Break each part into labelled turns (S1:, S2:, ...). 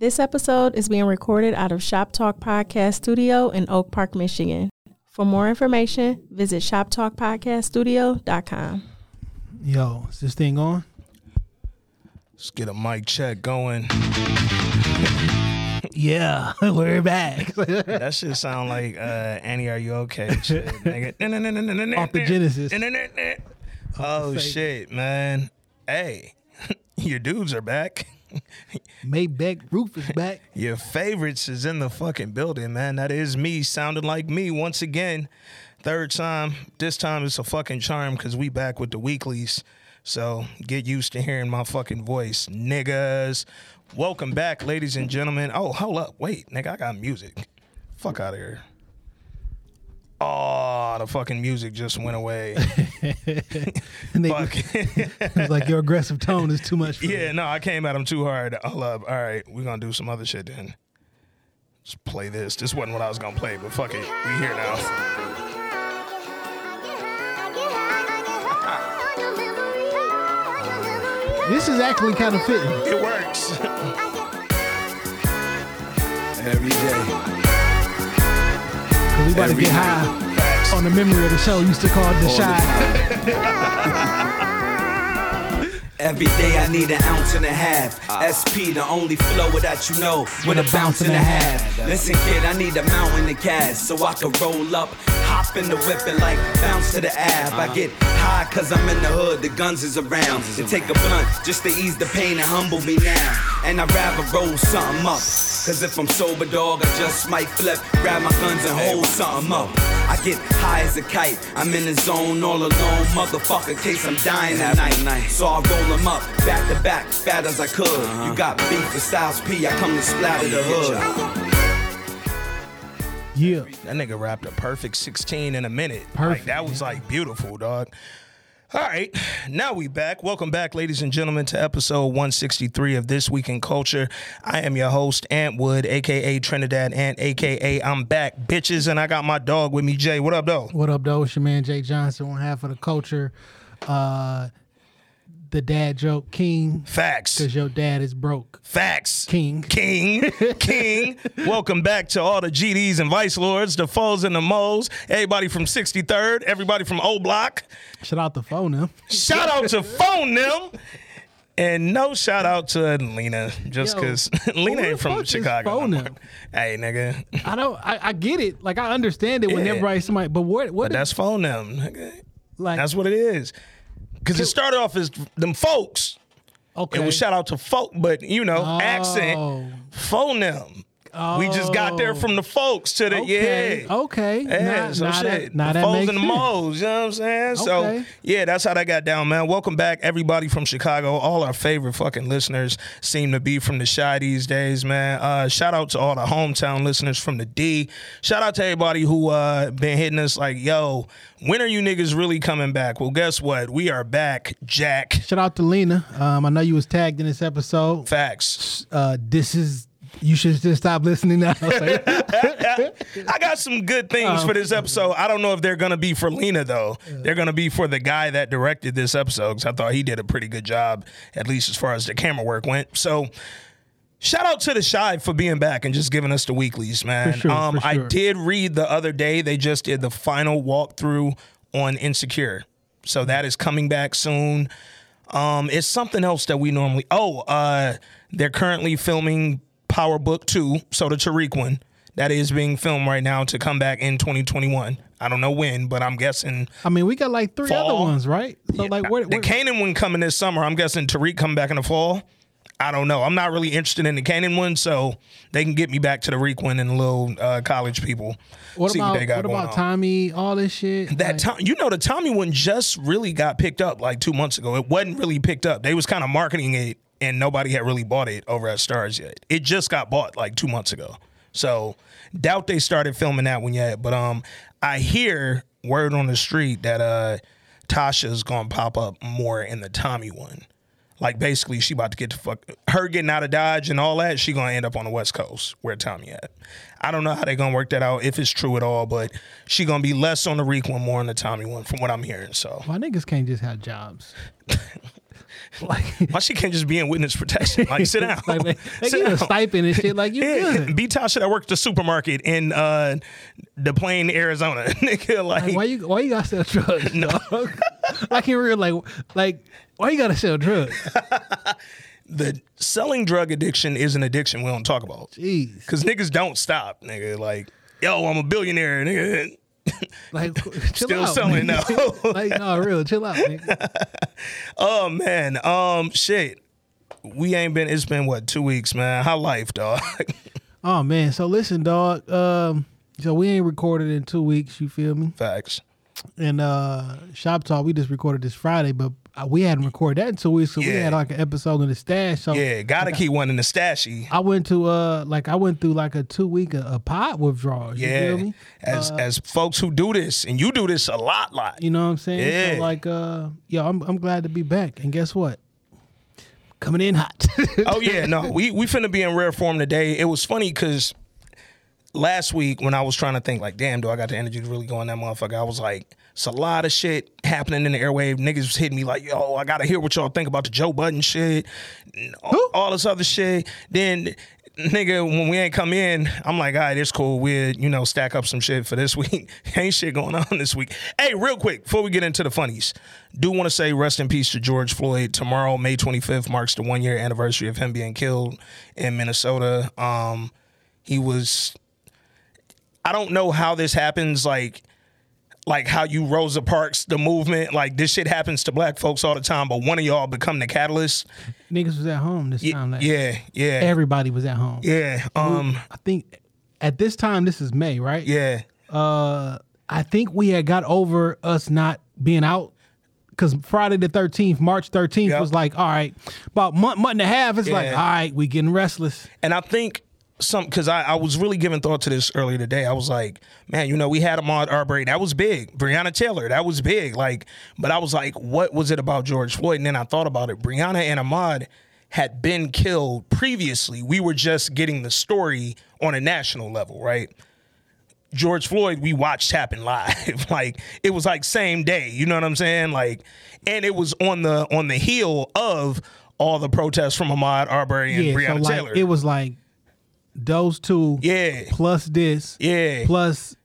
S1: This episode is being recorded out of Shop Talk Podcast Studio in Oak Park, Michigan. For more information, visit shoptalkpodcaststudio.com.
S2: Yo, is this thing on?
S3: Let's get a mic check going.
S2: Yeah, we're back.
S3: That should sound like uh, Annie, are you okay? Shit, nigga.
S2: Off the Genesis.
S3: Oh shit, man. Hey, your dudes are back.
S2: Maybeck roof is back.
S3: Your favorites is in the fucking building, man. That is me sounding like me once again. Third time. This time it's a fucking charm because we back with the weeklies. So get used to hearing my fucking voice, niggas. Welcome back, ladies and gentlemen. Oh, hold up. Wait, nigga, I got music. Fuck out of here. Oh, the fucking music just went away.
S2: And they,
S3: Fuck.
S2: it's like your aggressive tone is too much. For
S3: Yeah,
S2: me.
S3: no, I came at him too hard. I love. All right, we're gonna do some other shit then. Just play this. This wasn't what I was gonna play, but fuck it. We here now.
S2: This is actually kind of fitting.
S3: It works.
S4: Every day.
S2: We about to get high. on the memory of the show used to call it the shot.
S4: Every day I need an ounce and a half. SP, the only flow that you know with a bounce and a half. Listen, kid, I need a mountain to cast so I can roll up, hop in the whip and like bounce to the ab. I get high cause I'm in the hood, the guns is around. To take a blunt just to ease the pain and humble me now. And I'd rather roll something up. Cause if I'm sober, dog, I just might flip, grab my guns and hold something up. I get high as a kite, I'm in the zone all alone, motherfucker, case I'm dying tonight. Night so I roll them up, back to back, fat as I could. You got beef with Styles P, I come to splatter the hood.
S2: Yeah.
S3: That nigga rapped a perfect 16 in a minute. Like
S2: Perfect,
S3: that was like beautiful, dog. All right, now we back. Welcome back, ladies and gentlemen, to episode 163 of This Week in Culture. I am your host, Ant Wood, aka Trinidad Ant, aka I'm back, bitches, and I got my dog with me, Jay. What up, though?
S2: What up, though? It's your man Jay Johnson, one half of the culture. Uh, the dad joke king,
S3: Facts.
S2: because your dad is broke.
S3: Facts.
S2: King.
S3: King. King. Welcome back to all the GDs and Vice Lords, the foes and the moles, everybody from 63rd, everybody from O Block.
S2: Shout out the phone now.
S3: Shout out to Phone Them. And no shout out to Lena, just because Lena ain't from Chicago.
S2: Phone
S3: no Hey, nigga.
S2: I don't. I, I get it. Like I understand it when
S3: everybody's
S2: everybody somebody. But what? What?
S3: But that's Phone Them. nigga.
S2: like
S3: That's what it is. Because it started off as them folks.
S2: okay.
S3: It was shout out to folk, but you know,
S2: Oh.
S3: accent, phone them. We just got there from the folks to the
S2: Okay.
S3: yeah.
S2: Okay.
S3: Yeah, so shit.
S2: That, now
S3: the
S2: that
S3: foes and the moles, you know what I'm saying? So yeah, that's how that got down, man. Welcome back, everybody from Chicago. All our favorite fucking listeners seem to be from the shy these days, man. Uh, shout out to all the hometown listeners from the D. Shout out to everybody who uh been hitting us like, yo, when are you niggas really coming back? Well, guess what? We are back, Jack.
S2: Shout out to Lena. Um, I know you was tagged in this episode.
S3: Facts.
S2: Uh, this is you should just stop listening now.
S3: I got some good things for this episode. I don't know if they're gonna be for Lena though. They're gonna be for the guy that directed this episode because I thought he did a pretty good job, at least as far as the camera work went. So. Shout out to the Shy for being back and just giving us the weeklies, man.
S2: Sure,
S3: um,
S2: for
S3: I did read the other day they just did the final walkthrough on Insecure, so that is coming back soon. Um, it's something else that we normally. Oh, uh, they're currently filming Power Book Two, so the Tariq one that is being filmed right now to come back in 2021. I don't know when, but I'm guessing
S2: I mean, we got like three
S3: Fall.
S2: other ones, right? So like, where,
S3: the
S2: where,
S3: Kanan one coming this summer. I'm guessing Tariq come back in the fall. I don't know. I'm not really interested in the Kanan one, so they can get me back to the Reek one and the little uh, college people.
S2: what about
S3: what they got
S2: what
S3: going
S2: about
S3: on.
S2: Tommy? All this shit.
S3: That
S2: Like,
S3: Tom, you know, the Tommy one just really got picked up like two months ago. It wasn't really picked up. They was kind of marketing it, and nobody had really bought it over at Starz yet. It just got bought like two months ago. So doubt they started filming that one yet. But um, I hear word on the street that uh, Tasha's gonna pop up more in the Tommy one. Like basically, she about to get to fuck her getting out of Dodge and all that. She gonna end up on the West Coast where Tommy at. I don't know how they gonna work that out if it's true at all, but she gonna be less on the Reek one, more on the Tommy one, from what I'm hearing. So
S2: my niggas can't just have jobs? Like,
S3: Why she can't just be in witness protection? Like sit down.
S2: like they, they
S3: Sit
S2: get a stipend and shit. Like you
S3: Yeah,
S2: good.
S3: be Tasha that worked the supermarket in uh the Plain, Arizona. Nigga, like,
S2: Like, why you why you gotta sell drugs? dog? like in real like like why you gotta sell drugs?
S3: the selling drug addiction is an addiction we don't talk about.
S2: Jeez.
S3: Cause niggas don't stop, nigga. Like, yo, I'm a billionaire, nigga.
S2: Like chill
S3: Still
S2: out,
S3: selling now.
S2: like no, real, chill out.
S3: Oh man, um, shit. We ain't been. It's been what two weeks, man. How life, dog?
S2: Oh man, so listen, dog. Um, so we ain't recorded in two weeks. You feel me?
S3: Facts.
S2: And uh, shop talk, we just recorded this Friday, but we hadn't recorded that in two weeks, so we had like an episode in the stash. So
S3: Yeah, gotta keep one in the stashy.
S2: I went to uh, like I went through like a two week uh, a pot withdrawal. You
S3: Yeah,
S2: feel me?
S3: as as folks who do this, and you do this a lot, lot.
S2: You know what I'm saying?
S3: Yeah.
S2: So like, uh, yo, I'm I'm glad to be back. And guess what? Coming in hot.
S3: Oh yeah, no, we we finna be in rare form today. It was funny because last week when I was trying to think like, damn, do I got the energy to really go on that motherfucker? I was like, it's a lot of shit happening in the airwave. Niggas was hitting me like, yo, I gotta hear what y'all think about the Joe Budden shit, all, all this other shit. Then. Nigga, when we ain't come in, I'm like, all right, it's cool. We'll, you know, stack up some shit for this week. ain't shit going on this week. Hey, real quick, before we get into the funnies, do want to say rest in peace to George Floyd. Tomorrow, May 25th, marks the one year anniversary of him being killed in Minnesota. Um, he was I don't know how this happens, like like how you Rosa Parks the movement. Like this shit happens to black folks all the time, but one of y'all become the catalyst.
S2: Niggas was at home this time. Like,
S3: yeah, yeah,
S2: Everybody was at home.
S3: yeah. Um,
S2: I think at this time, this is May, right?
S3: yeah,
S2: Uh, I think we had got over us not being out. Cause Friday the thirteenth, March thirteenth
S3: Yep.
S2: was like, all right, about month, month and a half. It's like, all right, we getting restless.
S3: and I think some because I, I was really giving thought to this earlier today. I was like, man, you know, we had Ahmaud Arbery, that was big. Breonna Taylor, that was big. Like, but I was like, what was it about George Floyd? And then I thought about it. Breonna and Ahmaud had been killed previously. We were just getting the story on a national level, right? George Floyd, we watched happen live. like it was like same day. You know what I'm saying? Like, and it was on the on the heel of all the protests from Ahmaud Arbery and
S2: Yeah, so
S3: Breonna
S2: like
S3: Taylor.
S2: it was like those two,
S3: Yeah.
S2: plus this,
S3: Yeah.
S2: plus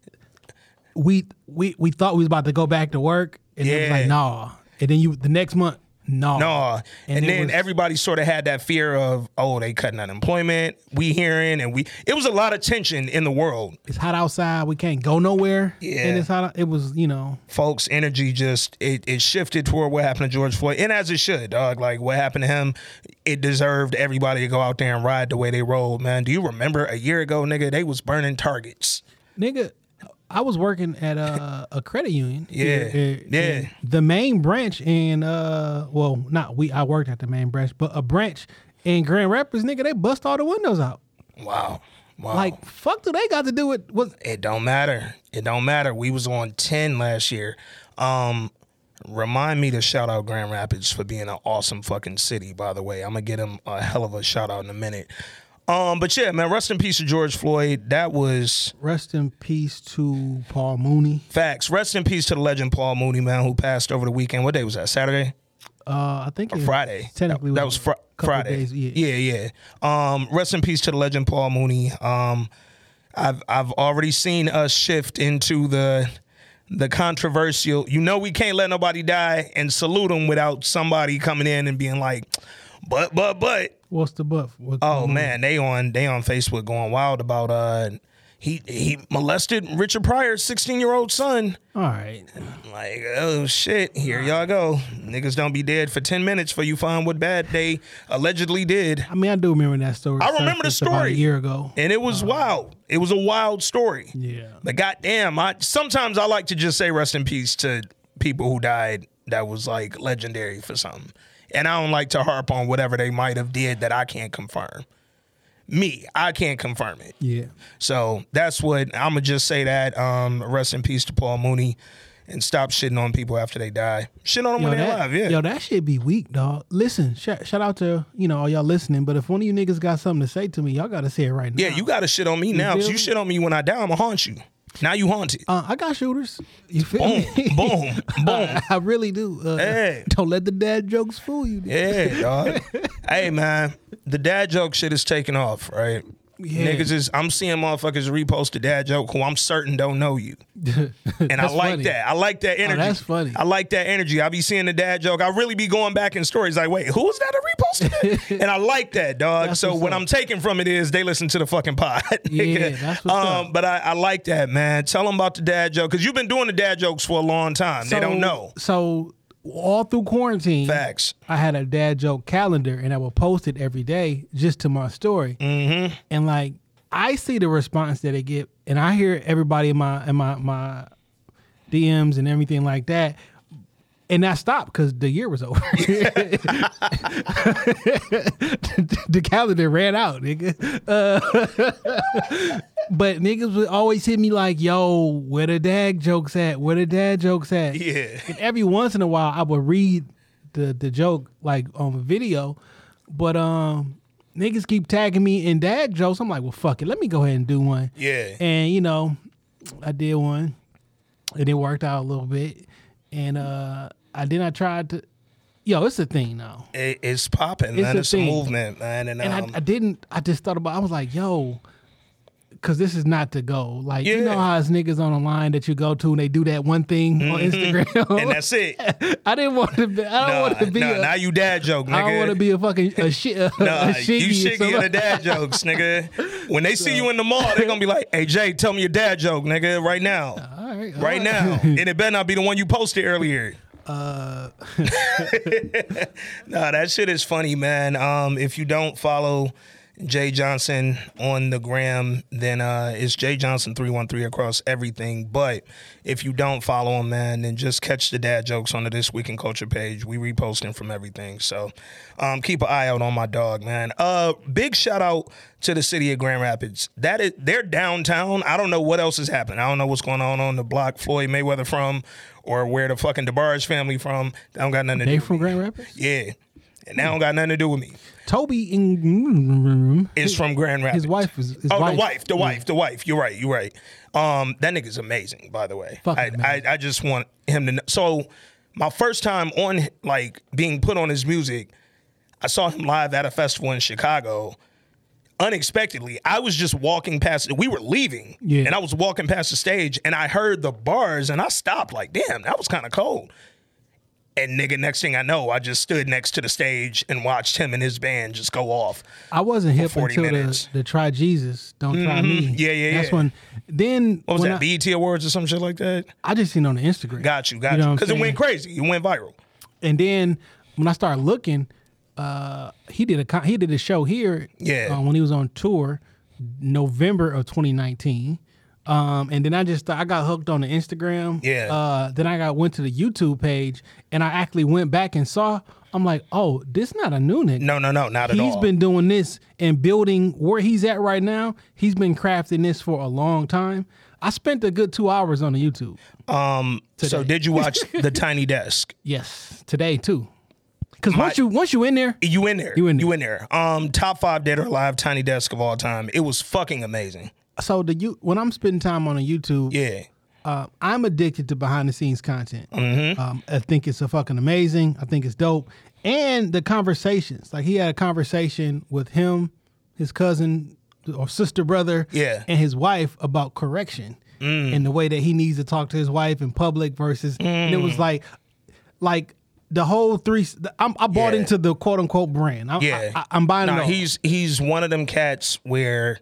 S2: we we we thought we was about to go back to work, and it was like, nah. And then you the next month, nah.
S3: No, and,
S2: it
S3: then
S2: was-
S3: everybody sort of had that fear of, oh, they cutting unemployment. We hearing, and we. It was a lot of tension in the world.
S2: it's hot outside. We can't go nowhere.
S3: Yeah.
S2: and it's hot. It was you know
S3: Folks' energy just it, it shifted toward what happened to George Floyd, and as it should, dog. Like what happened to him, it deserved everybody to go out there and ride the way they rolled. Man, do you remember a year ago, nigga? They was burning targets.
S2: nigga. I was working at a, a credit union.
S3: Yeah. Yeah.
S2: The main branch in uh well not we I worked at the main branch, but a branch in Grand Rapids, nigga, they bust all the windows out.
S3: Wow, wow.
S2: Like fuck do they got to do with what
S3: It don't matter. It don't matter. We was on 10 last year. Um remind me to shout out Grand Rapids for being an awesome fucking city, by the way. I'm gonna get him a hell of a shout out in a minute. Um, but yeah, man, rest in peace to George Floyd. That was
S2: rest in peace to Paul Mooney.
S3: facts. Rest in peace to the legend Paul Mooney, man, who passed over the weekend. What day was that? Saturday?
S2: Uh I think it
S3: Friday.
S2: Technically
S3: that, that was fr- Friday.
S2: days, yeah.
S3: yeah, yeah. Um, rest in peace to the legend Paul Mooney. Um, I've I've already seen us shift into the the controversial. You know, we can't let nobody die and salute them without somebody coming in and being like, but but but.
S2: What's the buff? What-
S3: Oh man, they on they on Facebook going wild about uh he he molested Richard Pryor's 16 year old son.
S2: All right.
S3: Like, oh shit, here y'all go. Niggas don't be dead for 10 minutes for you find what bad they allegedly did.
S2: I mean, I do remember that story.
S3: I remember the story.
S2: a year ago.
S3: And it was wild. It was a wild story.
S2: Yeah.
S3: But goddamn, I sometimes I like to just say rest in peace to people who died that was like legendary for something. And I don't like to harp on whatever they might have did that I can't confirm. Me, I can't confirm it.
S2: Yeah.
S3: So that's what I'm gonna just say that. Um, rest in peace to Paul Mooney, and stop shitting on people after they die. Shit on them
S2: Yo,
S3: when they're alive. Yeah.
S2: yo, that shit be weak, dog. Listen, shout, shout out to you know all y'all listening. But if one of you niggas got something to say to me, y'all got to say it right now.
S3: yeah, you got to shit on me now.
S2: feel
S3: you shit on me when I die, I'ma haunt you. Now you haunted.
S2: Uh, I got shooters. You feel
S3: Boom,
S2: me?
S3: boom, boom.
S2: I, I really do. Uh,
S3: Hey.
S2: Don't let the dad jokes fool you.
S3: Yeah, dog. hey, man, the dad joke shit is taking off, right?
S2: Yeah.
S3: Niggas is I'm seeing motherfuckers repost the dad joke who I'm certain don't know you. And I like
S2: funny.
S3: that. I like that energy.
S2: that's funny.
S3: I like that energy. I be seeing the dad joke. I really be going back in stories like, wait, who's that that reposted it? and I like that, dog.
S2: That's
S3: so what
S2: up.
S3: I'm taking from it is they listen to the fucking pod.
S2: Yeah, that's what's
S3: um,
S2: up.
S3: But I, I like that, man. Tell them about the dad joke because you've been doing the dad jokes for a long time. they don't know.
S2: So all through quarantine,
S3: Facts.
S2: I had a dad joke calendar, and I would post it every day just to my story. Mm-hmm. And like, I see the response that it get, and I hear everybody in my in my my DMs and everything like that. And I stopped because the year was over. the calendar ran out, nigga. Uh, but niggas would always hit me like, "Yo, where the dad jokes at? Where the dad jokes at?"
S3: Yeah.
S2: And every once in a while, I would read the the joke like on video, but um, niggas keep tagging me in dad jokes. I'm like, well, fuck it, let me go ahead and do one.
S3: Yeah.
S2: And you know, I did one, and it worked out a little bit, and uh, I then I tried to. Yo, it's a thing now.
S3: It, it's popping,
S2: It's
S3: man.
S2: a
S3: It's a
S2: thing.
S3: movement, man. And,
S2: And
S3: um,
S2: I, I didn't. I just thought about. I was like, yo, because this is not to go. Like you know how it's niggas on the line that you go to and they do that one thing on Instagram.
S3: and that's it.
S2: I didn't want to. Be, I don't
S3: Nah,
S2: want to be.
S3: nah,
S2: a,
S3: now you dad joke, nigga.
S2: I don't want to be a fucking a shit. A,
S3: Nah,
S2: a
S3: you
S2: shiggy or
S3: shiggy in the dad jokes, nigga. When they see you in the mall, they're gonna be like, "Hey Jay, tell me your dad joke, nigga, right now,
S2: All right, all
S3: right now." and it better not be the one you posted earlier.
S2: Uh,
S3: Nah, that shit is funny, man. Um, if you don't follow Jay Johnson on the gram, then uh, it's Jay Johnson three one three across everything. But if you don't follow him, man, then just catch the dad jokes on the This Week in Culture page. We reposting from everything, so um, keep an eye out on my dog, man. Uh, big shout out to the city of Grand Rapids. That is, they're downtown. I don't know what else is happening. I don't know what's going on on the block Floyd Mayweather from, or where the fucking DeBarge family from. They don't got nothing to
S2: they
S3: do.
S2: from Grand Rapids.
S3: Yeah. And that don't got nothing to do with me.
S2: Tobe in
S3: It's from Grand Rapids.
S2: his wife is. His
S3: oh,
S2: wife.
S3: the wife, the wife, the wife. You're right. You're right. Um, that nigga's amazing, by the way. I, I. I just want him to know. So, my first time on, like, being put on his music, I saw him live at a festival in Chicago. Unexpectedly, I was just walking past. We were leaving,
S2: Yeah.
S3: and I was walking past the stage, and I heard the bars, and I stopped. Like, damn, that was kind of cold. And nigga, next thing I know, I just stood next to the stage and watched him and his band just go off.
S2: I wasn't hip
S3: 40
S2: until
S3: minutes.
S2: the, the try Jesus, don't try mm-hmm. me.
S3: Yeah, yeah,
S2: That's
S3: yeah.
S2: when. Then
S3: What was that?
S2: I,
S3: BET Awards or some shit like that?
S2: I just seen on the Instagram.
S3: Got you, got
S2: You know
S3: you.
S2: what I'm
S3: Because it went crazy. It went viral.
S2: And then when I started looking, uh, he did a he did a show here.
S3: Yeah.
S2: uh, when he was on tour, November of 2019. Um, and then I just I got hooked on the Instagram.
S3: Yeah.
S2: Uh, then I got went to the YouTube page and I actually went back and saw. I'm like, oh, this not a new nigga.
S3: No, no, no, not at
S2: He's
S3: all.
S2: He's been doing this and building where he's at right now. He's been crafting this for a long time. I spent a good two hours on the YouTube.
S3: um. So did you watch the Tiny Desk?
S2: Yes, today too. Because once you once you in there,
S3: You in there?
S2: You in there.
S3: You in there? Um. Top five dead or alive Tiny Desk of all time. It was fucking amazing.
S2: so the you when I'm spending time on a YouTube,
S3: Yeah.
S2: uh, I'm addicted to behind the scenes content.
S3: Mm-hmm.
S2: Um, I think it's a fucking amazing. I think it's dope, and the conversations. Like he had a conversation with him, his cousin or sister brother,
S3: Yeah. Mm.
S2: and his wife about correction and the way that he needs to talk to his wife in public versus. And it
S3: Mm.
S2: was like, like. The whole three, I'm, I bought
S3: Yeah.
S2: into the quote unquote brand. I'm,
S3: Yeah.
S2: I, am buying
S3: No,
S2: all.
S3: he's he's one of them cats where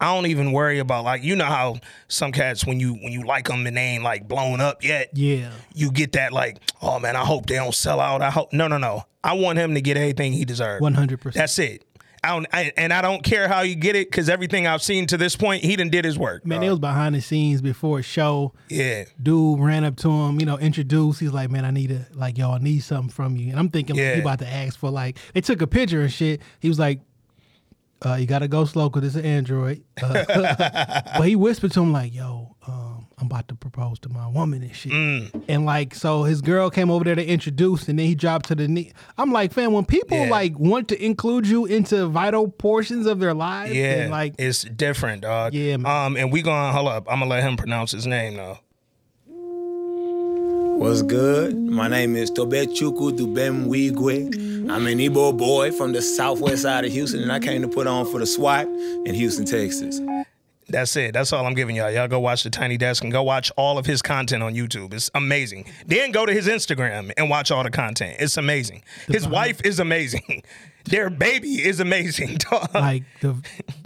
S3: I don't even worry about like you know how some cats when you when you like them and they ain't like blown up yet.
S2: yeah.
S3: You get that like, oh man, I hope they don't sell out. I hope no, no, no. I want him to get everything he deserves.
S2: 100%.
S3: That's it. I don't, I, and I don't care how you get it because everything I've seen to this point, he done did his work.
S2: Man,
S3: dog.
S2: it was behind the scenes before a show.
S3: yeah,
S2: Dude ran up to him, you know, introduced. He's like, "Man, I need a like, y'all need something from you." And I'm thinking, like, he about to ask for like. They took a picture and shit. He was like, uh, "You gotta go slow because it's an Android." Uh, but he whispered to him like, "Yo, um, I'm about to propose to my woman and shit.
S3: Mm.
S2: And like, so his girl came over there to introduce, and then he dropped to the knee. I'm like, fam, when people
S3: Yeah.
S2: like want to include you into vital portions of their lives,
S3: Yeah,
S2: and like,
S3: it's different, dog.
S2: Yeah, man.
S3: Um, and we gonna hold up. I'm gonna let him pronounce his name though.
S5: What's good? My name is Tobechukwu Dubemwigwe. I'm an Igbo boy from the southwest side of Houston, and I came to put on for the SWAT in Houston, Texas.
S3: That's it. That's all I'm giving y'all. Y'all go watch the Tiny Desk and go watch all of his content on YouTube. It's amazing. Then go to his Instagram and watch all the content. It's amazing. His wife is amazing. Their baby is amazing.
S2: like the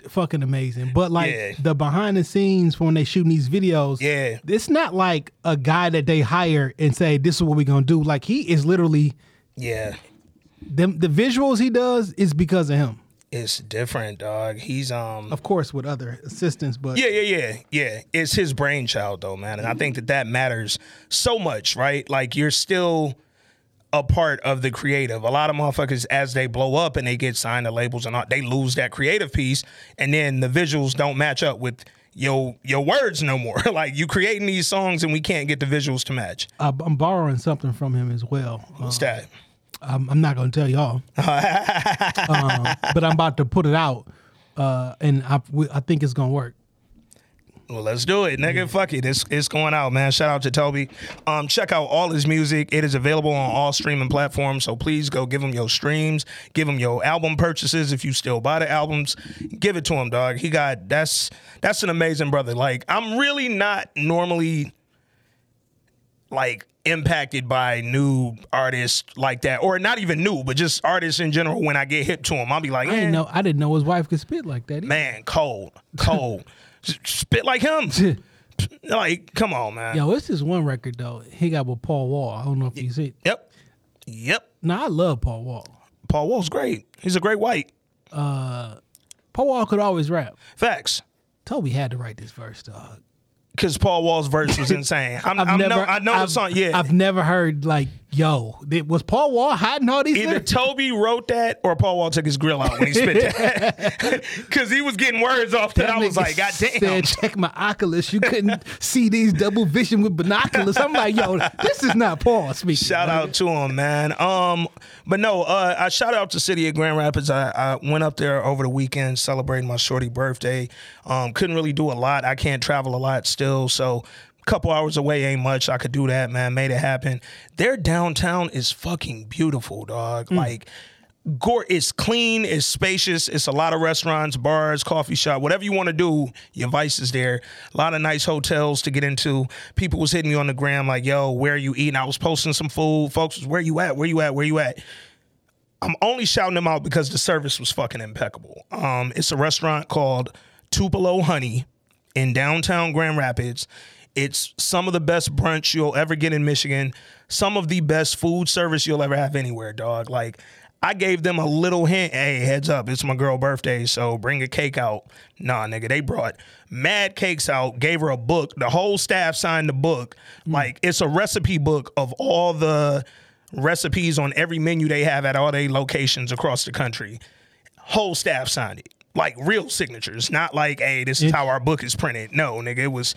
S2: fucking amazing. But like
S3: Yeah.
S2: the behind the scenes when they shooting these videos,
S3: Yeah.
S2: it's not like a guy that they hire and say this is what we're gonna do. Like he is literally
S3: yeah.
S2: them the visuals he does is because of him.
S3: It's different, dog. He's um
S2: Of course, with other assistants, but
S3: Yeah, yeah, yeah, yeah. It's his brainchild, though, man, and I think that that matters so much, right? Like you're still a part of the creative. A lot of motherfuckers, as they blow up and they get signed to labels and all, they lose that creative piece, and then the visuals don't match up with your your words no more. like you creating these songs and we can't get the visuals to match.
S2: I, I'm borrowing something from him as well. Uh,
S3: What's that?
S2: I'm, I'm not gonna tell y'all, um, but I'm about to put it out, uh, and I we- I think it's gonna work.
S3: Well, let's do it, nigga. Fuck it. It's it's going out, man. Shout out to Tobe. Um, check out all his music. It is available on all streaming platforms. So please go give him your streams, give him your album purchases. If you still buy the albums, give it to him, dog. He got that's that's an amazing brother. Like I'm really not normally like impacted by new artists like that, or not even new, but just artists in general. When I get hip to them, I'll be like,
S2: I didn't know I didn't know his wife could spit like that. either.
S3: man, cold, cold, spit like him." Like, come on, man.
S2: Yo, it's this one record though. He got with Paul Wall. I don't know if you see. it.
S3: Yep. Yep.
S2: Now I love Paul Wall.
S3: Paul Wall's great. He's a great white.
S2: Uh, Paul Wall could always rap.
S3: Facts.
S2: Tobe had to write this verse, dog.
S3: Because Paul Wall's verse was insane. I'm,
S2: I've
S3: I'm
S2: never,
S3: know, I know
S2: I've,
S3: the song. Yeah.
S2: I've never heard like, yo, was Paul Wall hiding all these?
S3: Either
S2: lyrics?
S3: Tobe wrote that or Paul Wall took his grill out when he spit that. Because he was getting words off that. I was like, God damn.
S2: Said, check my Oculus. You couldn't see these double vision with binoculars. I'm like, yo, this is not Paul speaking.
S3: Shout out to him, man. Um, but no, uh, I shout out to City of Grand Rapids. I, I went up there over the weekend celebrating my shorty birthday. Um, couldn't really do a lot. I can't travel a lot still, so couple hours away ain't much. I could do that, man. Made it happen. Their downtown is fucking beautiful, dog. Like. Gore, it's clean, it's spacious, it's a lot of restaurants, bars, coffee shop, whatever you want to do, your vice is there. A lot of nice hotels to get into. People was hitting me on the gram like, yo, where are you eating? I was posting some food. Folks was, where you at? Where you at? Where you at? I'm only shouting them out because the service was fucking impeccable. Um, it's a restaurant called Tupelo Honey in downtown Grand Rapids. It's some of the best brunch you'll ever get in Michigan. Some of the best food service you'll ever have anywhere, dog. Like I gave them a little hint. Hey, heads up, it's my girl birthday, so bring a cake out. Nah, nigga, they brought mad cakes out. Gave her a book. The whole staff signed the book. Mm. Like it's a recipe book of all the recipes on every menu they have at all their locations across the country. Whole staff signed it. Like real signatures, not like, hey, this is how our book is printed. No, nigga, it was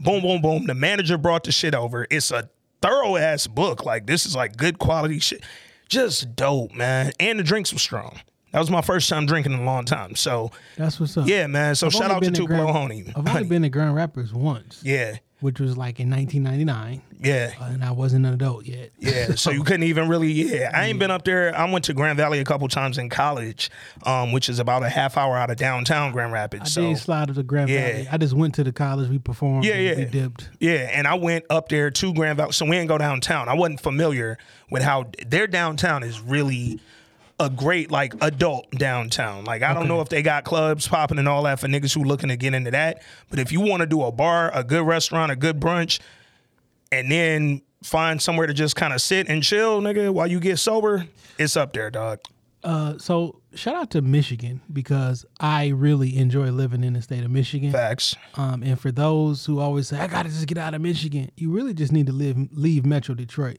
S3: boom, boom, boom. The manager brought the shit over. It's a thorough ass book. Like this is like good quality shit. Just dope, man. And the drinks were strong. That was my first time drinking in a long time. So
S2: That's what's up.
S3: yeah, man. So
S2: I've
S3: shout out to Tupelo Honey.
S2: I've only
S3: Honey.
S2: been to Grand Rapids once,
S3: Yeah,
S2: which was like in 1999,
S3: yeah.
S2: uh, and I wasn't an adult yet.
S3: Yeah, so you couldn't even really. Yeah, I ain't been up there. I went to Grand Valley a couple times in college, um, which is about a half hour out of downtown Grand Rapids.
S2: I
S3: so
S2: did slide to the Grand
S3: Yeah.
S2: Valley. I just went to the college. We performed.
S3: Yeah, yeah.
S2: We dipped.
S3: yeah, and I went up there to Grand Valley, so we didn't go downtown. I wasn't familiar with how their downtown is really a great like adult downtown. Like I don't know if they got clubs popping and all that for niggas who looking to get into that, but if you want to do a bar, a good restaurant, a good brunch, and then find somewhere to just kind of sit and chill, nigga, while you get sober, it's up there, dog.
S2: Uh, so shout out to Michigan because I really enjoy living in the state of Michigan.
S3: Facts.
S2: Um, and for those who always say I gotta just get out of Michigan, you really just need to live leave Metro Detroit.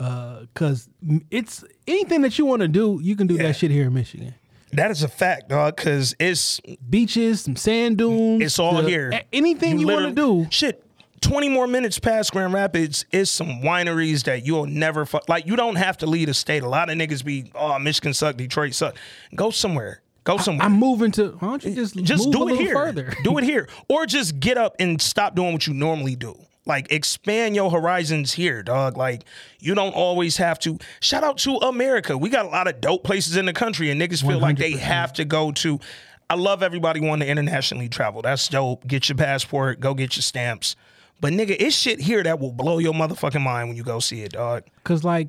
S2: Uh, cause it's anything that you want to do, you can do
S3: Yeah.
S2: that shit here in Michigan.
S3: That is a fact, dog, because it's
S2: Beaches, some sand dunes.
S3: it's all
S2: the-
S3: here.
S2: Anything you, want to do,
S3: Shit. 20 more minutes past Grand Rapids is some wineries that you'll never fu- like. You don't have to leave the state. A lot of niggas be, oh, Michigan suck, Detroit suck. Go somewhere. Go somewhere.
S2: I'm moving to. Why don't you just
S3: just
S2: move
S3: do
S2: a
S3: it here.
S2: further?
S3: do it here, or just get up and stop doing what you normally do. Like expand your horizons here, dog. Like you don't always have to. Shout out to America. We got a lot of dope places in the country, and niggas feel like they have to go to. I love everybody wanting to internationally travel. That's dope. Get your passport. Go get your stamps. But nigga, it's shit here that will blow your motherfucking mind when you go see it, dog.
S2: Cause like,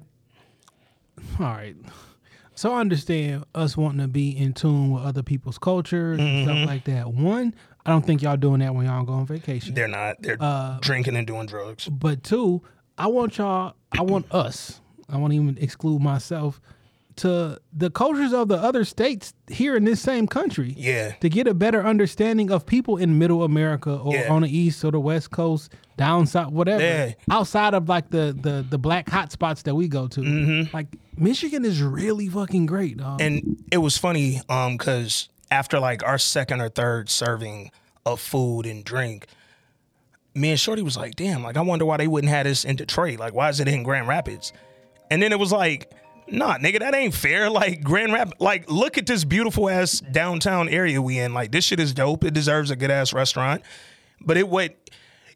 S2: all right. So I understand us wanting to be in tune with other people's cultures and
S3: Mm-hmm.
S2: stuff like that. One, I don't think y'all doing that when y'all go on vacation.
S3: They're not. They're drinking and doing drugs.
S2: But two, I want y'all, I want us, I won't even exclude myself, to the cultures of the other states here in this same country.
S3: Yeah.
S2: To get a better understanding of people in middle America or
S3: Yeah.
S2: on the east or the west coast, down south, whatever.
S3: Yeah.
S2: Outside of like the the the black hot spots that we go to.
S3: Mm-hmm.
S2: Like Michigan is really fucking great, dog.
S3: and it was funny um because after like our second or third serving of food and drink me and shorty was like damn like i wonder why they wouldn't have this in detroit. Like why is it in grand rapids? And then it was like nah nigga that ain't fair. Like grand rapids like look at this beautiful ass downtown area we in. Like this shit is dope. It deserves a good ass restaurant. But it would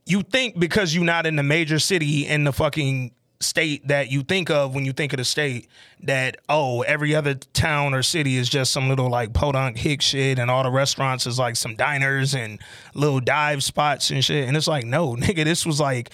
S3: you think because you're not in the major city in the fucking state that you think of when you think of the state that oh every other town or city is just some little like podunk hick shit and all the restaurants is like some diners and little dive spots and shit and it's like no nigga this was like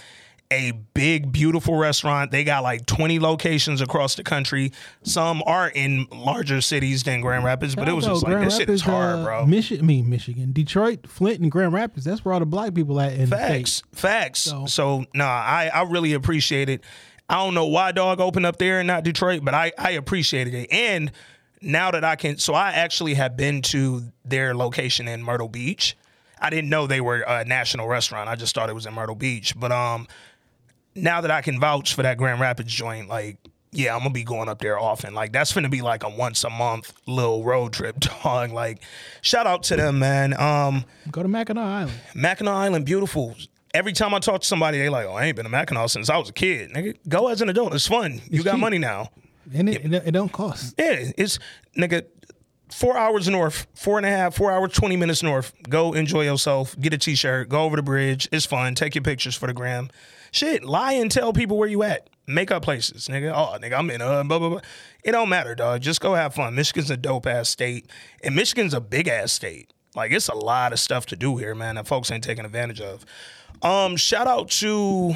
S3: a big beautiful restaurant they got like 20 locations across the country some are in larger cities than grand rapids but it was just like
S2: Grand
S3: this shit is hard
S2: uh,
S3: bro
S2: Michi- I mean Michigan, Detroit, Flint, and Grand Rapids. That's where all the black people at in
S3: Facts, facts. So,
S2: So-
S3: nah, I I really appreciate it. I don't know why dog opened up there and not Detroit, but I I appreciated it. And now that I can, so I actually have been to their location in Myrtle Beach. I didn't know they were a national restaurant. I just thought it was in Myrtle Beach. But um, now that I can vouch for that Grand Rapids joint, like. Yeah, I'm gonna be going up there often. Like that's gonna be like a once a month little road trip, dog. Like, shout out to them, man. Um,
S2: Go to Mackinac Island.
S3: Mackinac Island, beautiful. Every time I talk to somebody, they like, "Oh, I ain't been to Mackinac since I was a kid." Nigga, go as an adult. It's fun. You got
S2: cheap.
S3: money now.
S2: And it, it, it don't cost.
S3: Yeah, it's nigga. Four hours north, four and a half, four hours, twenty minutes north. Go enjoy yourself. Get a t-shirt. Go over the bridge. It's fun. Take your pictures for the gram. Shit, lie and tell people where you at. Make up places, nigga. Oh, nigga, I'm in uh, blah blah blah. It don't matter, dog. Just go have fun. Michigan's a dope ass state, and Michigan's a big ass state. Like it's a lot of stuff to do here, man. That folks ain't taking advantage of. Um, shout out to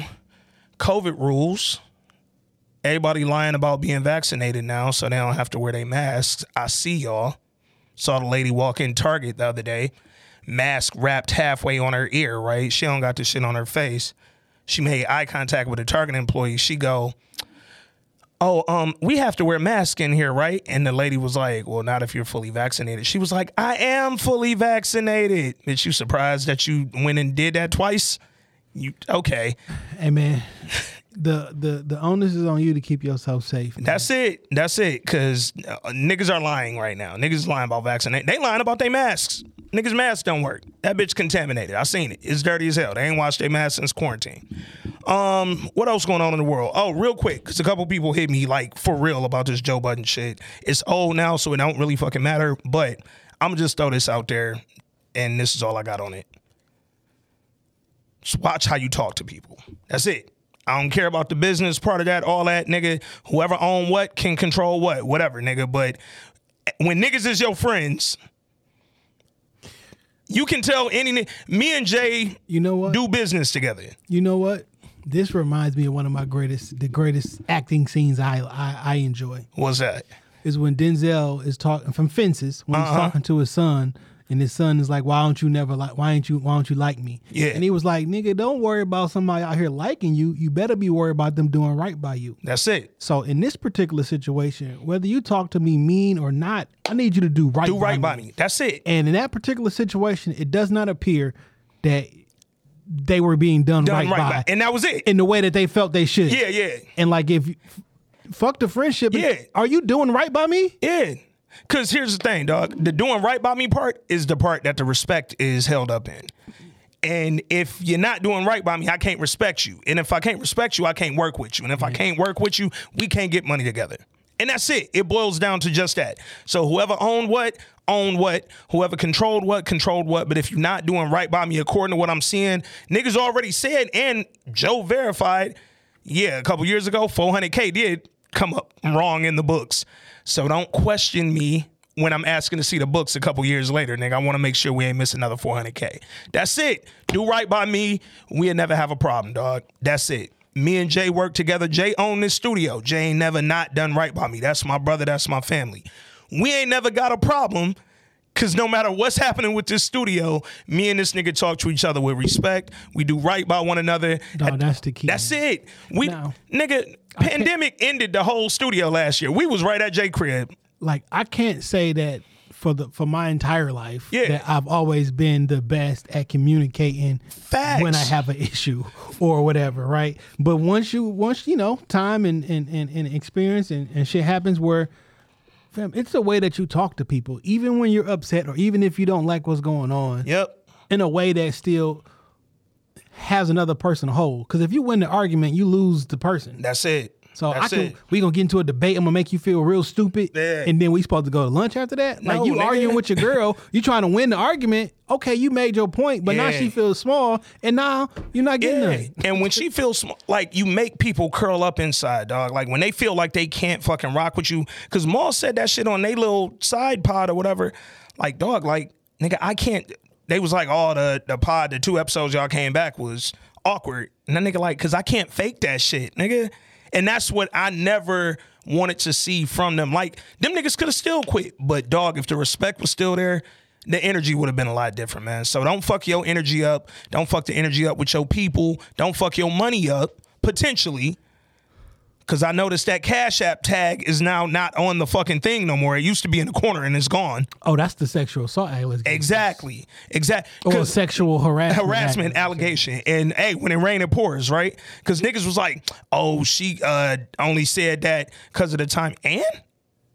S3: COVID rules. Everybody lying about being vaccinated now, so they don't have to wear their masks. I see y'all. Saw the lady walk in Target the other day, mask wrapped halfway on her ear, right? She don't got the shit on her face. She made eye contact with a Target employee. She go, Oh, um, we have to wear masks in here, right? And the lady was like, Well, not if you're fully vaccinated. She was like, I am fully vaccinated. Is you surprised that you went and did that twice? You okay.
S2: Hey man, the the the onus is on you to keep yourself safe. man.
S3: That's it. That's it. Cause uh, niggas are lying right now. Niggas lying about vaccinate. They lying about their masks. Niggas masks don't work. That bitch contaminated. I seen it. It's dirty as hell. They ain't washed their masks since quarantine. Um, what else going on in the world? Oh, real quick, cause a couple people hit me like for real about this Joe Budden shit. It's old now, so it don't really fucking matter. But I'm gonna just throw this out there, and this is all I got on it. Just watch how you talk to people. That's it. I don't care about the business part of that, all that, nigga. Whoever own what can control what, whatever, nigga. But when niggas is your friends, you can tell any me and Jay
S2: You know what?
S3: do business together.
S2: You know what? This reminds me of one of my greatest, the greatest acting scenes I I, I enjoy
S3: What's that?
S2: is when Denzel is talking from Fences when
S3: Uh-huh.
S2: he's talking to his son, and his son is like, "Why don't you never like? Why ain't you? Why don't you like me?"
S3: Yeah.
S2: and he was like, "Nigga, don't worry about somebody out here liking you. You better be worried about them doing right by you."
S3: That's it.
S2: So in this particular situation, whether you talk to me mean or not, I need you to do right. By me.
S3: Do right by me. That's it.
S2: And in that particular situation, it does not appear that they were being done,
S3: Done
S2: right,
S3: right
S2: by,
S3: by. And that was it.
S2: in the way that they felt they should.
S3: Yeah, yeah.
S2: And like if fuck the friendship,
S3: Yeah.
S2: are you doing right by me?
S3: Yeah. Cause here's the thing, dog. The doing right by me part is the part that the respect is held up in. And if you're not doing right by me, I can't respect you. And if I can't respect you, I can't work with you. And if I can't work with you, we can't get money together. And that's it. It boils down to just that. So whoever owned what, owned what. Whoever controlled what, controlled what. But if you're not doing right by me according to what I'm seeing, niggas already said and Joe verified, yeah, a couple years ago, 400K did come up wrong in the books. So don't question me when I'm asking to see the books a couple years later, nigga. I want to make sure we ain't miss another 400K. That's it. Do right by me. We'll never have a problem, dog. That's it. Me and Jay work together. Jay own this studio. Jay ain't never not done right by me. That's my brother. That's my family. We ain't never got a problem Cause no matter what's happening with this studio, me and this nigga talk to each other with respect. We do right by one another.
S2: No, that's the key.
S3: That's it. We
S2: No.
S3: nigga, pandemic ended the whole studio last year. We was right at J crib.
S2: like I can't say that for the for my entire life
S3: Yeah.
S2: that I've always been the best at communicating
S3: Facts.
S2: when I have an issue or whatever, right? But once you once you know time and and, and, and experience and, and shit happens where fam, it's the way that you talk to people, even when you're upset or even if you don't like what's going on,
S3: Yep.
S2: in a way that still has another person whole. Because if you win the argument, you lose the person.
S3: That's it.
S2: So
S3: That's
S2: I can
S3: it.
S2: we gonna get into a debate. I'm gonna make you feel real stupid,
S3: Yeah.
S2: and then we supposed to go to lunch after that.
S3: No,
S2: like you
S3: nigga.
S2: arguing with your girl, you trying to win the argument. Okay, you made your point, but now she feels small, and now you're not getting
S3: Yeah.
S2: nothing.
S3: And when she feels sm- like you make people curl up inside, dog. Like when they feel like they can't fucking rock with you. Cause Mal said that shit on they little side pod or whatever. Like, dog, like, nigga, I can't. They was like, oh, the the pod, the two episodes y'all came back was awkward. And that nigga like, cause I can't fake that shit, nigga. And that's what I never wanted to see from them. Like, them niggas could have still quit. But dog, if the respect was still there, the energy would have been a lot different, man. So don't fuck your energy up. Don't fuck the energy up with your people. Don't fuck your money up, potentially. Cause I noticed that Cash App tag is now not on the fucking thing no more. It used to be in the corner and it's gone.
S2: Oh, that's the sexual assault. Hey,
S3: Exactly. Exactly.
S2: Or sexual harassment.
S3: harassment allegation. And hey, when it rain, it pours, right? Because niggas was like, oh, she uh, only said that because of the time. And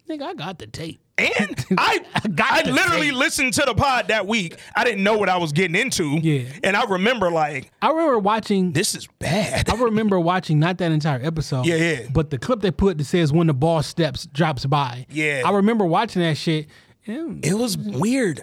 S2: Nigga, I got the tape.
S3: And I
S2: got
S3: I literally
S2: tape.
S3: listened to the pod that week. I didn't know what I was getting into.
S2: Yeah.
S3: And I remember like,
S2: I remember watching.
S3: this is bad.
S2: I remember watching not that entire episode.
S3: Yeah, yeah.
S2: But the clip they put that says when the ball steps drops by.
S3: Yeah.
S2: I remember watching that shit.
S3: It was weird.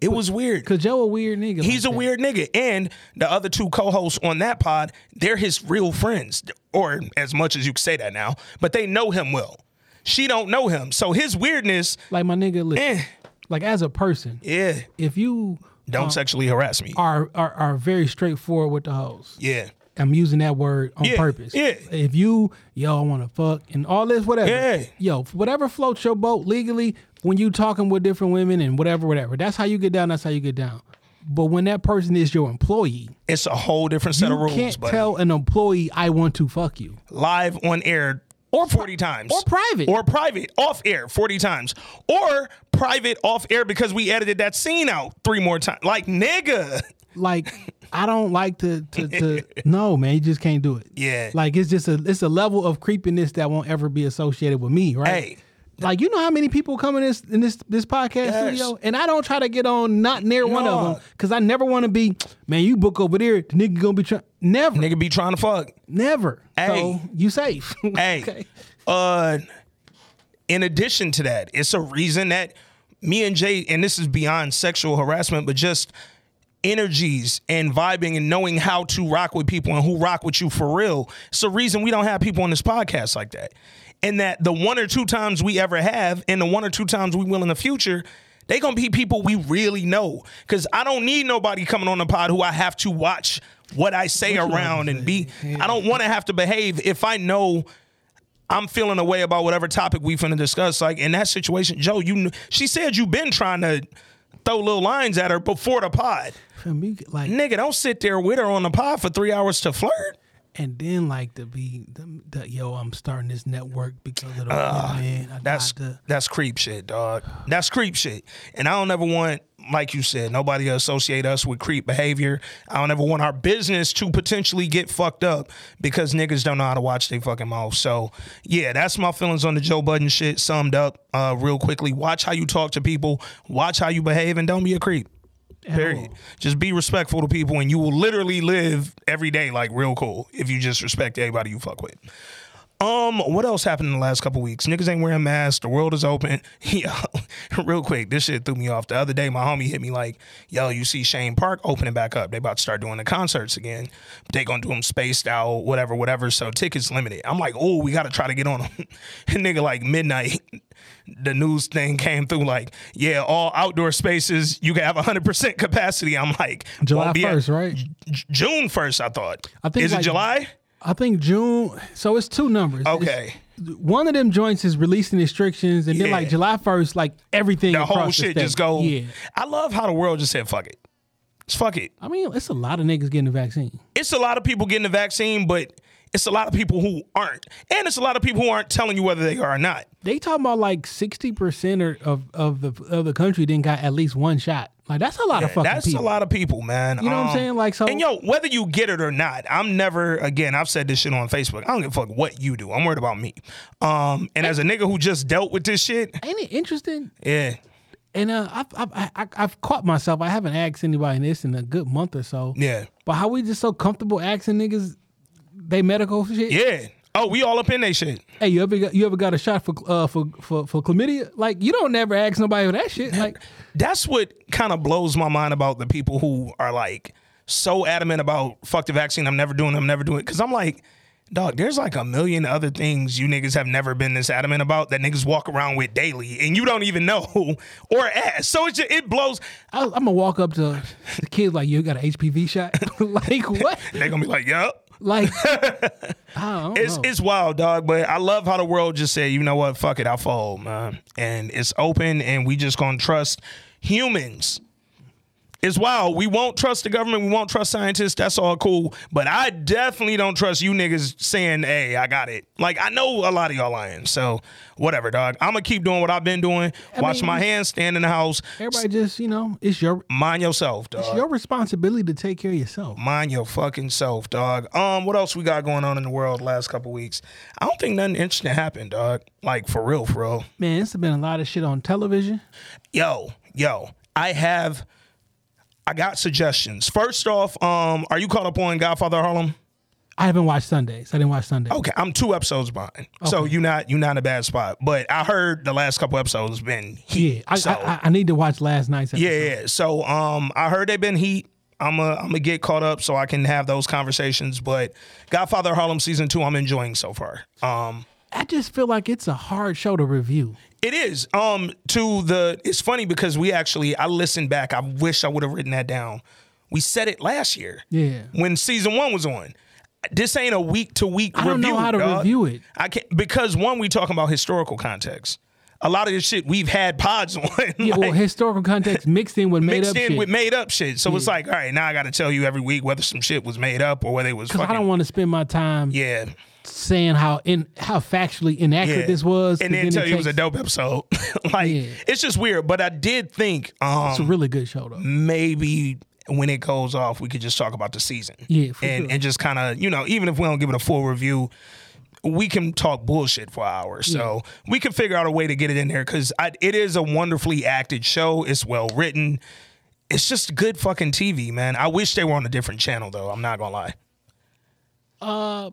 S3: It was weird.
S2: Cause Joe a weird nigga.
S3: He's a
S2: that.
S3: weird nigga. And the other two co-hosts on that pod, they're his real friends. Or as much as you can say that now, but they know him well. She don't know him. So his weirdness,
S2: Like my nigga, listen.
S3: eh,
S2: Like as a person,
S3: yeah.
S2: if you
S3: Don't sexually harass me.
S2: are, are are very straightforward with the hoes.
S3: Yeah.
S2: I'm using that word on
S3: Yeah,
S2: purpose.
S3: yeah.
S2: If you yo I want to fuck and all this whatever.
S3: Yeah.
S2: Yo, whatever floats your boat legally when you talking with different women and whatever whatever. That's how you get down. That's how you get down. But when that person is your employee,
S3: It's a whole different set of rules,
S2: You
S3: can't
S2: tell an employee I want to fuck you.
S3: live on air
S2: Or pri-
S3: 40 times.
S2: or private.
S3: Or private, off air 40 times. Or private, off air because we edited that scene out three more times. Like, nigga.
S2: like I don't like to to, to no man, you just can't do it.
S3: Yeah.
S2: Like it's just a it's a level of creepiness that won't ever be associated with me, right?
S3: Hey.
S2: Like you know how many people come in this in this this podcast
S3: Yes.
S2: studio, and I don't try to get on not near one of them because I never want to be man. You book over there, the nigga gonna be trying. Never,
S3: Nigga be trying to fuck.
S2: never.
S3: Hey.
S2: So you safe.
S3: Hey,
S2: Okay.
S3: uh, in addition to that, it's a reason that me and Jay, and this is beyond sexual harassment, but just energies and vibing and knowing how to rock with people and who rock with you for real. It's a reason we don't have people on this podcast like that. And that the one or two times we ever have, and the one or two times we will in the future, they gonna be people we really know. Cause I don't need nobody coming on the pod who I have to watch what I say around and be. I don't want to have to behave if I know I'm feeling a way about whatever topic we finna discuss. Like in that situation, Joe, you she said you been trying to throw little lines at her before the pod.
S2: You like
S3: Nigga, don't sit there with her on the pod for three hours to flirt.
S2: And then like to be the, the yo, I'm starting this network because of the women. I
S3: That's
S2: to,
S3: that's creep shit, dog. That's creep shit. And I don't ever want, like you said, nobody to associate us with creep behavior. I don't ever want our business to potentially get fucked up because niggas don't know how to watch their fucking mouth. So yeah, that's my feelings on the Joe Budden shit summed up uh, real quickly. Watch how you talk to people, watch how you behave, and don't be a creep. Period. Just be respectful to people, and you will literally live every day like real cool if you just respect everybody you fuck with. Um, what else happened in the last couple weeks? Niggas ain't wearing masks. The world is open. Yo, real quick, this shit threw me off. The other day, my homie hit me like, "Yo, you see Chene Park opening back up? They about to start doing the concerts again. They gonna do them spaced out, whatever, whatever. So tickets limited. I'm like, oh, we gotta try to get on them. and nigga, like midnight, the news thing came through like, yeah, all outdoor spaces you can have 100 percent capacity. I'm like,
S2: July
S3: be
S2: first, right?
S3: J- June first, I thought.
S2: I think
S3: is it July?
S2: I think June. So it's two numbers. It's-
S3: Okay.
S2: one of them joints is releasing restrictions, and then like July first, like everything.
S3: the whole shit
S2: state.
S3: just go.
S2: Yeah.
S3: I love how the world just said fuck it. Just fuck it.
S2: I mean, it's a lot of niggas getting the vaccine.
S3: It's a lot of people getting the vaccine, but it's a lot of people who aren't, and it's a lot of people who aren't telling you whether they are or not.
S2: They talking about like sixty percent of of the of the country didn't got at least one shot. Like that's a lot of fucking
S3: That's
S2: people.
S3: a lot of people, man.
S2: You know what I'm saying? Like, so-
S3: and yo, whether you get it or not, I'm never. Again, I've said this shit on Facebook. I don't give a fuck what you do. I'm worried about me. Um, and as a nigga who just dealt with this shit,
S2: Ain't it interesting?
S3: yeah,
S2: And uh, I've, I've I- I've caught myself. I haven't asked anybody this in a good month or so.
S3: yeah,
S2: But how we just so comfortable asking niggas they medical shit?
S3: yeah. Oh, we all up in they shit.
S2: Hey, you ever got, you ever got a shot for uh for for for chlamydia? Like you don't never ask nobody for that shit. Like
S3: That's what kind of blows my mind about the people who are like so adamant about fuck the vaccine. I'm never doing. it, I'm never doing it. Because I'm like, dog. There's like a million other things you niggas have never been this adamant about that niggas walk around with daily, and you don't even know or ask. So it just, it blows.
S2: I, I'm gonna walk up to the kids like you got an HPV shot. like what?
S3: They're gonna be like, yup.
S2: Like I
S3: It's
S2: know.
S3: it's wild, dog. But I love how the world just said, you know what, fuck it, I'll fold, man. And it's open, and we just gonna trust humans. It's wild. We won't trust the government. We won't trust scientists. That's all cool. But I definitely don't trust you niggas saying, "Hey, I got it." Like I know a lot of y'all lying. So whatever, dog. I'm gonna keep doing what I've been doing. Wash
S2: mean,
S3: my hands. Stand in the house.
S2: everybody just you know it's your
S3: Mind yourself, dog.
S2: it's your responsibility to take care of yourself.
S3: Mind your fucking self, dog. Um, what else we got going on in the world last couple weeks? I don't think nothing interesting happened, dog. Like for real, for real.
S2: Man, it's been a lot of shit on television.
S3: Yo, yo, I have I got suggestions. First off, um, are you caught up on Godfather Harlem?
S2: I haven't watched Sundays. I didn't watch Sundays.
S3: Okay, I'm two episodes behind. So you're not you're not in a bad spot. But I heard the last couple episodes been heat.
S2: Yeah, I,
S3: so,
S2: I, I need to watch last night's episode.
S3: yeah, yeah. So um I heard they've been heat. I'm a, I'm gonna get caught up so I can have those conversations. But Godfather Harlem season two, I'm enjoying so far. Um,
S2: I just feel like it's a hard show to review.
S3: It is. Um, to the it's funny because we actually I listened back. I wish I would have written that down. We said it last year.
S2: Yeah.
S3: When season one was on. This ain't a week to week
S2: I
S3: review.
S2: don't know how to
S3: dog.
S2: review it.
S3: I can't because one, we talking about historical context. A lot of this shit we've had pods on.
S2: Yeah,
S3: like,
S2: well, historical context mixed in with made
S3: mixed
S2: up
S3: in
S2: shit.
S3: with made up shit. So it's like, all right, now I gotta tell you every week whether some shit was made up or whether it was
S2: Because I don't want to spend my time
S3: Yeah.
S2: Saying how in how factually inaccurate
S3: Yeah.
S2: this was,
S3: and then tell you it was a dope episode. like
S2: Yeah.
S3: it's just weird. But I did think um
S2: It's a really good show though.
S3: maybe when it goes off, we could just talk about the season.
S2: Yeah, for
S3: and
S2: sure.
S3: and just kind of you know, even if we don't give it a full review, we can talk bullshit for hours. So we can figure out a way to get it in there because it is a wonderfully acted show. It's well written. It's just good fucking TV, man. I wish they were on a different channel though. I'm not gonna lie.
S2: Uh,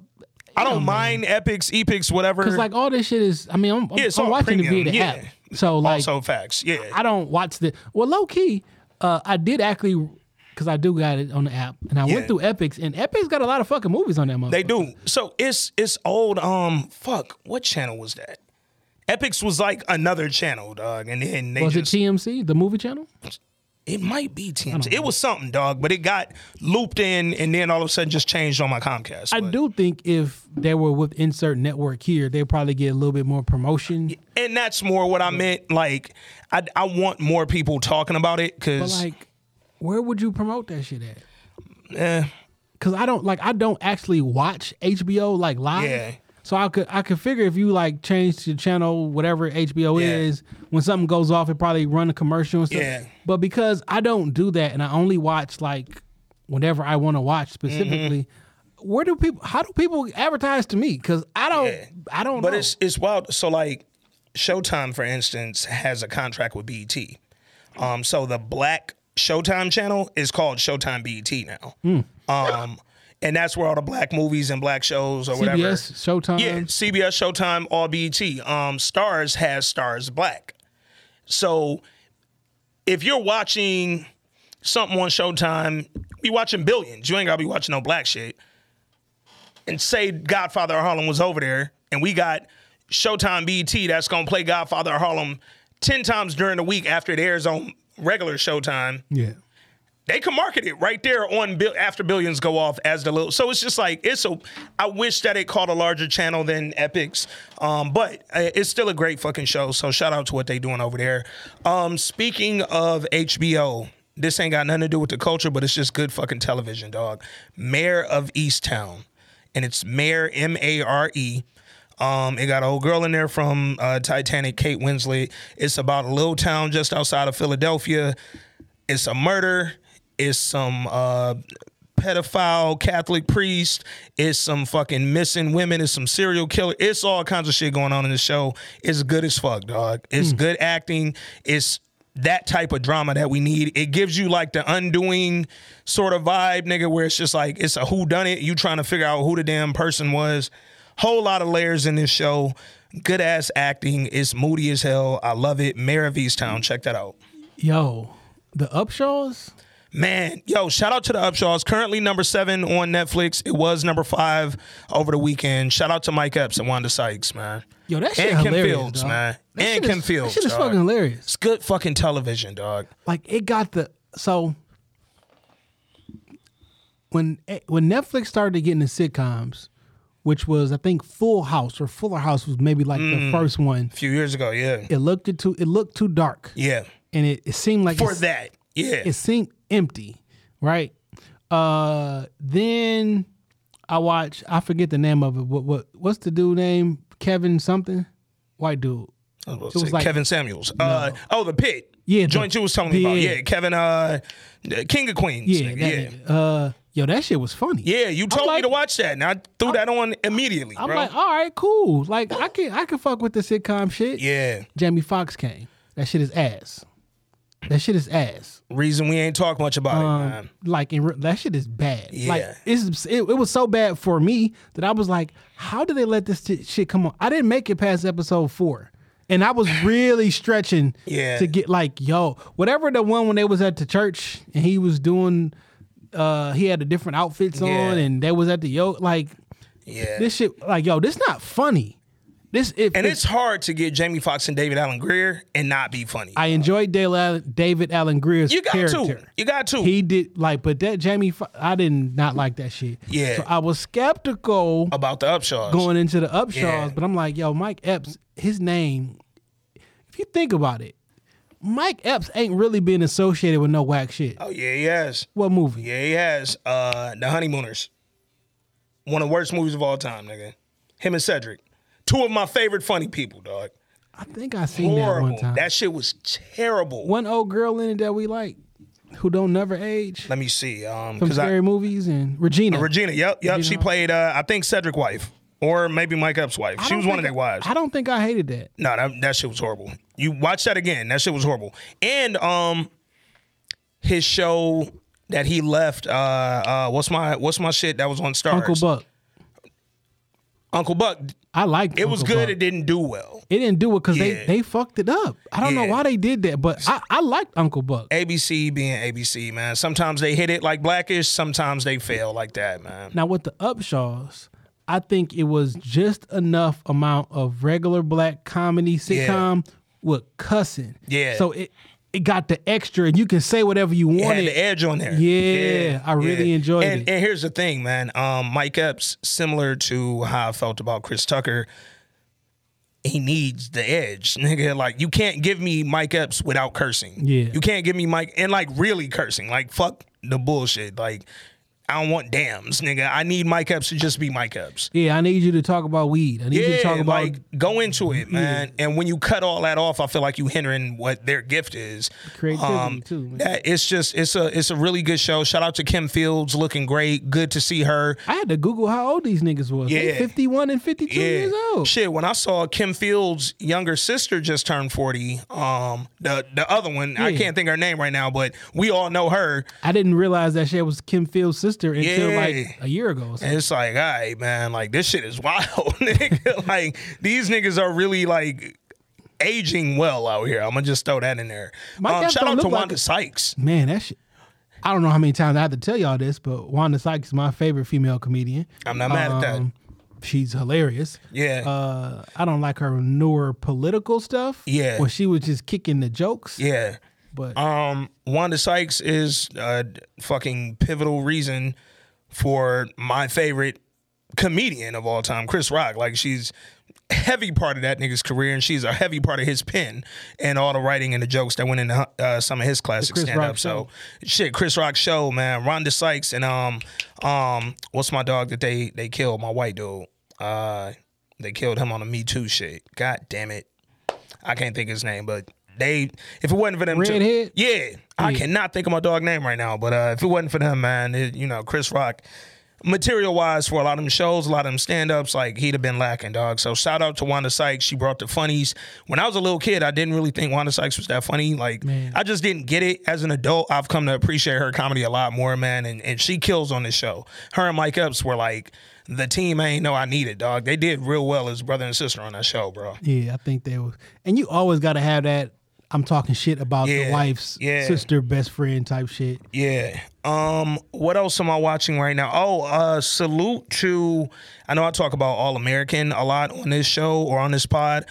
S3: I don't mind Epix, Epix, whatever.
S2: because like all this shit is. I mean, I'm, I'm,
S3: Yeah, it's
S2: I'm
S3: all
S2: watching it
S3: premium,
S2: via the
S3: yeah.
S2: app. So like,
S3: also facts. Yeah.
S2: I don't watch the. Well, low key, uh, I did actually because I do got it on the app, and I
S3: Yeah.
S2: went through Epix, and Epix got a lot of fucking movies on that.
S3: They do. So it's it's old. Um, fuck. What channel was that? Epix was like another channel, dog, and then they
S2: Was
S3: just
S2: it TMC, the movie channel?
S3: It might be TMZ. It was something, dog, but it got looped in, and then all of a sudden just changed on my Comcast.
S2: I
S3: But-
S2: do think if they were with insert network here, they'd probably get a little bit more promotion.
S3: and that's more what I meant. Like, I I want more people talking about it because
S2: like, where would you promote that shit at?
S3: eh,
S2: Because I don't like I don't actually watch HBO like live.
S3: Yeah.
S2: So I could I could figure if you like change the channel whatever HBO
S3: Yeah.
S2: is when something goes off it probably run a commercial and stuff.
S3: Yeah.
S2: But because I don't do that and I only watch like whatever I want to watch specifically, where do people how do people advertise to me? Because I don't
S3: Yeah.
S2: I don't
S3: But
S2: know.
S3: it's it's wild. So like Showtime, for instance, has a contract with BET. Um, so the black Showtime channel is called Showtime BET now. Um, and that's where all the black movies and black shows or whatever.
S2: CBS, Showtime.
S3: Yeah, CBS, Showtime, all BET. Um, Starz has Starz Black. So if you're watching something on Showtime, be watching Billions. You ain't gotta be watching no black shit. And say Godfather of Harlem was over there, and we got Showtime BET that's gonna play Godfather of Harlem ten times during the week after it airs on regular Showtime
S2: Yeah.
S3: They can market it right there on after billions go off as the little. So it's just like it's a. I wish that it caught a larger channel than Epix, um, but uh, it's still a great fucking show. So shout out to what they doing over there. Um, speaking of HBO, this ain't got nothing to do with the culture, but it's just good fucking television, dog. Mare of Easttown, and it's Mayor M A R E. Um, it got a old girl in there from uh, Titanic, Kate Winslet. It's about a little town just outside of Philadelphia. It's a murder. It's some uh, pedophile Catholic priest. It's some fucking missing women. It's some serial killer. It's all kinds of shit going on in the show. It's good as fuck, dog. It's good acting. It's that type of drama that we need. It gives you like the undoing sort of vibe, nigga, where it's just like it's a who done it. You trying to figure out who the damn person was. Whole lot of layers in this show. Good ass acting. It's moody as hell. I love it. Mare of Easttown. Check that out.
S2: Yo, the Upshaws.
S3: Man, yo, shout out to the Upshaws. Currently number seven on Netflix. It was number five over the weekend. Shout out to Mike Epps and Wanda Sykes, man.
S2: Yo, that shit
S3: and Kim
S2: hilarious,
S3: Fields,
S2: dog.
S3: man.
S2: That
S3: and Kim
S2: is-
S3: Fields.
S2: That shit is
S3: dog.
S2: fucking hilarious.
S3: It's good fucking television, dog.
S2: Like it got the so when eh, when Netflix started getting the sitcoms, which was I think Full House or Fuller House was maybe like
S3: Mm.
S2: the first one.
S3: A few years ago, yeah.
S2: It looked it too it looked too dark,
S3: Yeah.
S2: and it, it seemed like
S3: For that. Yeah.
S2: it seemed empty, right? Uh, then I watch I forget the name of it. What what what's the dude name? Kevin something, white dude.
S3: I was
S2: it was like-
S3: Kevin Samuels. Uh, oh, the pit.
S2: Yeah, the-
S3: Joint you was telling me about.
S2: yeah.
S3: Yeah, Kevin uh King of Queens.
S2: Yeah,
S3: yeah.
S2: Uh, yo, that shit was funny.
S3: Yeah, you told me to watch that, and I threw that on immediately,
S2: I'm
S3: bro.
S2: like, all right, cool. Like I can I can fuck with the sitcom shit.
S3: yeah.
S2: Jamie Foxx came. That shit is ass. That shit is ass.
S3: Reason we ain't talk much about it,
S2: Um,
S3: man.
S2: like in that shit is bad. Like
S3: Yeah.
S2: it's it, it was so bad for me that I was like, how did they let this t- shit come on? I didn't make it past episode four, and I was really stretching
S3: Yeah.
S2: to get like, yo, whatever the one when they was at the church and he was doing, uh, he had the different outfits
S3: Yeah.
S2: on, and they was at the yo, like
S3: Yeah.
S2: this shit, like yo, this not funny. This if,
S3: and
S2: if-
S3: it's hard to get Jamie Foxx and David Alan Grier and not be funny.
S2: I enjoyed Dale Allen, David Alan Grier's
S3: you got
S2: character.
S3: to. You got to.
S2: He did like, but that Jamie, I did not not like that shit.
S3: Yeah.
S2: So I was skeptical
S3: about the Upshaws.
S2: going into the Upshaws,
S3: Yeah.
S2: but I'm like, yo, Mike Epps, his name. If you think about it, Mike Epps ain't really been associated with no whack shit.
S3: oh yeah, he has.
S2: What movie?
S3: Yeah, he has. Uh, the Honeymooners. One of the worst movies of all time, nigga. Him and Cedric. Two of my favorite funny people, dog.
S2: I think I seen that one time.
S3: That shit was terrible.
S2: one old girl in it that we like, who don't never age
S3: Let me see. Um,
S2: from
S3: because I
S2: scary movies and Regina.
S3: Regina, yep, yep.
S2: Regina
S3: She played. Uh, I think Cedric wife, or maybe Mike Epps' wife.
S2: I
S3: She was one of their wives.
S2: I don't think I hated that.
S3: No, that, that shit was horrible. You watch that again. That shit was horrible. And um, his show that he left. Uh, uh, what's my what's my shit that was on Starz?
S2: Uncle Buck.
S3: Uncle Buck.
S2: I liked
S3: It was good.
S2: Buck.
S3: It didn't do well.
S2: It didn't do it because
S3: Yeah.
S2: they they fucked it up. I don't know why they did that, but I, I liked Uncle Buck.
S3: ABC being ABC, man. Sometimes they hit it like Blackish. Sometimes they fail like that, man.
S2: Now with the Upshaws, I think it was just enough amount of regular black comedy sitcom with cussing.
S3: Yeah.
S2: So it it got the extra, and you can say whatever you
S3: It had the edge on there.
S2: Yeah, I really enjoyed
S3: and,
S2: it.
S3: And here's the thing, man. Um, Mike Epps, similar to how I felt about Chris Tucker, he needs the edge, nigga. Like you can't give me Mike Epps without cursing.
S2: Yeah.
S3: you can't give me Mike and like really cursing. Like fuck the bullshit. Like I don't want dams, nigga. I need Mike Epps to just be Mike Epps.
S2: Yeah, I need you to talk about weed. I need you
S3: Yeah,
S2: to talk about
S3: like go into it, man. And when you cut all that off, I feel like you hindering what their gift is.
S2: creativity too. Man.
S3: Yeah, it's just it's a it's a really good show. Shout out to Kim Fields, looking great. Good to see her.
S2: I had to Google how old these niggas was. They
S3: Yeah.
S2: 51 and 52 years old.
S3: Shit, when I saw Kim Fields' younger sister just turned 40, um the the other one, I can't think her name right now, but we all know her.
S2: I didn't realize that she was Kim Fields' sister until
S3: Yeah.
S2: like a year ago. or something.
S3: And it's like, all right, man, like this shit is wild, nigga. like these niggas are really like aging well out here. I'm gonna just throw that in there. Um, shout out to
S2: like
S3: Wanda
S2: a-
S3: Sykes.
S2: Man, that shit. I don't know how many times I have to tell y'all this, but Wanda Sykes is my favorite female comedian.
S3: I'm not mad at that.
S2: Um, She's hilarious.
S3: Yeah.
S2: Uh, I don't like her newer political stuff.
S3: Yeah.
S2: Where she was just kicking the jokes.
S3: Yeah.
S2: But
S3: Um, Wanda Sykes is a fucking pivotal reason for my favorite comedian of all time, Chris Rock. Like she's heavy part of that nigga's career, and she's a heavy part of his pen and all the writing and the jokes that went into uh, some of his classic stand up. So shit, Chris Rock show, man. Rhonda Sykes and um um what's my dog that they they killed? My white dude. Uh, they killed him on a Me Too shit. God damn it. I can't think of his name, but they if it wasn't for them, two-
S2: Redhead?
S3: yeah, I cannot think of my dog name right now. But uh, if it wasn't for them, man, it, you know, Chris Rock, material wise for a lot of them shows, a lot of them stand ups, like he'd have been lacking, dog. So shout out to Wanda Sykes. She brought the funnies. When I was a little kid, I didn't really think Wanda Sykes was that funny. Like I just didn't get it. As an adult, I've come to appreciate her comedy a lot more, man. And and she kills on this show. Her and Mike Epps were like the team I ain't know I needed, dog. They did real well as brother and sister on that show, bro.
S2: yeah, I think they were. And you always got to have that. I'm talking shit about
S3: Yeah.
S2: the wife's
S3: Yeah.
S2: sister, best friend type shit.
S3: Yeah. Um. What else am I watching right now? Oh, uh, salute to. I know I talk about All American a lot on this show or on this pod.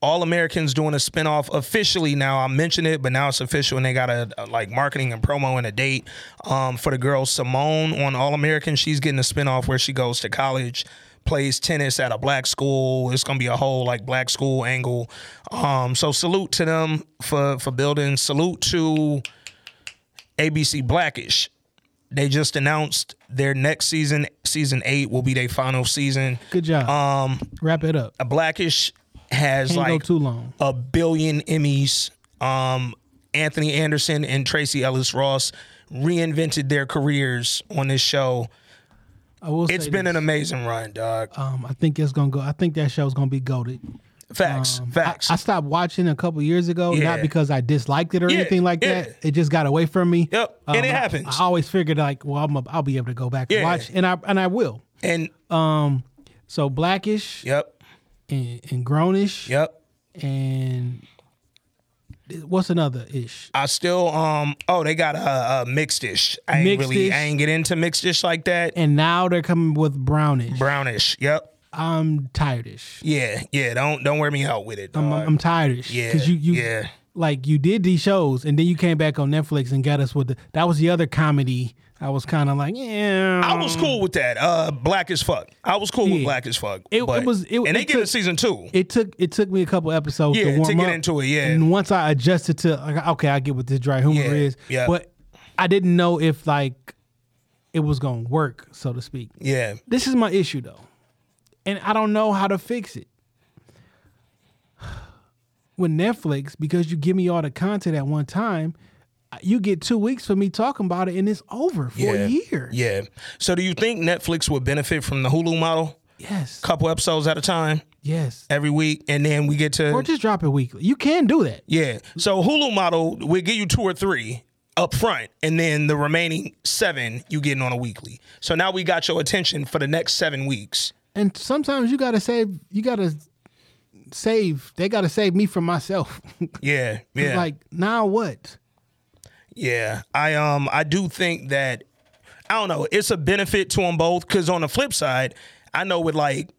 S3: All Americans doing a spinoff officially now. I mentioned it, but now it's official, and they got a, a, like marketing and promo and a date. Um, for the girl Simone on All American, she's getting a spinoff where she goes to college, plays tennis at a black school. It's gonna be a whole like black school angle. Um, so salute to them for for building. Salute to ABC Blackish. They just announced their next season, season eight, will be their final season.
S2: Good job.
S3: Um,
S2: Wrap it up.
S3: a Blackish has
S2: Can't
S3: like
S2: too long.
S3: a billion Emmys. Um, Anthony Anderson and Tracee Ellis Ross reinvented their careers on this show.
S2: I will
S3: It's been
S2: this.
S3: an amazing run, dog.
S2: Um, I think it's gonna go. I think that show's gonna be goaded.
S3: Facts, facts.
S2: I, I stopped watching a couple years ago,
S3: Yeah.
S2: not because I disliked it or
S3: Yeah,
S2: anything like
S3: yeah.
S2: that. It just got away from me.
S3: Yep, and it
S2: I-
S3: happens.
S2: I, always figured like, well, I'm a, I'll be able to go back and watch, and I and I will.
S3: and
S2: Um, so Blackish
S3: yep,
S2: and, and Grownish
S3: yep.
S2: and what's another ish?
S3: I still um oh they got a, a mixed ish. I ain't
S2: Mixed
S3: really. I ain't get into mixed dish like that.
S2: And now they're coming with Brownish.
S3: Brownish. Yep.
S2: I'm tiredish.
S3: Yeah, yeah. Don't don't wear me out with it.
S2: I'm. I'm tiredish.
S3: Yeah,
S2: you, you,
S3: yeah.
S2: Like you did these shows, and then you came back on Netflix and got us with the. That was the other comedy. I was kind of like, yeah.
S3: I was cool with that. Uh, black as fuck. I was cool with black as fuck.
S2: It- it was- it-
S3: and they
S2: it
S3: get a season two.
S2: It took it took me a couple episodes
S3: Yeah,
S2: to
S3: to get
S2: up.
S3: into it, yeah.
S2: And once I adjusted to like, okay, I get what this dry humor
S3: Yeah,
S2: is.
S3: yeah.
S2: But I didn't know if like it was gonna work, so to speak.
S3: yeah,
S2: This is my issue though, and I don't know how to fix it. With Netflix, because you give me all the content at one time, you get two weeks for me talking about it, and it's over for
S3: yeah,
S2: a year.
S3: Yeah. So do you think Netflix would benefit from the Hulu model?
S2: Yes.
S3: Couple episodes at a time
S2: Yes.
S3: every week, and then we get to
S2: Or just drop it weekly. You can do that.
S3: yeah. So Hulu model, we give you two or three up front, and then the remaining seven you getting on a weekly. So now we got your attention for the next seven weeks.
S2: And sometimes you gotta save. You gotta save. They gotta save me from myself.
S3: Yeah, yeah.
S2: Like now what?
S3: Yeah, I um I do think that I don't know, it's a benefit to them both cuz on the flip side, I know with like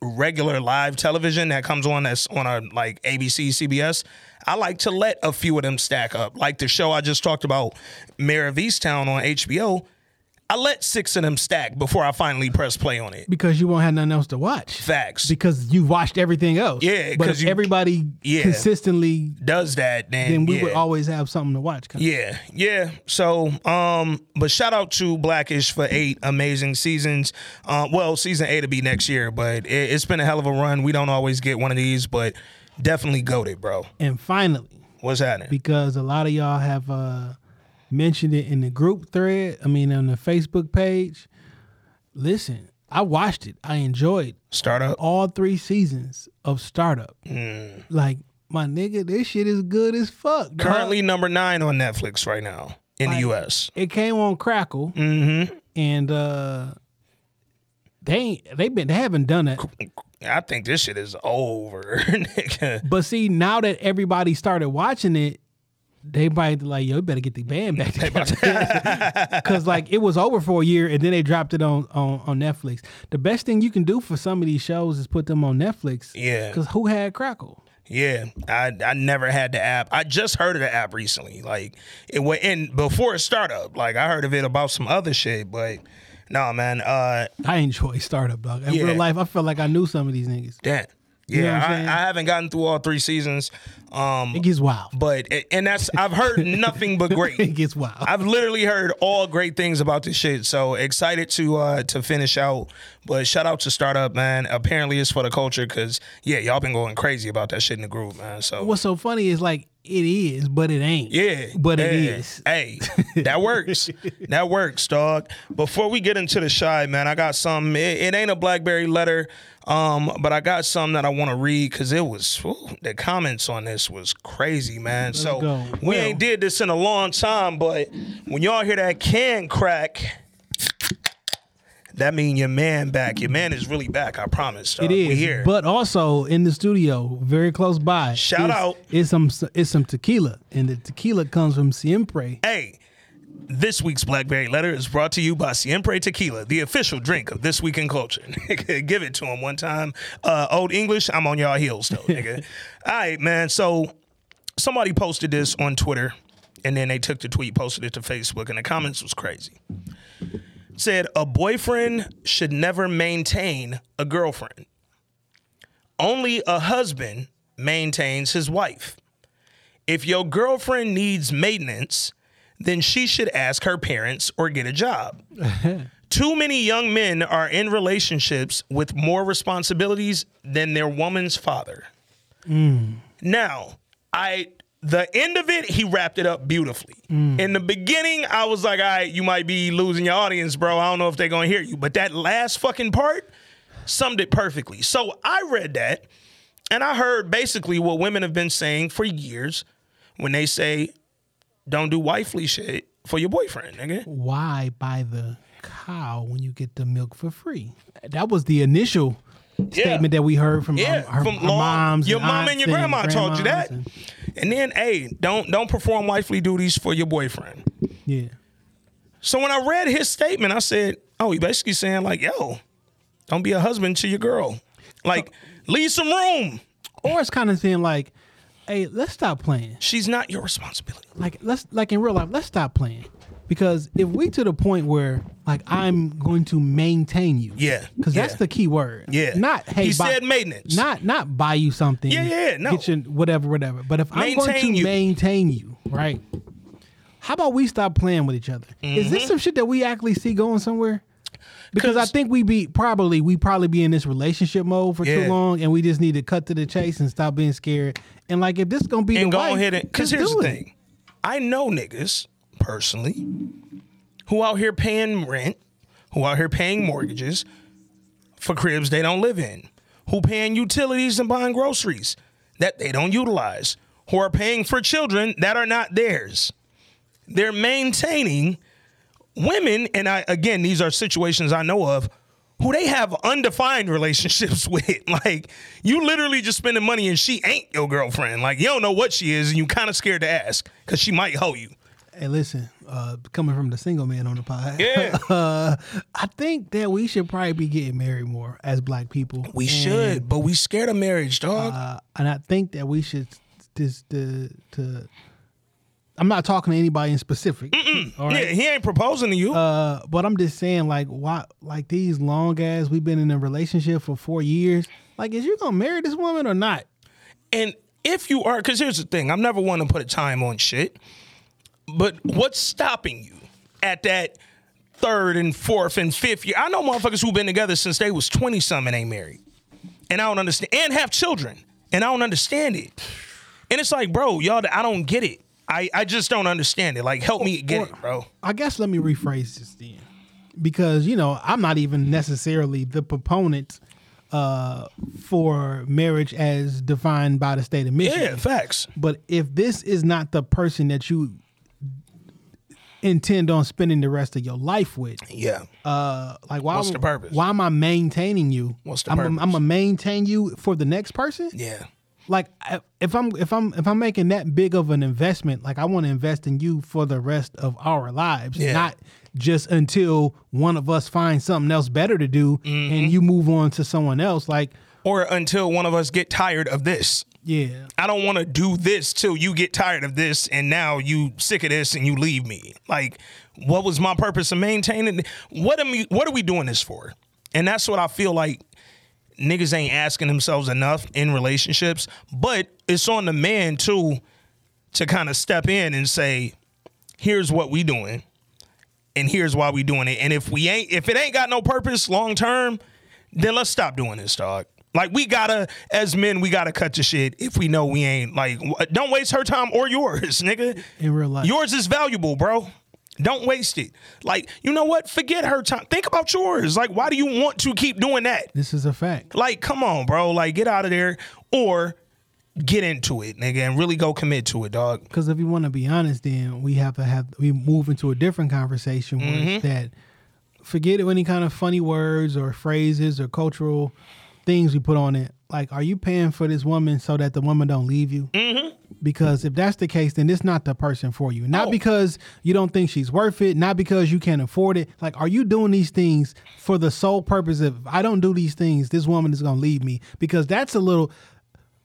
S3: regular live television that comes on that's on a like ABC, CBS, I like to let a few of them stack up. Like the show I just talked about, Mare of Easttown on HBO, I let six of them stack before I finally press play on it.
S2: because you won't have nothing else to watch.
S3: Facts.
S2: Because you watched everything else.
S3: Yeah,
S2: but if
S3: you-
S2: everybody
S3: Yeah.
S2: consistently,
S3: Does that then?
S2: then we
S3: yeah.
S2: would always have something to watch.
S3: Yeah, yeah. So, um, but shout out to Blackish for eight amazing seasons. Uh, well, season eight will be next year, but it, it's been a hell of a run. We don't always get one of these, but definitely goaded, bro.
S2: And finally,
S3: What's happening?
S2: because a lot of y'all have uh, mentioned it in the group thread. I mean, on the Facebook page. Listen, I watched it. I enjoyed
S3: Startup.
S2: all three seasons of Startup.
S3: Mm.
S2: Like my nigga, this shit is good as fuck. dog.
S3: Currently number nine on Netflix right now in the U.S.
S2: it came on Crackle,
S3: Mm-hmm.
S2: and uh, they ain't, they been they haven't done it.
S3: I think this shit is over, nigga.
S2: But see, now that everybody started watching it, they might like, yo, you better get the band back because like it was over for a year, and then they dropped it on, on on Netflix. The best thing you can do for some of these shows is put them on Netflix.
S3: Yeah.
S2: because who had Crackle?
S3: Yeah, I I never had the app. I just heard of the app recently. Like it went in before it startup. Like I heard of it about some other shit, but no, man. Uh,
S2: I enjoy Startup Dog. In
S3: Yeah.
S2: real life, I felt like I knew some of these niggas.
S3: damn.
S2: You know
S3: Yeah,
S2: I'm
S3: I, haven't gotten through all three seasons. Um,
S2: It gets wild.
S3: but and that's I've heard nothing but great.
S2: it gets wild.
S3: I've literally heard all great things about this shit. So excited to uh to finish out. But shout out to Startup, man. Apparently it's for the culture because yeah, y'all been going crazy about that shit in the group, man. So
S2: What's so funny is like it is, but it ain't.
S3: Yeah,
S2: but it
S3: yeah.
S2: is.
S3: Hey, that works. that works, dog. Before we get into the shy, man, I got some. It, it ain't a BlackBerry letter, um, but I got some that I want to read because it was the comments on this was crazy, man. so
S2: go.
S3: we
S2: Well-
S3: ain't did this in a long time, but when y'all hear that can crack. That mean your man back. Your man is really back. I promise. Dog.
S2: It is,
S3: We here.
S2: but also in the studio, very close by.
S3: Shout out.
S2: It's some is some tequila, and the tequila comes from Siempre.
S3: Hey, this week's Blackberry Letter is brought to you by Siempre Tequila, the official drink of This Week in Culture. Give it to him one time. Uh, Old English, I'm on y'all heels, though, nigga. All right, man. So somebody posted this on Twitter, and then they took the tweet, posted it to Facebook, and the comments was crazy. Said, a boyfriend should never maintain a girlfriend. Only a husband maintains his wife. If your girlfriend needs maintenance, then she should ask her parents or get a job. Too many young men are in relationships with more responsibilities than their woman's father. Hmm. Now, I the end of it, he wrapped it up beautifully. Mm. In the beginning, I was like, all right, you might be losing your audience, bro. I don't know if they're gonna hear you. But that last fucking part summed it perfectly. So I read that and I heard basically what women have been saying for years when they say, don't do wifely shit for your boyfriend, nigga.
S2: Why buy the cow when you get the milk for free? That was the initial statement that we heard from
S3: Yeah, um,
S2: our, our,
S3: from
S2: our
S3: long,
S2: moms.
S3: your mom and your grandma told you that.
S2: and-
S3: And then, hey, don't don't perform wifely duties for your boyfriend.
S2: yeah.
S3: So when I read his statement, I said, "Oh, he basically saying like, yo, don't be a husband to your girl. Like, leave some room.
S2: Or it's kind of saying like, hey, let's stop playing.
S3: She's not your responsibility."
S2: like let's like in real life let's stop playing because if we to the point where like i'm going to maintain you
S3: Yeah,
S2: because that's the key word
S3: Yeah.
S2: not hey
S3: He
S2: buy-
S3: said maintenance.
S2: not not buy you something
S3: Yeah, yeah, no.
S2: get you whatever whatever but if i'm going to
S3: Maintain you.
S2: maintain you right how about we stop playing with each other is
S3: Mm-hmm.
S2: this some shit that we actually see going somewhere because I think we be probably we probably be in this relationship mode for too long, and we just need to cut to the chase and stop being scared. And like, if this is gonna be
S3: and
S2: the
S3: go
S2: wife,
S3: ahead and because here's the
S2: it.
S3: thing i know niggas personally who out here paying rent who out here paying mortgages for cribs they don't live in who paying utilities and buying groceries that they don't utilize who are paying for children that are not theirs they're maintaining women and i again these are situations i know of who they have undefined relationships with. Like you literally just spending money and she ain't your girlfriend. Like you don't know what she is and you kind of scared to ask because she might hoe you.
S2: Hey, listen, uh, coming from the single man on the pod,
S3: Yeah.
S2: uh, I think that we should probably be getting married more as black people.
S3: We
S2: And,
S3: should, but we scared of marriage, dog.
S2: uh, and I think that we should just to to. I'm not talking to anybody in specific. all
S3: Yeah, he ain't proposing to you.
S2: Uh, but I'm just saying, like, why, like these long ass, we've been in a relationship for four years. Like, is you gonna marry this woman or not?
S3: And if you are, because here's the thing, I'm never one to put a time on shit. But what's stopping you at that third and fourth and fifth year? I know motherfuckers who've been together since they was 20 something ain't married. And I don't understand and have children. And I don't understand it. And it's like, bro, y'all, I don't get it. I, I just don't understand it. Like, help me get it, bro.
S2: I guess let me rephrase this then, because you know I'm not even necessarily the proponent uh, for marriage as defined by the state of Michigan.
S3: Yeah, facts.
S2: But if this is not the person that you intend on spending the rest of your life with,
S3: Yeah.
S2: uh, like why?
S3: What's the purpose?
S2: Why am I maintaining you?
S3: What's the
S2: I'm,
S3: purpose?
S2: I'm gonna maintain you for the next person.
S3: Yeah.
S2: Like if I'm if I'm if I'm making that big of an investment, like I want to invest in you for the rest of our lives,
S3: Yeah.
S2: not just until one of us finds something else better to do
S3: Mm-hmm.
S2: and you move on to someone else. Like,
S3: Or until one of us get tired of this.
S2: Yeah,
S3: I don't want to do this till you get tired of this and now you sick of this and you leave me. Like, what was my purpose of maintaining? What am we, what are we doing this for? And that's what I feel like niggas ain't asking themselves enough in relationships. But it's on the man too to kind of step in and say, here's what we doing and here's why we doing it. And if we ain't if it ain't got no purpose long term, then let's stop doing this, dog. Like we gotta, as men, we gotta cut the shit if we know we ain't like. Don't waste her time or yours, nigga.
S2: In real life.
S3: yours is valuable, bro. Don't waste it. Like you know what? Forget her time. Think about yours. Like why do you want to keep doing that?
S2: this is a fact.
S3: Like come on, bro. Like get out of there or get into it, nigga, and really go commit to it, dog.
S2: Because if you want to be honest, then we have to have we move into a different conversation where
S3: Mm-hmm.
S2: it's that forget any kind of funny words or phrases or cultural things we put on it. Like, are you paying for this woman so that the woman don't leave you? Mm-hmm. Because if that's the case, then it's not the person for you. Not
S3: Oh.
S2: because you don't think she's worth it, not because you can't afford it. Like, are you doing these things for the sole purpose of if I don't do these things, this woman is gonna leave me? Because that's a little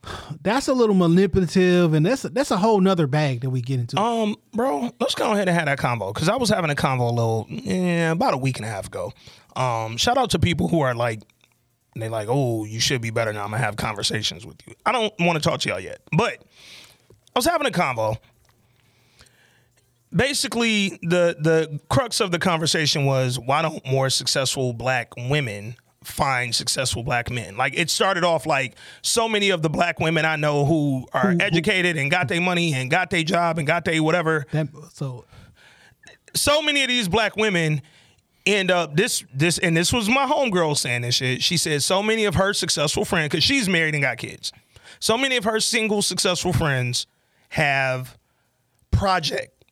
S2: that's a little manipulative and that's a, that's a whole nother bag that we get into.
S3: Um, bro, let's go ahead and have that convo because I was having a convo a little, yeah, about a week and a half ago. Um, shout out to people who are like, they like, oh, you should be better now. I'm gonna have conversations with you. I don't want to talk to y'all yet, but I was having a convo. Basically, the the crux of the conversation was why don't more successful black women find successful black men? Like it started off like so many of the black women I know who are educated and got their money and got their job and got their whatever
S2: that so
S3: so many of these black women end up this this and this was my homegirl saying this shit. She said so many of her successful friends because she's married and got kids. So many of her single successful friends have project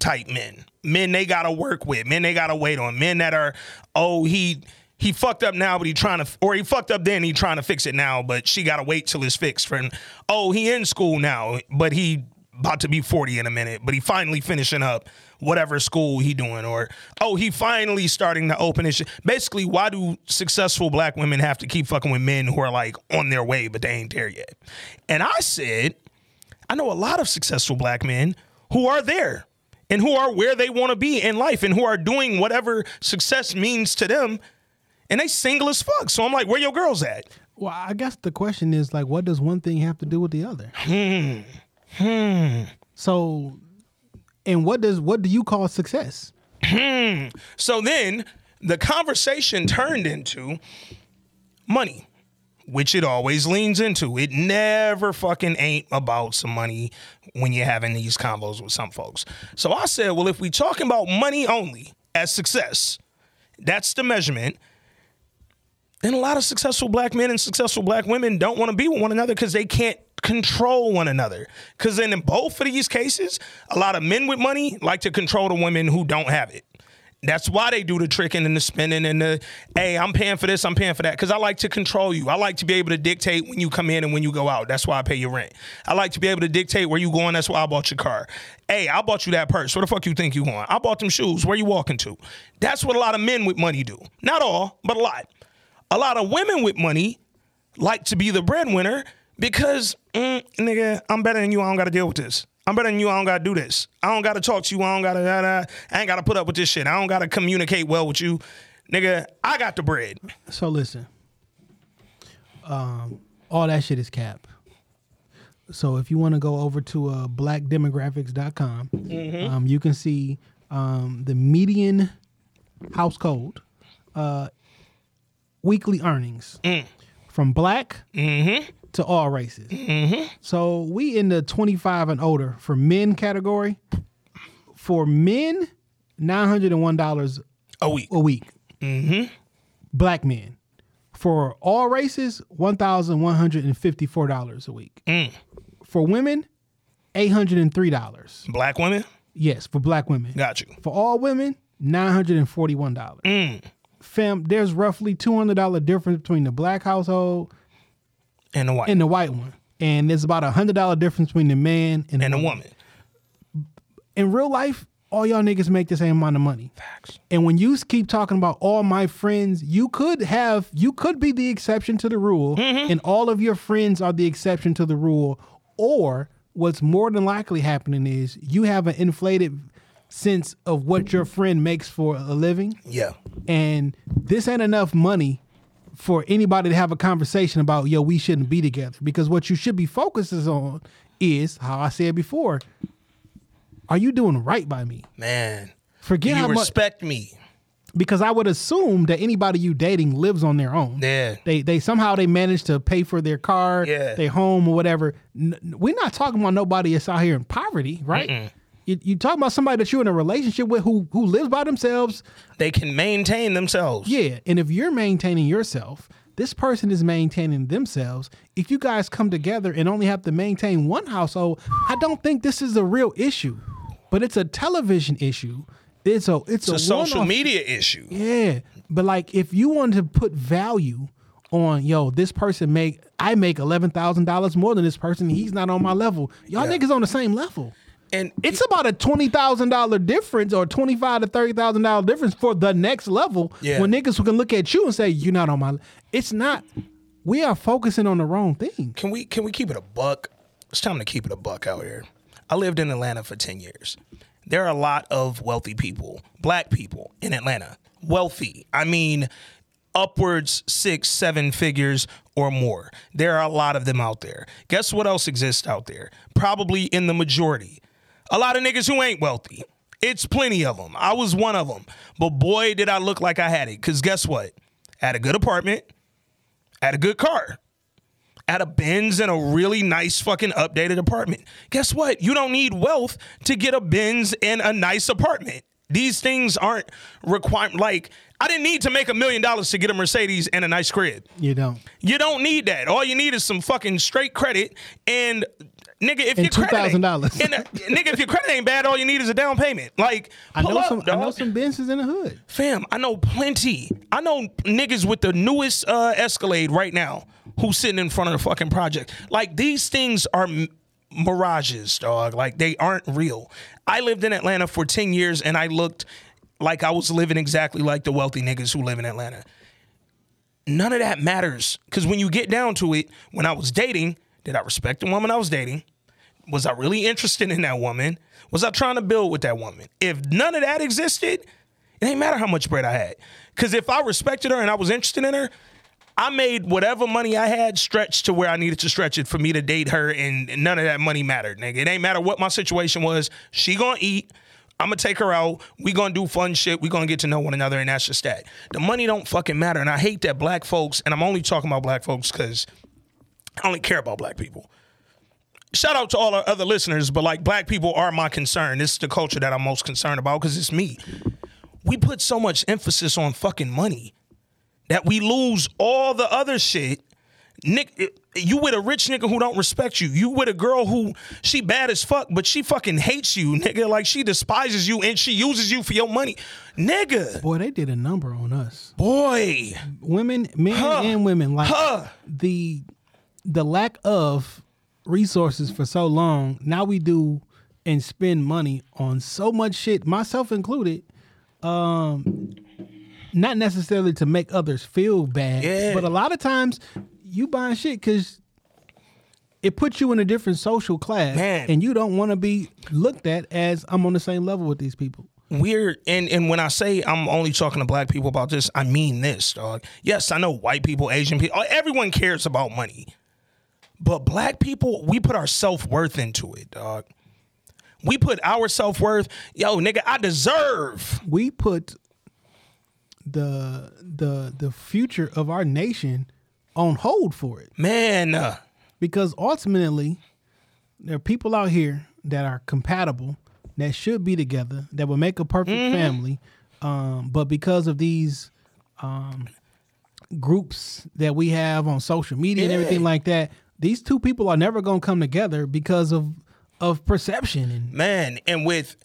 S3: type men, men they gotta work with, men they gotta wait on, men that are oh he he fucked up now, but he trying to or he fucked up then he trying to fix it now, but she gotta wait till it's fixed. For oh he in school now, but he about to be 40 in a minute, but he finally finishing up whatever school he doing, or oh, he finally starting to open his shit. Basically, why do successful black women have to keep fucking with men who are like on their way, but they ain't there yet? And I said, I know a lot of successful black men who are there and who are where they want to be in life and who are doing whatever success means to them. And they single as fuck. So I'm like, where your girls at?
S2: well, I guess the question is like, what does one thing have to do with the other?
S3: Hmm.
S2: So, and what does what do you call success? Hmm.
S3: So then the conversation turned into money, which it always leans into. It never fucking ain't about some money when you're having these combos with some folks. So I said, well, if we talking about money only as success, that's the measurement. Then a lot of successful black men and successful black women don't want to be with one another because they can't control one another. Because then in both of these cases, a lot of men with money like to control the women who don't have it. That's why they do the tricking and the spending and the, hey, I'm paying for this, I'm paying for that. Because I like to control you. I like to be able to dictate when you come in and when you go out. That's why I pay your rent. I like to be able to dictate where you going. That's why I bought your car. Hey, I bought you that purse. Where the fuck you think you going? I bought them shoes. Where you walking to? That's what a lot of men with money do. Not all, but a lot. A lot of women with money like to be the breadwinner because, mm, nigga, I'm better than you. I don't got to deal with this. I'm better than you. I don't gotta do this. I don't gotta talk to you. I don't gotta. Da, da. I ain't gotta put up with this shit. I don't gotta communicate well with you, nigga. I got the bread.
S2: So listen, um, all that shit is cap. So if you want to go over to uh, blackdemographics.com, um, you can see um, the median household uh, weekly earnings from black to all races. Mm-hmm. So we in the 25 and older for men category. For men, $901
S3: A week.
S2: a week. Mm-hmm. Black men. For all races, one thousand one hundred and fifty-four dollars a week. Mm. For women, eight hundred and three dollars.
S3: Black women.
S2: Yes, for black women.
S3: Got you.
S2: For all women, nine hundred and forty-one dollars. Mm. Fam, there's roughly two hundred dollar difference between the black household
S3: And the white.
S2: and the white one, and there's about a hundred dollar difference between the man and,
S3: and
S2: the
S3: the
S2: woman.
S3: woman.
S2: In real life, all y'all niggas make the same amount of money.
S3: Facts.
S2: And when you keep talking about all my friends, you could have you could be the exception to the rule, mm-hmm. and all of your friends are the exception to the rule. Or what's more than likely happening is you have an inflated sense of what your friend makes for a living,
S3: Yeah.
S2: and this ain't enough money for anybody to have a conversation about yo we shouldn't be together because what you should be focuses on is how I said before. Are you doing right by me?
S3: Man.
S2: Forget how much
S3: respect me.
S2: because I would assume that anybody you dating lives on their own.
S3: Yeah.
S2: They they somehow they manage to pay for their car,
S3: Yeah.
S2: their home or whatever. N- we're not talking about nobody that's out here in poverty, right? You, you talking about somebody that you're in a relationship with who who lives by themselves.
S3: They can maintain themselves.
S2: Yeah, and if you're maintaining yourself, this person is maintaining themselves. If you guys come together and only have to maintain one household, I don't think this is a real issue. But it's a television issue. It's a it's,
S3: It's a social
S2: one-off
S3: media issue.
S2: Yeah, but like if you wanted to put value on yo, this person make I make eleven thousand dollars more than this person. He's not on my level. Y'all
S3: Yeah.
S2: niggas on the same level.
S3: And
S2: It's about a twenty thousand dollar difference or twenty five to thirty thousand dollar difference for the next level.
S3: Yeah.
S2: When niggas who can look at you and say you're not on my. It's not. We are focusing on the wrong thing.
S3: can we can we keep it a buck? It's time to keep it a buck out here. I lived in Atlanta for 10 years. There are a lot of wealthy people, black people in Atlanta. Wealthy. I mean upwards six, seven figures or more. There are a lot of them out there. Guess what else exists out there? Probably in the majority. A lot of niggas who ain't wealthy. It's plenty of them. I was one of them. But boy, did I look like I had it. Because guess what? I had a good apartment, I had a good car, had a Benz and a really nice fucking updated apartment. Guess what? You don't need wealth to get a Benz and a nice apartment. These things aren't required. Like, I didn't need to make a million dollars to get a Mercedes and a nice crib.
S2: You don't.
S3: You don't need that. All you need is some fucking straight credit and nigga. If
S2: And
S3: your credit ain't-
S2: $2,000.
S3: and, uh, nigga, if your credit ain't bad, all you need is a down payment. Like,
S2: I know
S3: up,
S2: some. I know some Benzes in the hood.
S3: Fam, I know plenty. I know niggas with the newest uh, Escalade right now who's sitting in front of the fucking project. Like these things are m- mirages, dog. Like they aren't real. I lived in Atlanta for 10 years and I looked like I was living exactly like the wealthy niggas who live in Atlanta. None of that matters because when you get down to it, when I was dating, did I respect the woman I was dating? Was I really interested in that woman? Was I trying to build with that woman? If none of that existed, it ain't matter how much bread I had. Because if I respected her and I was interested in her, I made whatever money I had stretch to where I needed to stretch it for me to date her, and none of that money mattered, nigga. It ain't matter what my situation was. She gonna eat. I'm gonna take her out. We gonna do fun shit. We gonna get to know one another, and that's just that. The money don't fucking matter, and I hate that black folks. And I'm only talking about black folks because I only care about black people. Shout out to all our other listeners, but like black people are my concern. This is the culture that I'm most concerned about because it's me. We put so much emphasis on fucking money that we lose all the other shit. Nick, you with a rich nigga who don't respect you. You with a girl who she bad as fuck, but she fucking hates you, nigga. Like she despises you and she uses you for your money, nigga.
S2: Boy, they did a number on us.
S3: Boy,
S2: Women, men,
S3: Huh.
S2: and women. Like
S3: Huh.
S2: the the lack of resources for so long. Now we do and spend money on so much shit, myself included. Um, not necessarily to make others feel bad,
S3: Yeah.
S2: but a lot of times you buying shit because it puts you in a different social class,
S3: Man.
S2: and you don't want to be looked at as I'm on the same level with these people.
S3: we're and and when I say I'm only talking to black people about this, I mean this, dog. Yes, I know white people, Asian people, everyone cares about money. But black people, we put our self-worth into it, dog. We put our self-worth, yo, nigga, I deserve.
S2: We put the the the future of our nation on hold for it
S3: Man, uh,
S2: because ultimately there are people out here that are compatible that should be together that would make a perfect
S3: Mm-hmm.
S2: family um, but because of these um, groups that we have on social media and everything like that these two people are never going to come together because of of perception and
S3: man, and with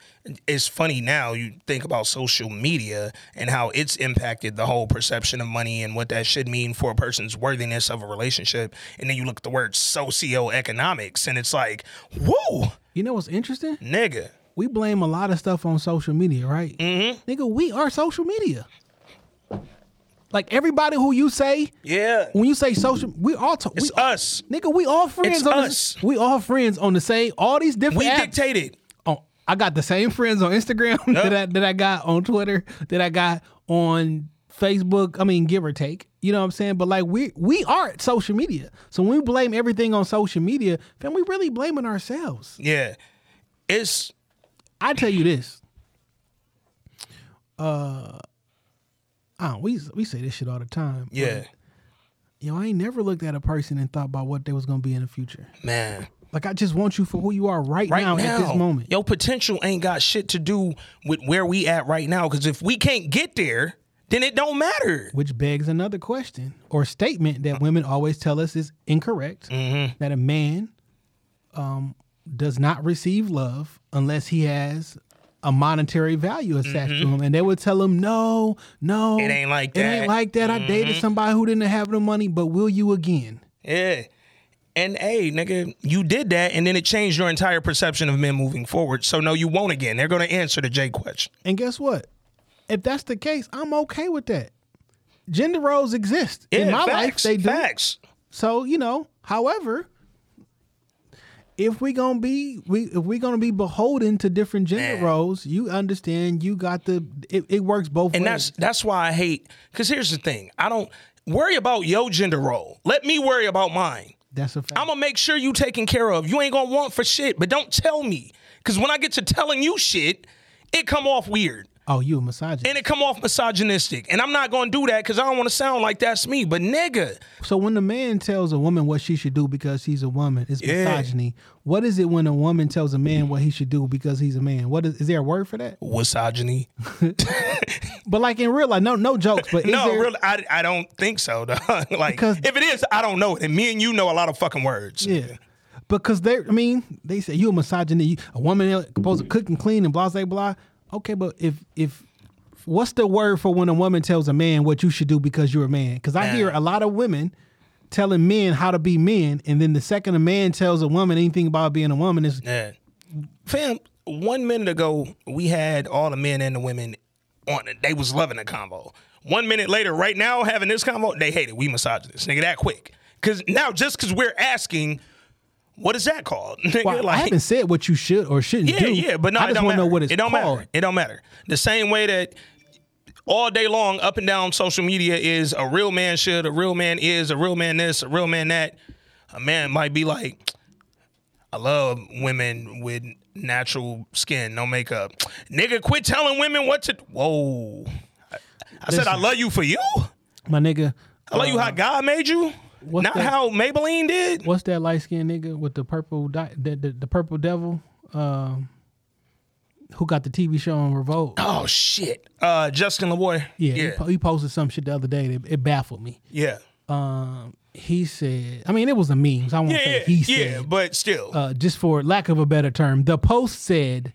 S3: it's funny now you think about social media and how it's impacted the whole perception of money and what that should mean for a person's worthiness of a relationship. And then you look at the word socioeconomics and it's like, whoa,
S2: you know what's interesting
S3: nigga.
S2: we blame a lot of stuff on social media, right? Mm-hmm. Nigga, we are social media. Like everybody who you say,
S3: Yeah.
S2: when you say social, we all talk.
S3: It's
S2: we,
S3: us.
S2: nigga. We all friends.
S3: It's
S2: on
S3: us.
S2: The, we all friends on the same. All these different.
S3: We
S2: apps.
S3: dictated.
S2: Oh, I got the same friends on Instagram that I that I got on Twitter that I got on Facebook. I mean, give or take. You know what I'm saying? But like we we are at social media. So when we blame everything on social media, then we really blaming ourselves.
S3: Yeah. It's
S2: I tell you this. Uh, oh, we we say this shit all the time.
S3: yeah,
S2: yo, I ain't never looked at a person and thought about what they was gonna be in the future.
S3: man.
S2: Like I just want you for who you are right,
S3: Right
S2: now,
S3: now,
S2: at this moment.
S3: your potential ain't got shit to do with where we at right now. Because if we can't get there, then it don't matter.
S2: Which begs another question or statement that women always tell us is incorrect.
S3: Mm-hmm.
S2: That a man um, does not receive love unless he has a monetary value attached to him, and they would tell him, "No, no,
S3: Mm-hmm. It ain't like that." Mm-hmm.
S2: ain't like that. I dated somebody who didn't have the money, but will you again?"
S3: Yeah. And hey, nigga, you did that, and then it changed your entire perception of men moving forward. So no, you won't again. They're gonna answer the J question.
S2: And guess what? If that's the case, I'm okay with that. Gender roles exist in
S3: Yeah,
S2: my life.
S3: facts,
S2: They do.
S3: Facts.
S2: So you know, however, if we gonna be we if we gonna be beholden to different gender
S3: Man.
S2: roles, you understand you got the it, it works both ways.
S3: And
S2: ways.
S3: that's that's why I hate. Because here's the thing: I don't worry about your gender role. Let me worry about mine.
S2: that's a fact.
S3: I'm gonna make sure you taken care of. You ain't gonna want for shit, but don't tell me. Cause when I get to telling you shit, it come off weird.
S2: Oh, you a misogynist.
S3: And it come off misogynistic. And I'm not gonna do that because I don't wanna sound like that's me. But nigga,
S2: so when the man tells a woman what she should do because she's a woman, it's
S3: Yeah.
S2: misogyny. What is it when a woman tells a man what he should do because he's a man? What is is there a word for that?
S3: misogyny.
S2: But like in real life, no no jokes. But is
S3: no,
S2: there,
S3: really, I, I don't think so. like,
S2: Because-
S3: if it is, I don't know it. And me and you know a lot of fucking words.
S2: Yeah. Because they, I mean, they say you a misogynist, you, a woman supposed to cook and clean and blah blah blah. Okay, but if if what's the word for when a woman tells a man what you should do because you're a man? Because I hear a lot of women telling men how to be men, and then the second a man tells a woman anything about being a woman is
S3: Yeah. Fam, one minute ago, we had all the men and the women on it. They was loving the convo. One minute later, right now, having this convo, they hate it. We misogynists, nigga, that quick. Because now, just because we're asking, what is that called?
S2: Well, I haven't said what you should or shouldn't
S3: yeah,
S2: do.
S3: yeah, yeah, but no,
S2: I just
S3: don't
S2: want to know what it's
S3: it don't
S2: called.
S3: matter. It don't matter. The same way that all day long, up and down social media is a real man should, a real man is, a real man this, a real man that. A man might be like, I love women with natural skin, no makeup. Nigga, quit telling women what to. Whoa. I, I said I love you for you.
S2: My nigga,
S3: I love you how uh, God made you,
S2: what's
S3: not
S2: that?
S3: how Maybelline did.
S2: what's that light skinned nigga with the purple di- the, the, the purple devil? Um, who got the TV show on Revolt?
S3: Oh shit. Uh, Justin Laboy.
S2: Yeah, He,
S3: yeah,
S2: po- he posted some shit the other day that it baffled me.
S3: yeah.
S2: Um, he said, I mean, it was a meme. So I won't
S3: Yeah,
S2: say
S3: yeah,
S2: he
S3: yeah,
S2: said.
S3: but still.
S2: uh, just for lack of a better term, the post said,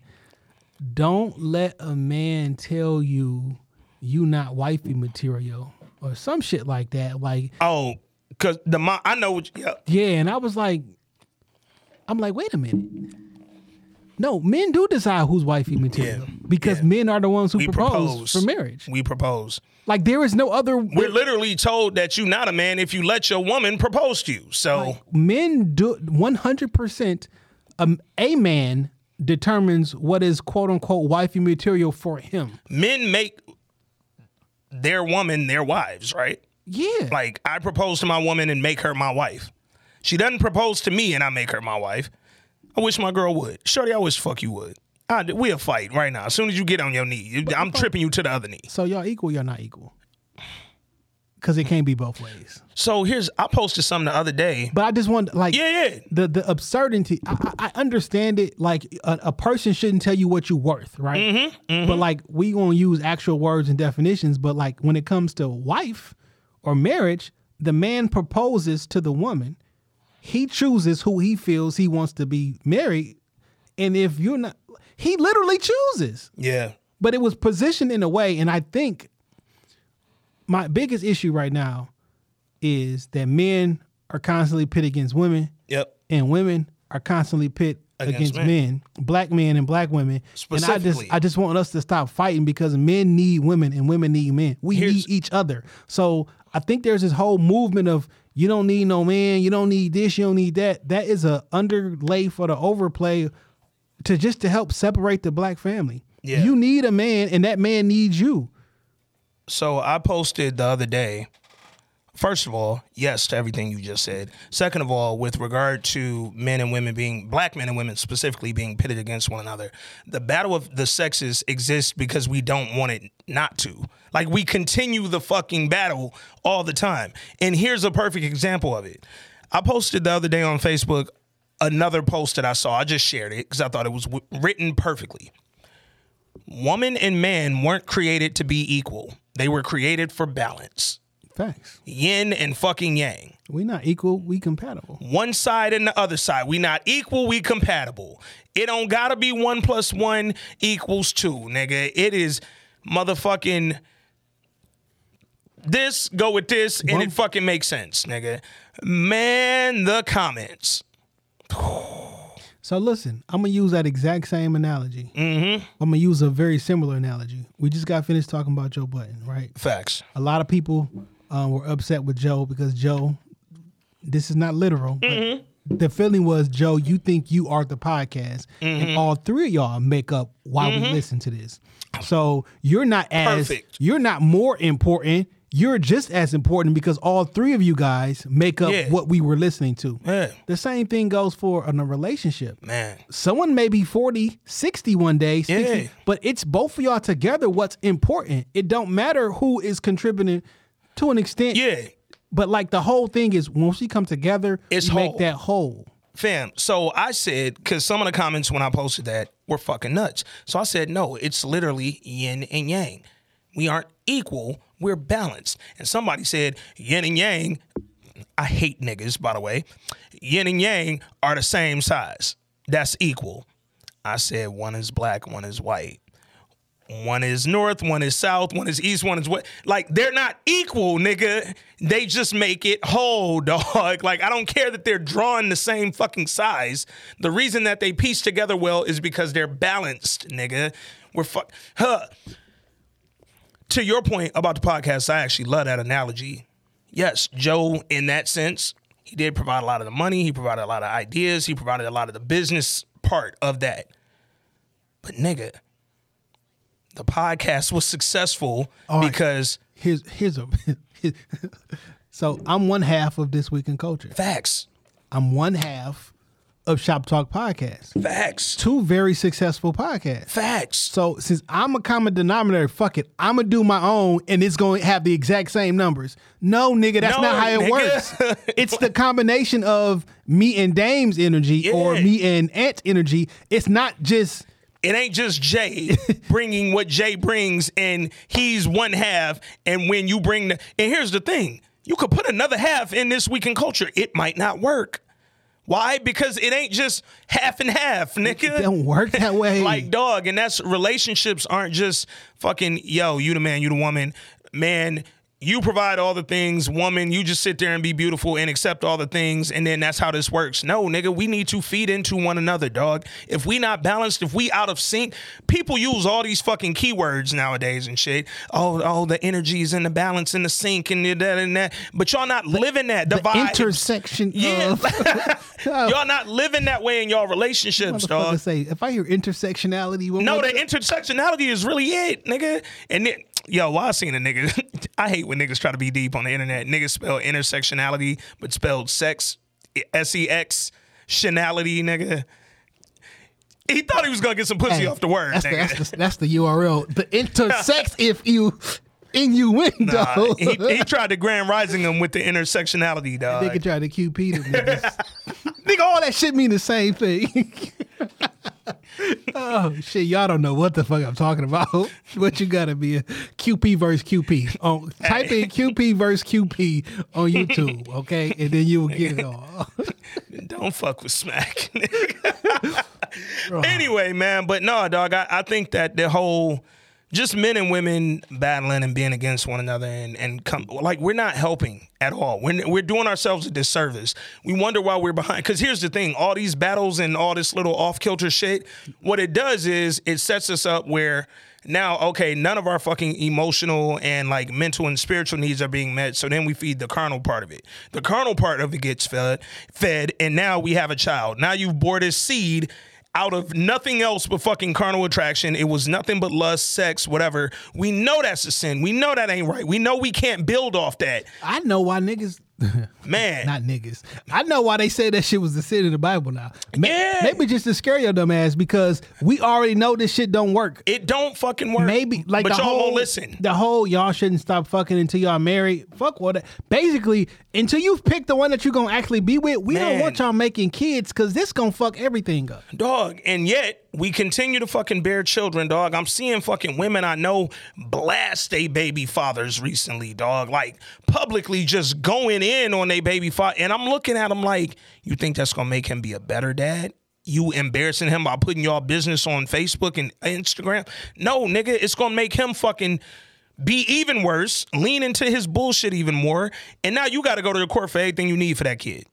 S2: "Don't let a man tell you you not wifey material or some shit like that." Like,
S3: Oh, cause the mom, I know what. Yeah,
S2: yeah, and I was like, I'm like, wait a minute. No, men do decide who's wifey material
S3: Yeah.
S2: because
S3: Yeah.
S2: men are the ones who
S3: We
S2: propose,
S3: propose
S2: for marriage.
S3: We propose.
S2: Like there is no other.
S3: We're literally told that you're not a man if you let your woman propose to you. So
S2: men do one hundred percent. Um, a man determines what is quote unquote wifey material for him.
S3: men make their woman their wives, right?
S2: Yeah,
S3: Like I propose to my woman and make her my wife. She doesn't propose to me and I make her my wife. I wish my girl would. Shorty, I wish fuck you would. I, we'll fight right now. As soon as you get on your knee, I'm tripping you to the other knee.
S2: so y'all equal, y'all not equal. Because it can't be both ways.
S3: So here's I posted something the other day.
S2: But I just want like
S3: Yeah, yeah.
S2: the the absurdity. I, I understand it. Like a, a person shouldn't tell you what you're worth, right?
S3: Mm-hmm,
S2: But like we gonna use actual words and definitions. But like when it comes to wife or marriage, the man proposes to the woman. He chooses who he feels he wants to be married, and if you're not, he literally chooses.
S3: Yeah.
S2: But it was positioned in a way, and I think my biggest issue right now is that men are constantly pit against women
S3: Yep.
S2: and women are constantly pit
S3: Against
S2: against,
S3: men.
S2: men. black men and black women. And I just. I just want us to stop fighting because men need women and women need men. We
S3: Here's-
S2: need each other. So I think there's this whole movement of you don't need no man, you don't need this, you don't need that. That is a underlay for the overplay to just to help separate the black family.
S3: Yeah.
S2: You need a man and that man needs you.
S3: So I posted the other day. First of all, yes to everything you just said. Second of all, with regard to men and women being black men and women specifically being pitted against one another, the battle of the sexes exists because we don't want it not to. Like we continue the fucking battle all the time. And here's a perfect example of it. I posted the other day on Facebook another post that I saw. I just shared it because I thought it was w- written perfectly woman and man weren't created to be equal. They were created for balance.
S2: Facts.
S3: Yin and fucking yang.
S2: We not equal, we compatible.
S3: One side and the other side. We not equal, we compatible. It don't gotta be one plus one equals two, nigga. It is motherfucking this, go with this, and it fucking makes sense, nigga. Man, the comments.
S2: So listen, I'm gonna use that exact same analogy. Mm-hmm. I'm gonna use a very similar analogy. We just got finished talking about Joe Budden, right?
S3: Facts.
S2: A lot of people um, were upset with Joe because Joe, this is not literal, but mm-hmm. the feeling was Joe, you think you are the podcast, and mm-hmm. all three of y'all make up why we mm-hmm. listen to this. So you're not as
S3: Perfect.
S2: you're not more important. You're just as important because all three of you guys make up
S3: Yeah.
S2: what we were listening to.
S3: Yeah.
S2: The same thing goes for in a relationship
S3: Man.
S2: someone may be 40 60 one day 60,
S3: Yeah.
S2: but it's both of y'all together what's important it don't matter who is contributing to an extent
S3: Yeah.
S2: but like the whole thing is once we come together
S3: It's whole.
S2: make that whole
S3: Fam, so I said, because some of the comments when I posted that were fucking nuts. So I said, no, it's literally yin and yang. We aren't equal, we're balanced. And somebody said, yin and yang, I hate niggas, by the way. Yin and yang are the same size. That's equal. I said, one is black, one is white. One is north, one is south, one is east, one is west. Like they're not equal, nigga. They just make it whole, dog. Like I don't care that they're drawing the same fucking size. The reason that they piece together well is because they're balanced, nigga. We're fuck. Huh. To your point about the podcast, I actually love that analogy. Yes, Joe, in that sense, he did provide a lot of the money. He provided a lot of ideas. He provided a lot of the business part of that. But nigga, the podcast was successful
S2: right.
S3: because
S2: here's here's a so i'm one half of this week in culture
S3: facts,
S2: i'm one half of shop talk podcast
S3: facts,
S2: two very successful podcasts
S3: facts.
S2: So since I'm a common denominator, fuck it. I'm gonna do my own, and it's gonna have the exact same numbers. No, nigga, that's
S3: No,
S2: not how it
S3: nigga.
S2: works. it's the combination of me and Dame's energy or me and Ant's energy. It's not just
S3: It ain't just Jay bringing what Jay brings, and he's one half. And when you bring the, and here's the thing, you could put another half in this week in culture. It might not work. Why? Because it ain't just half and half, nigga.
S2: it don't work that way.
S3: like dog and that's relationships aren't just fucking yo you the man you the woman man you provide all the things, woman, you just sit there and be beautiful and accept all the things, and then that's how this works. No, nigga, we need to feed into one another, dog. If we not balanced, if we out of sync, people use all these fucking keywords nowadays and shit. Oh, oh, the energies and the balance and the sync and that and that. But y'all not living that. The,
S2: The intersection
S3: Yeah.
S2: of
S3: y'all not living that way in y'all relationships, dog.
S2: say if I hear intersectionality, what
S3: No, the intersectionality is really it, nigga. And then, yo, well, I seen a nigga. I hate when niggas try to be deep on the internet. Niggas spell intersectionality, but spelled sex, S E X, shenality, nigga. He thought he was gonna get some pussy
S2: Hey,
S3: off the word,
S2: That's the, that's, the, that's the URL. The intersex if you innuendo.
S3: Nah, he, he tried to grand rising him with the intersectionality, dog.
S2: Nigga try to QP them niggas. Nigga, all that shit mean the same thing. oh shit, y'all don't know what the fuck I'm talking about. what you gotta be a QP versus QP. Oh, type in QP versus QP on YouTube, okay, and then you will get it all.
S3: Don't fuck with smack. anyway, man, but no, dog, I, I think that the whole just men and women battling and being against one another and, and come like we're not helping at all. We're, we're doing ourselves a disservice. We wonder why we're behind. Because here's the thing all these battles and all this little off kilter shit, what it does is it sets us up where now, okay, none of our fucking emotional and like mental and spiritual needs are being met. So then we feed the carnal part of it. The carnal part of it gets fed, fed, and now we have a child. Now you've bore this seed out of nothing else but fucking carnal attraction. It was nothing but lust, sex, whatever. We know that's a sin. We know that ain't right. We know we can't build off that.
S2: I know why niggas
S3: Man.
S2: not niggas. I know why they say that shit was the sin in the Bible now. Ma-
S3: Yeah.
S2: Maybe just to scare your dumb ass because we already know this shit don't work.
S3: it don't fucking work.
S2: Maybe like
S3: but
S2: the
S3: y'all
S2: whole
S3: won't listen.
S2: The whole y'all shouldn't stop fucking until y'all married. Fuck what. Basically, until you've picked the one that you're gonna actually be with, we don't want y'all making kids because this gonna fuck everything up.
S3: Dog, and yet we continue to fucking bear children, dog. I'm seeing fucking women I know blast they baby fathers recently, dog. Like publicly just going in on their baby father. And I'm looking at them like, you think that's gonna make him be a better dad? You embarrassing him by putting your business on Facebook and Instagram? No, nigga, it's gonna make him fucking be even worse, lean into his bullshit even more, and now you got to go to the court for everything you need for that kid.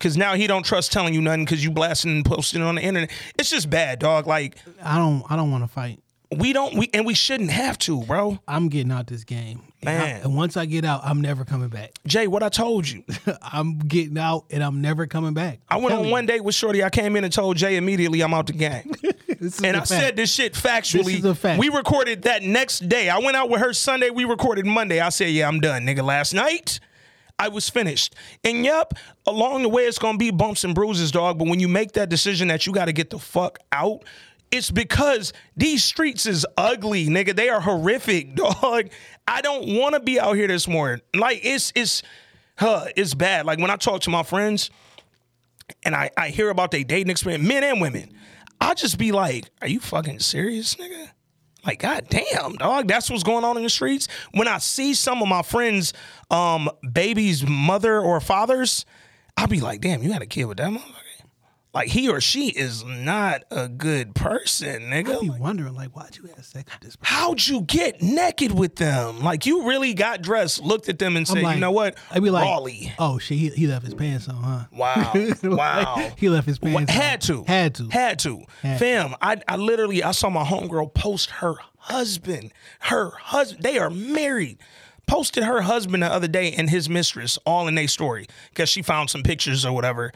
S3: Cause now he don't trust telling you nothing because you blasting and posting it on the internet. It's just bad, dog. Like
S2: I don't. I don't want to fight.
S3: we don't, we and we shouldn't have to, bro.
S2: I'm getting out this game, And I-
S3: Man.
S2: and once I get out, I'm never coming back.
S3: Jay, what I told you.
S2: I'm getting out, and I'm never coming back.
S3: I went
S2: Telling
S3: on
S2: you.
S3: one date with Shorty. I came in and told Jay immediately I'm out the game. And I
S2: fact.
S3: said this shit factually.
S2: This is a fact.
S3: We recorded that next day. I went out with her Sunday. We recorded Monday. I said, yeah, I'm done, nigga. Last night, I was finished. And yep, along the way, it's gonna be bumps and bruises, dog. But when you make that decision that you got to get the fuck out, it's because these streets is ugly, nigga. They are horrific, dog. I don't want to be out here this morning. Like it's it's, huh, it's bad. Like when I talk to my friends and I, I hear about their dating experience, men and women, I just be like, are you fucking serious, nigga? Like, god damn, dog, that's what's going on in the streets. When I see some of my friends' um baby's mother or fathers, I'll be like, damn, you had a kid with that motherfucker. Like he or she is not a good person, nigga.
S2: I be wondering, like, why'd you have sex with this? person?
S3: How'd you get naked with them? Like you really got dressed, looked at them, and
S2: I'm
S3: said,
S2: like,
S3: you know what?
S2: I'd be like,
S3: Raleigh.
S2: oh shit, he, he left his pants on, huh?
S3: Wow. Wow.
S2: he left his pants. on.
S3: Had to.
S2: Had to.
S3: Had to.
S2: Had
S3: Fam, I, I literally I saw my homegirl post her husband. Her husband. They are married. Posted her husband the other day and his mistress all in a story because she found some pictures or whatever.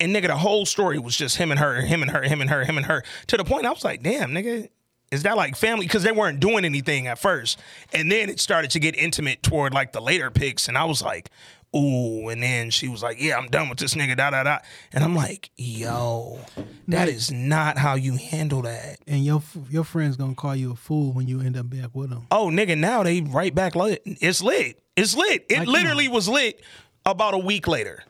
S3: And nigga, the whole story was just him and her, him and her, him and her, him and her. To the point I was like, damn, nigga, is that like family? Because they weren't doing anything at first. And then it started to get intimate toward like the later pics. And I was like, ooh. And then she was like, yeah, I'm done with this nigga, da da da. And I'm like, yo, that is not how you handle that.
S2: and your your friend's gonna call you a fool when you end up back with him.
S3: Oh, nigga, now they right back lit. It's lit. It's lit. It
S2: Like,
S3: literally was lit about a week later.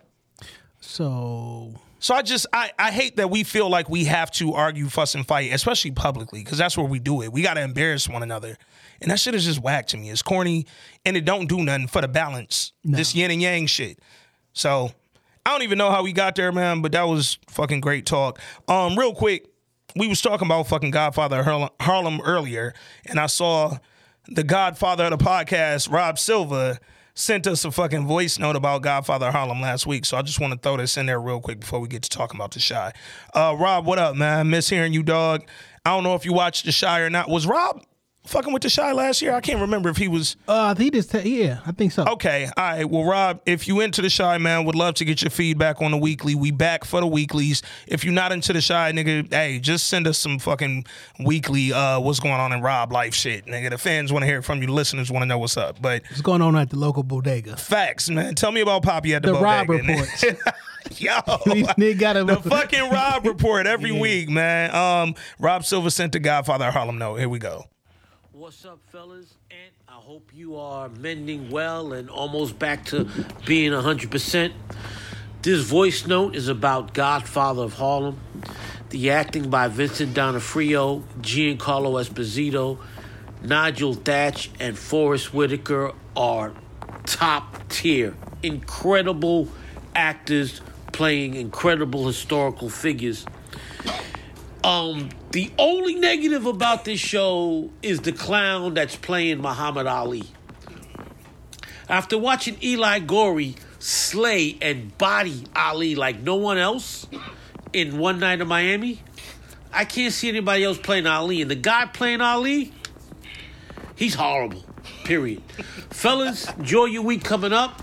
S2: So
S3: So I just I, I hate that we feel like we have to argue, fuss, and fight, especially publicly, because that's where we do it. We gotta embarrass one another. And that shit is just whack to me. It's corny and it don't do nothing for the balance. This yin and yang shit. So I don't even know how we got there, man, but that was fucking great talk. Um, real quick, we was talking about fucking Godfather Harlem, Harlem earlier, and I saw the Godfather of the podcast, Rob Silva, sent us a fucking voice note about Godfather Harlem last week. So I just want to throw this in there real quick before we get to talking about the Chi. Uh, Rob, what up, man? Miss hearing you, dog. I don't know if you watched the Chi or not. Was Rob fucking with the Chi last year? I can't remember if he was.
S2: Uh, he just yeah, I think so.
S3: Okay, all right. Well, Rob, if you into the Chi, man, would love to get your feedback on the weekly. We back for the weeklies. If you're not into the Chi, nigga, hey, just send us some fucking weekly. Uh, what's going on in Rob life shit, nigga. The fans want to hear from you. The listeners want to know what's up. But
S2: What's going on at the local bodega?
S3: facts, man. Tell me about Poppy at the, bodega.
S2: The Rob
S3: bodega.
S2: reports.
S3: Yo,
S2: These nigga got a-
S3: the fucking Rob report every week, man. Um, Rob Silver sent the Godfather Harlem note. Here we go.
S6: What's up, fellas? And I hope you are mending well and almost back to being 100%. This voice note is about Godfather of Harlem. The acting by Vincent D'Onofrio, Giancarlo Esposito, Nigel Thatch, and Forest Whitaker are top tier. Incredible actors playing incredible historical figures. Um, the only negative about this show is the clown that's playing Muhammad Ali. After watching Eli Goree slay and body Ali like no one else in One Night in Miami, I can't see anybody else playing Ali. And the guy playing Ali, he's horrible. Period. Fellas, enjoy your week coming up.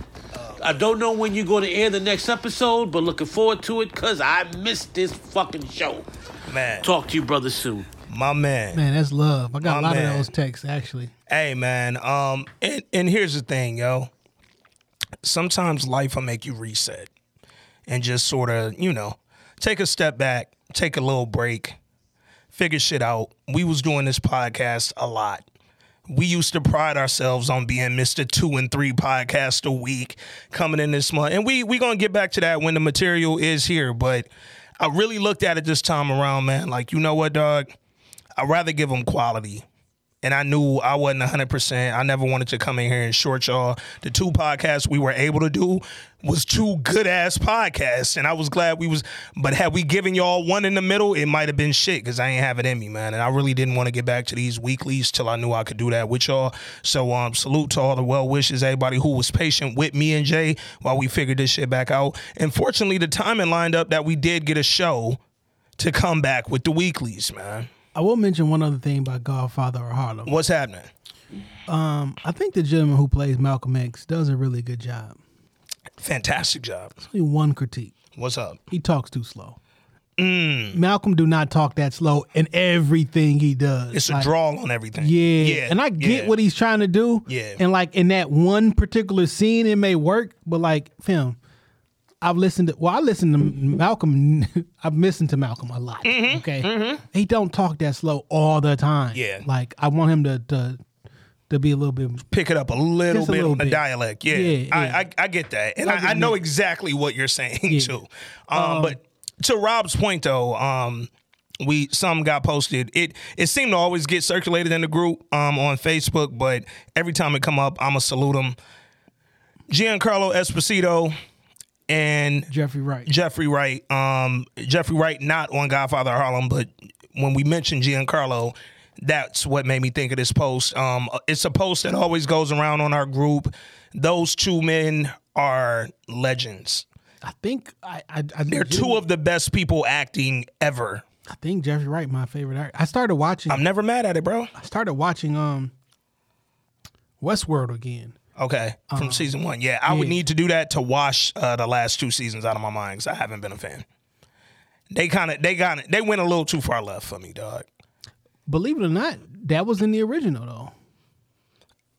S6: I don't know when you're going to air the next episode, but looking forward to it because I missed this fucking show.
S3: Man,
S6: Talk to you, brother, soon.
S3: my man.
S2: Man, that's love. I got a lot
S3: man.
S2: of those texts actually.
S3: Hey man, um, and, and here's the thing, yo. Sometimes life will make you reset and just sort of, you know, take a step back, take a little break, figure shit out. We was doing this podcast a lot. We used to pride ourselves on being Mr. Two and Three podcast a week coming in this month. And we we gonna get back to that when the material is here. But I really looked at it this time around, man. Like, you know what, dog? I'd rather give them quality. And I knew I wasn't 100%. I never wanted to come in here and short y'all. The two podcasts we were able to do was two good ass podcasts. And I was glad we was, but had we given y'all one in the middle, it might have been shit because I ain't have it in me, man. And I really didn't want to get back to these weeklies till I knew I could do that with y'all. So, um, salute to all the well wishes, everybody who was patient with me and Jay while we figured this shit back out. And fortunately, the timing lined up that we did get a show to come back with the weeklies, man.
S2: I will mention one other thing about Godfather of Harlem.
S3: What's happening?
S2: Um, I think the gentleman who plays Malcolm X does a really good job.
S3: Fantastic job.
S2: Only one critique:
S3: What's up?
S2: he talks too slow.
S3: Mm.
S2: Malcolm do not talk that slow in everything he does.
S3: It's a
S2: Like,
S3: draw on everything.
S2: Yeah.
S3: yeah,
S2: and I get
S3: yeah.
S2: what he's trying to do.
S3: Yeah.
S2: and like in that one particular scene, it may work, but like film. I've listened to well, I listened to Malcolm. I've listened to Malcolm a lot. okay, he don't talk that slow all the time.
S3: Mm-hmm. Yeah.
S2: like I want him to to, to be a little bit.
S3: Pick it up a little
S2: Just a
S3: bit
S2: little
S3: on the
S2: bit.
S3: dialect. Yeah,
S2: Yeah,
S3: I,
S2: yeah.
S3: I I get that, and
S2: Like
S3: I, I know
S2: meant-
S3: exactly what you're saying too. Um, but to Rob's point though, um, we some got posted. It it seemed to always get circulated in the group um on Facebook, but every time it come up, I'ma salute him. Giancarlo Esposito and
S2: Jeffrey Wright.
S3: Jeffrey Wright. Um, Jeffrey Wright not on Godfather Harlem, but when we mentioned Giancarlo, that's what made me think of this post. Um, it's a post that always goes around on our group. Those two men are legends.
S2: I think I, I, I
S3: They're two of the best people acting ever.
S2: I think Jeffrey Wright my favorite actor. I started watching.
S3: I'm never mad at it, bro.
S2: I started watching um Westworld again.
S3: Okay, from season one. Yeah, I would
S2: Uh-huh.
S3: need to do that to wash uh, the last two seasons out of my mind because I haven't been a fan. They kind of, they got it. They went a little too far left for me, dog.
S2: Believe it or not, that was in the original though.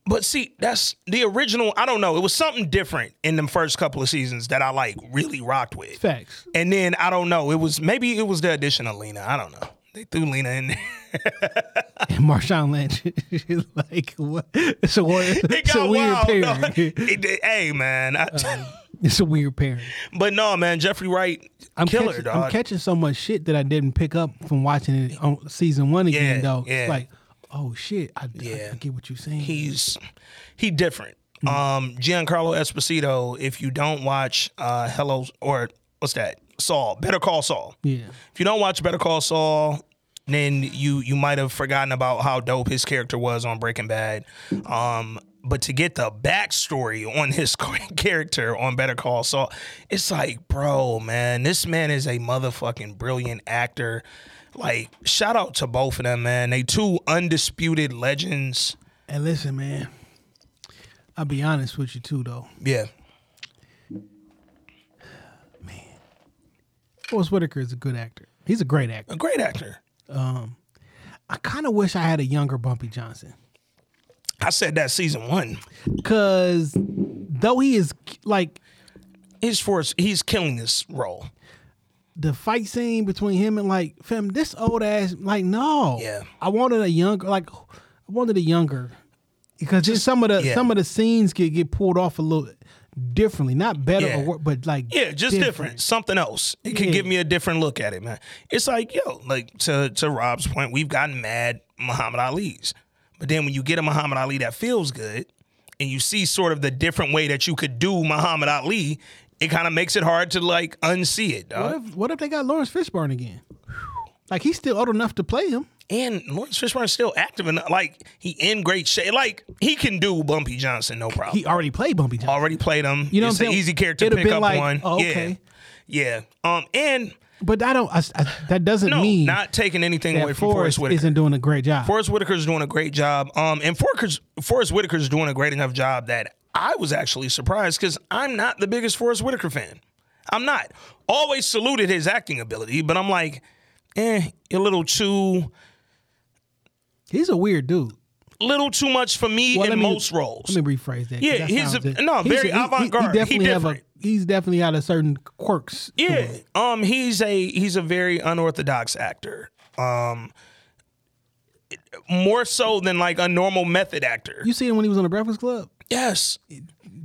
S3: But see, that's the original. I don't know. It was something different in the first couple of seasons that I like really rocked with.
S2: Facts.
S3: And then I don't know. It was maybe it was the addition of Lena. I don't know. They threw Lena in there.
S2: And Marshawn Lynch is like what? It's a it's a weird
S3: wild.
S2: pairing.
S3: It- it- hey man, I-
S2: it's a weird pairing.
S3: but no man, Jeffrey Wright,
S2: I'm
S3: killer
S2: catching,
S3: dog.
S2: I'm catching so much shit that I didn't pick up from watching it on season one again.
S3: Yeah,
S2: though,
S3: yeah.
S2: it's like, oh shit, I, I-
S3: Yeah.
S2: I get what you're saying.
S3: He's he different.
S2: Hmm.
S3: Um, Giancarlo Esposito. If you don't watch uh, Hello or what's that? Saul. Better Call Saul.
S2: yeah,
S3: If you don't watch Better Call Saul, then you you might have forgotten about how dope his character was on Breaking Bad. Um, but to get the backstory on his character on Better Call Saul, it's like, bro, man, this man is a motherfucking brilliant actor. Like, shout out to both of them, man. They two undisputed legends.
S2: And listen, man, I'll be honest with you too, though.
S3: Yeah.
S2: Forest Whitaker is a good actor. He's a great actor.
S3: A great actor.
S2: Um, I kind of wish I had a younger Bumpy Johnson.
S3: I said that season one.
S2: Cause though he is like
S3: He's for he's killing this role.
S2: the fight scene between him and like fam, this old ass like no.
S3: Yeah.
S2: I wanted a younger like I wanted a younger because just some of the
S3: yeah.
S2: some of the scenes get get pulled off a little differently, not better
S3: Yeah.
S2: or wor- but like
S3: Yeah, just different. Something else. It can
S2: Yeah.
S3: give me a different look at it, man. It's like, yo, like to to Rob's point, we've gotten mad Muhammad Ali's. But then when you get a Muhammad Ali that feels good and you see sort of the different way that you could do Muhammad Ali, it kind of makes it hard to like unsee it,
S2: What if what if they got Laurence Fishburne again? Like he's still old enough to play him.
S3: And Laurence Fishburne's still active and like he in great shape. Like he can do Bumpy Johnson, no problem.
S2: He already played Bumpy Johnson.
S3: already played him.
S2: You know
S3: it's
S2: what I'm
S3: an
S2: saying?
S3: easy character to
S2: It'd have
S3: pick
S2: been
S3: up
S2: like,
S3: on.
S2: oh, okay.
S3: Yeah. Yeah. Um and
S2: But I don't. I, I, that doesn't
S3: no,
S2: mean
S3: not taking anything
S2: that
S3: away from Forest
S2: Forest
S3: Whitaker.
S2: isn't doing a great job.
S3: Forest Whitaker's doing a great job. Um, and Forest, Forest Whitaker's doing a great enough job that I was actually surprised because I'm not the biggest Forest Whitaker fan. I'm not. Always saluted his acting ability, but I'm like, eh, a little too,
S2: He's a weird dude.
S3: little too much for me
S2: Well,
S3: in
S2: me-
S3: most roles.
S2: Let me rephrase that.
S3: Yeah,
S2: that
S3: he's a- no, very avant-garde. He
S2: definitely have a. He's definitely got a certain quirks.
S3: Yeah, um, he's a he's a very unorthodox actor. Um, more so than like a normal method actor.
S2: You see him when he was on the Breakfast Club.
S3: Yes,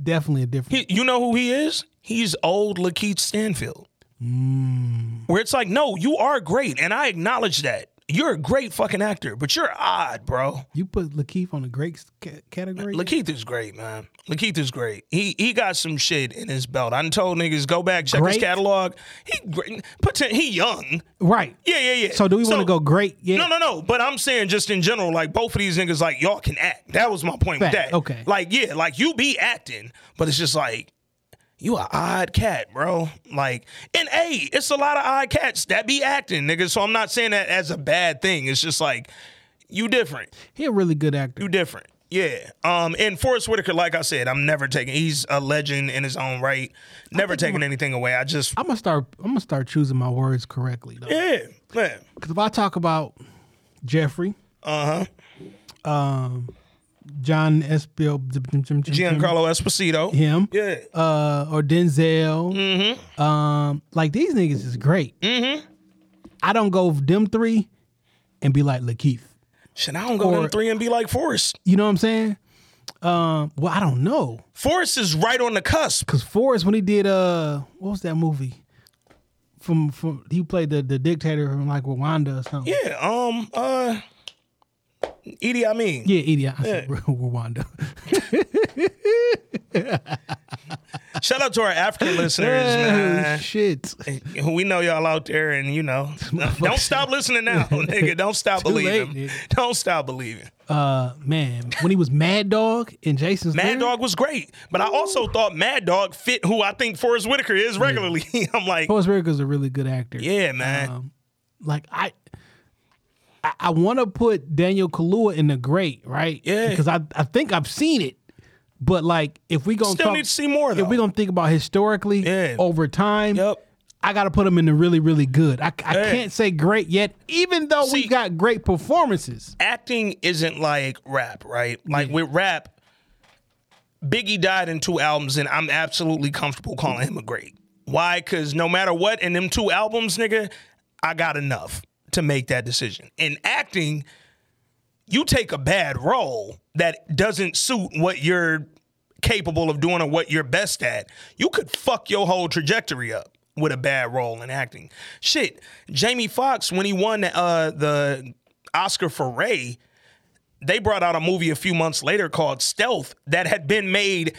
S2: Definitely a different.
S3: He, you know who he is? He's old Lakeith Stanfield. Where it's like, no, you are great, and I acknowledge that. You're a great fucking actor, but you're odd, bro.
S2: you put Lakeith on the great ca- category.
S3: Lakeith is great, man. Lakeith is great. He he got some shit in his belt. I told niggas go back check his catalog. He great. He young.
S2: right.
S3: Yeah, yeah, yeah.
S2: So do we want to go great? Yeah.
S3: No, no, no. But I'm saying just in general, like both of these niggas, like y'all can act. That was my point with that.
S2: okay.
S3: Like yeah, like you be acting, but it's just like you a odd cat, bro. Like, and hey, it's a lot of odd cats that be acting, nigga. So I'm not saying that as a bad thing. It's just like you different.
S2: He a really good actor.
S3: You different. Yeah. Um. And Forest Whitaker, like I said, I'm never taking. He's a legend in his own right. Never taking anything away. I just.
S2: I'm gonna start. I'm gonna start choosing my words correctly though.
S3: Yeah. Man.
S2: Because if I talk about Jeffrey,
S3: Uh huh.
S2: um, John Espio,
S3: Giancarlo Esposito.
S2: him,
S3: Yeah.
S2: uh, or Denzel,
S3: Mm-hmm.
S2: um, like these niggas is great. Mm-hmm. I don't go with them three and be like Lakeith.
S3: Shit, I don't go
S2: Or-
S3: them three and be like Forest.
S2: You know what I'm saying? Um, well, I don't know.
S3: Forest is right on the cusp.
S2: Cause Forest when he did uh what was that movie? From from he played the, the dictator from like Rwanda or something.
S3: Yeah. Um. Uh. Idi Amin.
S2: Yeah, idiot. I said Rwanda.
S3: Shout out to our African listeners, man.
S2: shit.
S3: We know y'all out there, and you know, don't stop listening now, nigga. Don't stop believing.
S2: late.
S3: Don't stop believing.
S2: Uh man, when he was Mad Dog in Jason's
S3: Mad Dog was great, but I also thought Mad Dog fit who I think Forest Whitaker is regularly. I'm like,
S2: Forest Whitaker's a really good actor.
S3: yeah, man.
S2: Um, like I, I, I want to put Daniel Kaluuya in the great, right?
S3: Yeah.
S2: because I, I think I've seen it, but like if we gonna
S3: Still
S2: talk,
S3: need to see more,
S2: If
S3: though.
S2: we gonna think about historically,
S3: Yeah.
S2: over time,
S3: Yep.
S2: I got to put him in the really, really good. I, I
S3: Yeah.
S2: can't say great yet, even though we
S3: See-
S2: got great performances.
S3: acting isn't like rap, right? Like with rap, Biggie died in two albums, and I'm absolutely comfortable calling him a great. Why? Because no matter what, in them two albums, nigga, I got enough to make that decision. In acting, you take a bad role that doesn't suit what you're capable of doing or what you're best at, you could fuck your whole trajectory up with a bad role in acting. Shit, Jamie Foxx when he won uh, the Oscar for Ray, they brought out a movie a few months later called Stealth that had been made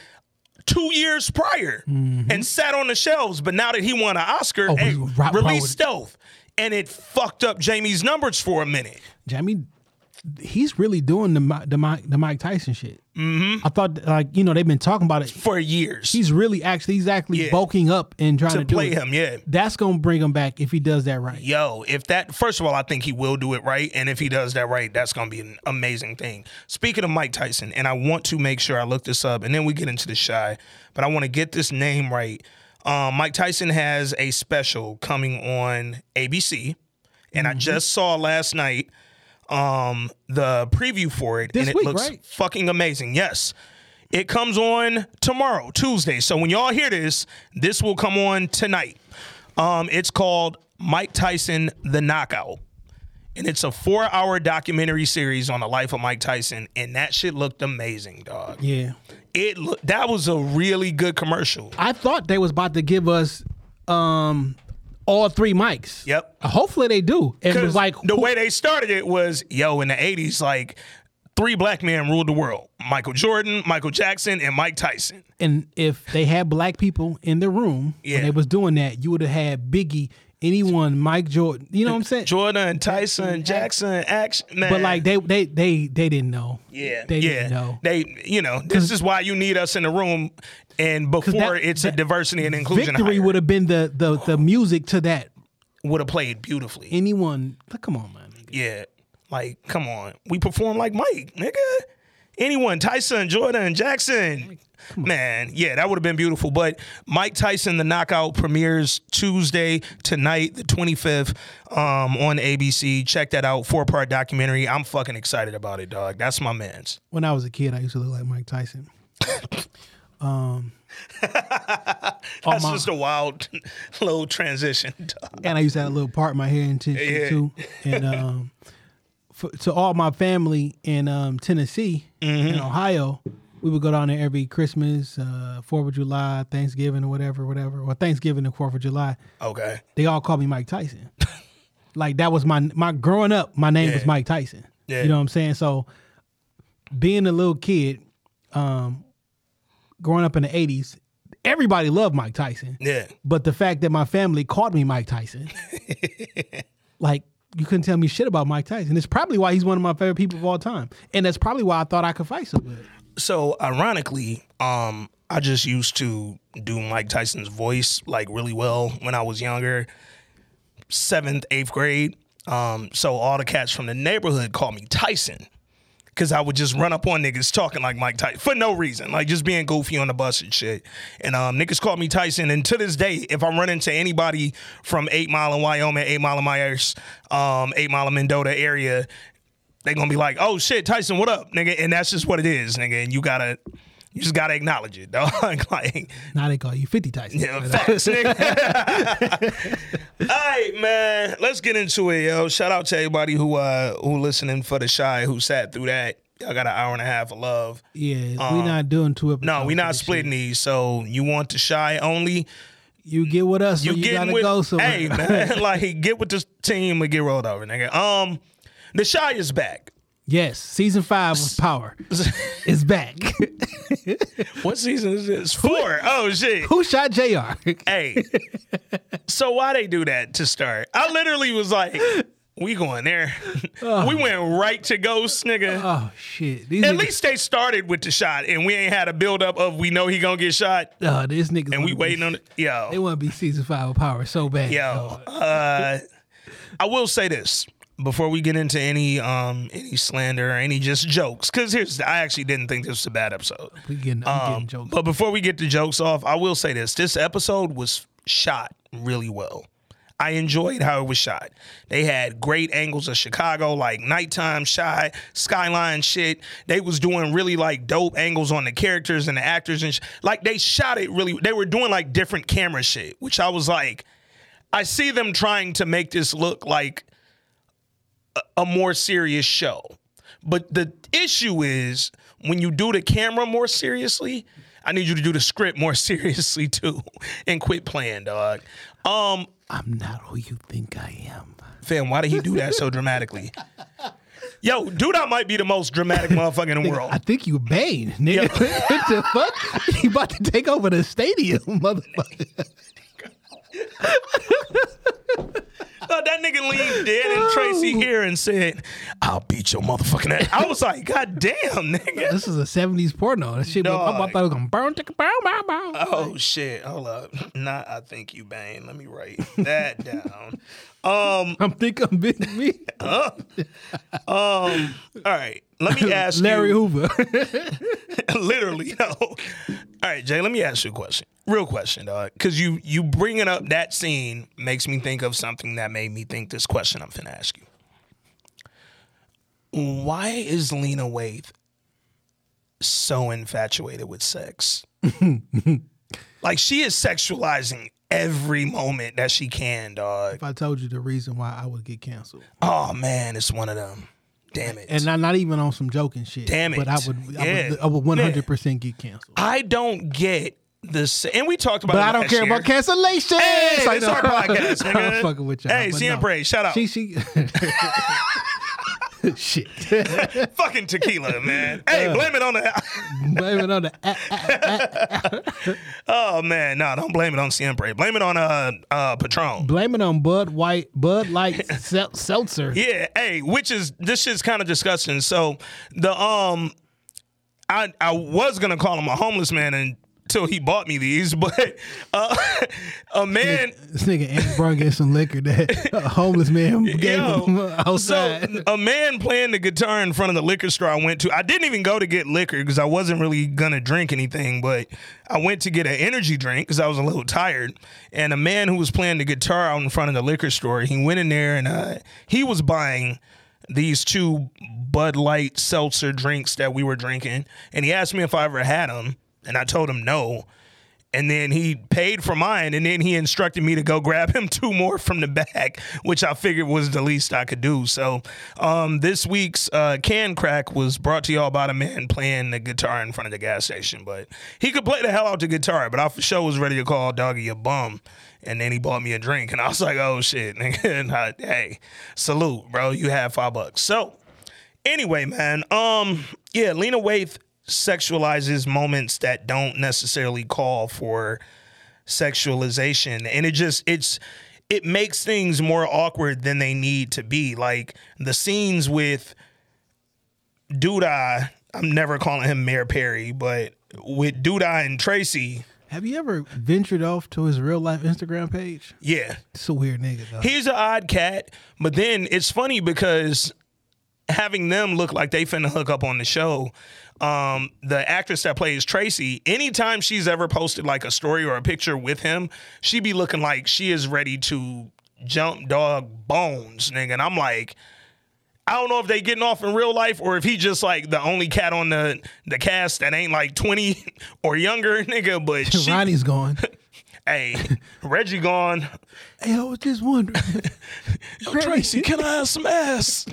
S3: two years prior and sat on the shelves. But now that he won an Oscar,
S2: Oh,
S3: hey,
S2: Rob-
S3: release
S2: Robert-
S3: Stealth. And it fucked up Jamie's numbers for a minute.
S2: Jamie, he's really doing the the Mike the Mike Tyson shit. Mm-hmm. I thought like you know they've been talking about it.
S3: For years.
S2: He's really actually he's actually
S3: Yeah.
S2: bulking up and trying to,
S3: to play him, yeah.
S2: That's gonna bring him back if he does that right.
S3: Yo, if that first of all, I think he will do it right, and if he does that right, that's gonna be an amazing thing. Speaking of Mike Tyson, and I want to make sure I look this up, and then we get into the Chi, but I want to get this name right. Um, Mike Tyson has a special coming on ABC, and
S2: Mm-hmm.
S3: I just saw last night um, the preview for it,
S2: This
S3: and it
S2: week,
S3: looks
S2: right?
S3: fucking amazing. Yes. It comes on tomorrow, Tuesday. So when y'all hear this, this will come on tonight. Um, it's called Mike Tyson The Knockout. And it's a four hour documentary series on the life of Mike Tyson. And that shit looked amazing, dog.
S2: Yeah.
S3: It look, that was a really good commercial.
S2: I thought they was about to give us um all three mics.
S3: Yep.
S2: Hopefully they do. It was like
S3: the
S2: who-
S3: way they started it was, yo, in the 80s, like three black men ruled the world Michael Jordan, Michael Jackson, and Mike Tyson.
S2: and if they had black people in the room
S3: Yeah.
S2: when they was doing that, you would have had Biggie, anyone, Mike Jordan. You know what I'm saying?
S3: Jordan, Tyson, Jackson, action. Man.
S2: But like they they they they didn't know.
S3: Yeah,
S2: They
S3: yeah.
S2: didn't know.
S3: They, you know, this is why you need us in the room. And before
S2: that-
S3: it's a diversity and inclusion,
S2: Victory would have been the the the music to that.
S3: would have played beautifully.
S2: Anyone, like, come on, man.
S3: yeah, like come on, we perform like Mike, nigga. Anyone, Tyson, Jordan, Jackson, man, yeah, that would have been beautiful. But Mike Tyson, the knockout premieres Tuesday tonight, the twenty fifth, um, on ABC. Check that out, four part documentary. I'm fucking excited about it, dog. That's my man's.
S2: When I was a kid, I used to look like Mike Tyson.
S3: That's
S2: my-
S3: just a wild little transition, dog.
S2: and I used to have a little part in my hair and
S3: Yeah.
S2: too. And um, for, to all my family in um, Tennessee,
S3: Mm-hmm.
S2: in Ohio, we would go down there every Christmas, uh, Fourth of July, Thanksgiving, or whatever, whatever, or Thanksgiving and Fourth of July.
S3: Okay.
S2: They all called me Mike Tyson. like that was my my growing up. My name was Mike Tyson.
S3: Yeah.
S2: You know what I'm saying? So being a little kid, um, growing up in the '80s, everybody loved Mike Tyson.
S3: Yeah.
S2: But the fact that my family called me Mike Tyson, like you couldn't tell me shit about Mike Tyson. It's probably why he's one of my favorite people of all time, and that's probably why I thought I could fight so good.
S3: So ironically, um, I just used to do Mike Tyson's voice like really well when I was younger, seventh, eighth grade. Um, so all the cats from the neighborhood called me Tyson. Cause I would just run up on niggas talking like Mike Tyson for no reason, like just being goofy on the bus and shit. And um, niggas called me Tyson. And to this day, if I run into anybody from Eight Mile in Wyoming, Eight Mile in Meyers, um, Eight Mile in Mendota area, they gonna be like, "Oh shit, Tyson, what up, nigga?" And that's just what it is, nigga. And you gotta, you just gotta acknowledge it, dog. like,
S2: Now they call you 50 Tyson.
S3: yeah, facts, nigga. All right, man. Let's get into it, yo. Shout out to everybody who uh who listening for the Chi, who sat through that. Y'all got an hour and a half of love.
S2: Yeah, we not doing two episodes.
S3: Um, No, we not splitting these. So you want the Chi only?
S2: You get with us,
S3: You
S2: you gotta
S3: with?
S2: go somewhere.
S3: hey, man, like get with this team and get rolled over, nigga. Um, the Chi is back.
S2: Yes, season five of Power is back.
S3: What season is this? Four. Oh shit.
S2: Who shot Jr.
S3: Hey. so why they do that to start? I literally was like, we going there. we went right to Ghost, nigga.
S2: Oh shit! These
S3: At
S2: niggas,
S3: least they started with the shot, and we ain't had a build up of we know he gonna get shot,
S2: uh, this nigga.
S3: and we
S2: be-
S3: waiting on it.
S2: They
S3: Yo,
S2: want to be season five of Power so bad.
S3: yo. Uh, I will say this before we get into any um any slander or any just jokes, because here's I actually didn't think this was a bad episode.
S2: we getting,
S3: Um,
S2: getting jokes.
S3: But before we get the jokes off, I will say this: this episode was shot really well. I enjoyed how it was shot. They had great angles of Chicago, like nighttime shot, skyline shit. They was doing really like dope angles on the characters and the actors and sh- like they shot it really. They were doing like different camera shit, which I was like, I see them trying to make this look like a, more serious show. But the issue is when you do the camera more seriously, I need you to do the script more seriously too, and quit playing, dog. Um,
S2: I'm not who you think I am.
S3: fam, why did he do that so dramatically? Yo, dude, I might be the most dramatic motherfucker in the world.
S2: I think you Bane, nigga. what the fuck? He about to take over the stadium, motherfucker.
S3: Uh, that nigga leaned dead in Tracy here and said, "I'll beat your motherfucking ass." I was like, "God damn, nigga."
S2: This is a '70s porno. That shit. I thought it was gonna burn. Ticka, burn, burn, burn.
S3: Oh shit! Hold up. Not I think you bang. Let me write that down. Um.
S2: I'm thinking I'm beating me.
S3: All right. Let me ask
S2: Larry
S3: you.
S2: Hoover.
S3: literally, no. All right, Jay. Let me ask you a question. Real question, dog. Because you you bringing up that scene makes me think of something that made me think this question I'm finna ask you. Why is Lena Waithe so infatuated with sex? like she is sexualizing every moment that she can, dog.
S2: if I told you the reason why I would get canceled,
S3: Oh man, it's one of them. Damn it.
S2: and not, not even on some joking shit.
S3: Damn it. But.
S2: I would, I
S3: Yeah.
S2: would, I would 100 percent get canceled.
S3: I don't get this, and we talked about.
S2: But
S3: it
S2: I don't care
S3: year.
S2: about cancellation.
S3: Hey,
S2: Like,
S3: it's our podcast, nigga.
S2: I'm fucking with y'all.
S3: Hey,
S2: but
S3: Siempre, shout out.
S2: She, she. Shit.
S3: Fucking tequila, man. Hey, blame it on the.
S2: Blame it on the. ah,
S3: oh man, no, don't blame it on Siempre. Blame it on uh uh Patron.
S2: Blame it on Bud White, Bud Light sel- Seltzer.
S3: Yeah, hey, which is this shit's kind of disgusting. So the um, I I was gonna call him a homeless man until he bought me these, but uh, a man.
S2: This nigga Ant brought in some liquor that a homeless man gave
S3: Yo,
S2: him outside.
S3: So a man playing the guitar in front of the liquor store I went to. I didn't even go to get liquor because I wasn't really gonna drink anything, but I went to get an energy drink because I was a little tired. And a man who was playing the guitar out in front of the liquor store, he went in there and uh, he was buying these two Bud Light seltzer drinks that we were drinking, and he asked me if I ever had them, and I told him no. And then he paid for mine, and then he instructed me to go grab him two more from the back, which I figured was the least I could do. So, um, this week's uh, can crack was brought to y'all by the man playing the guitar in front of the gas station. But he could play the hell out the guitar, but I for sure was ready to call Doggy a bum. And then he bought me a drink, and I was like, "Oh shit, nigga!" I, hey, salute, bro. You had five bucks. So, anyway, man, um, yeah, Lena Waithe sexualizes moments that don't necessarily call for sexualization, and it just it's it makes things more awkward than they need to be. Like the scenes with Douda, I'm never calling him Mayor Perry, but with Douda and Tracy,
S2: Have you ever ventured off to his real life Instagram page?
S3: yeah,
S2: It's a weird nigga though.
S3: he's an odd cat. But then it's funny because having them look like they finna hook up on the show. Um, the actress that plays Tracy, anytime she's ever posted like a story or a picture with him, she be looking like she is ready to jump dog bones, nigga. And I'm like, I don't know if they getting off in real life or if he just like the only cat on the the cast that ain't like 20 or younger, nigga. But she,
S2: Ronnie's gone.
S3: hey, Reggie gone.
S2: Hey, I was just wondering.
S3: Yo, Tracy, can I have some ass?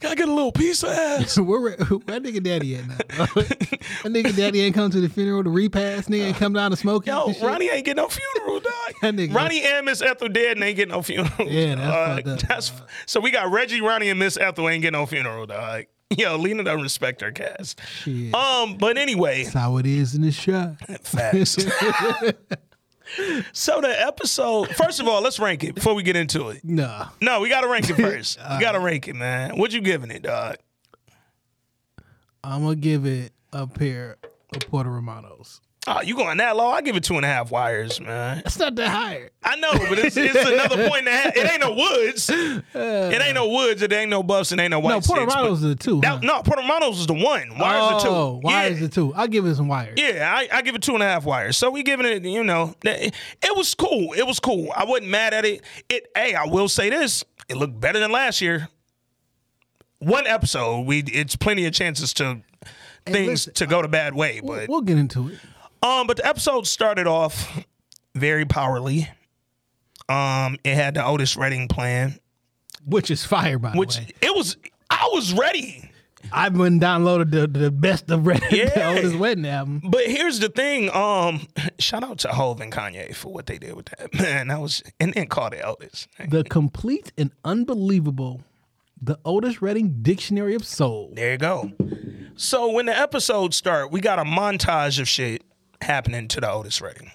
S3: can I get a little piece of ass?
S2: where, where, where nigga daddy at now? that nigga daddy ain't come to the funeral to repass. Nigga ain't come down to smoke.
S3: Yo. Ronnie ain't getting no funeral, dog.
S2: That nigga-
S3: Ronnie and Miss Ethel dead and ain't getting no funeral.
S2: Yeah, that's up,
S3: that's so we got Reggie, Ronnie, and Miss Ethel ain't getting no funeral, dog. Yo, Lena don't respect her cast.
S2: Shit.
S3: Um, but anyway,
S2: That's how it is in the shot.
S3: facts. So the episode, first of all, let's rank it before we get into it.
S2: Nah.
S3: No, we gotta rank it first. we gotta rank it, man. What you giving it, dog?
S2: I'm gonna give it a pair of Puerto Romanos.
S3: Oh, you going that low? I give it two and a half wires, man.
S2: That's not that high.
S3: I know, but it's, it's another point half. It ain't no woods. It ain't no woods. It ain't no buffs. It ain't no white
S2: No, Puerto
S3: sticks, but-
S2: Romanos is the two.
S3: That,
S2: huh?
S3: no, Puerto Romanos is the one. Wires
S2: oh,
S3: are two.
S2: Oh, wires
S3: yeah.
S2: the two. I'll give it some wires.
S3: Yeah, I, I give it two and a half wires. So we giving it, you know, it, it was cool. It was cool. I wasn't mad at it. It, hey, I will say this: it looked better than last year. One episode, we it's plenty of chances to things
S2: listen,
S3: to go the bad way,
S2: We'll,
S3: but
S2: we'll get into it.
S3: Um, but the episode started off very powerly. Um, it had the Otis Redding plan,
S2: Which is fire, by
S3: which
S2: the way.
S3: it was. I was ready.
S2: I've been downloaded the, the best of Red
S3: Yeah.
S2: Otis Redding album.
S3: But here's the thing. Um, shout out to Hove and Kanye for what they did with that. Man, that was and then called it Otis.
S2: The complete and unbelievable The Otis Redding Dictionary of Soul.
S3: There you go. So when the episodes start, we got a montage of shit happening to the Otis Redding.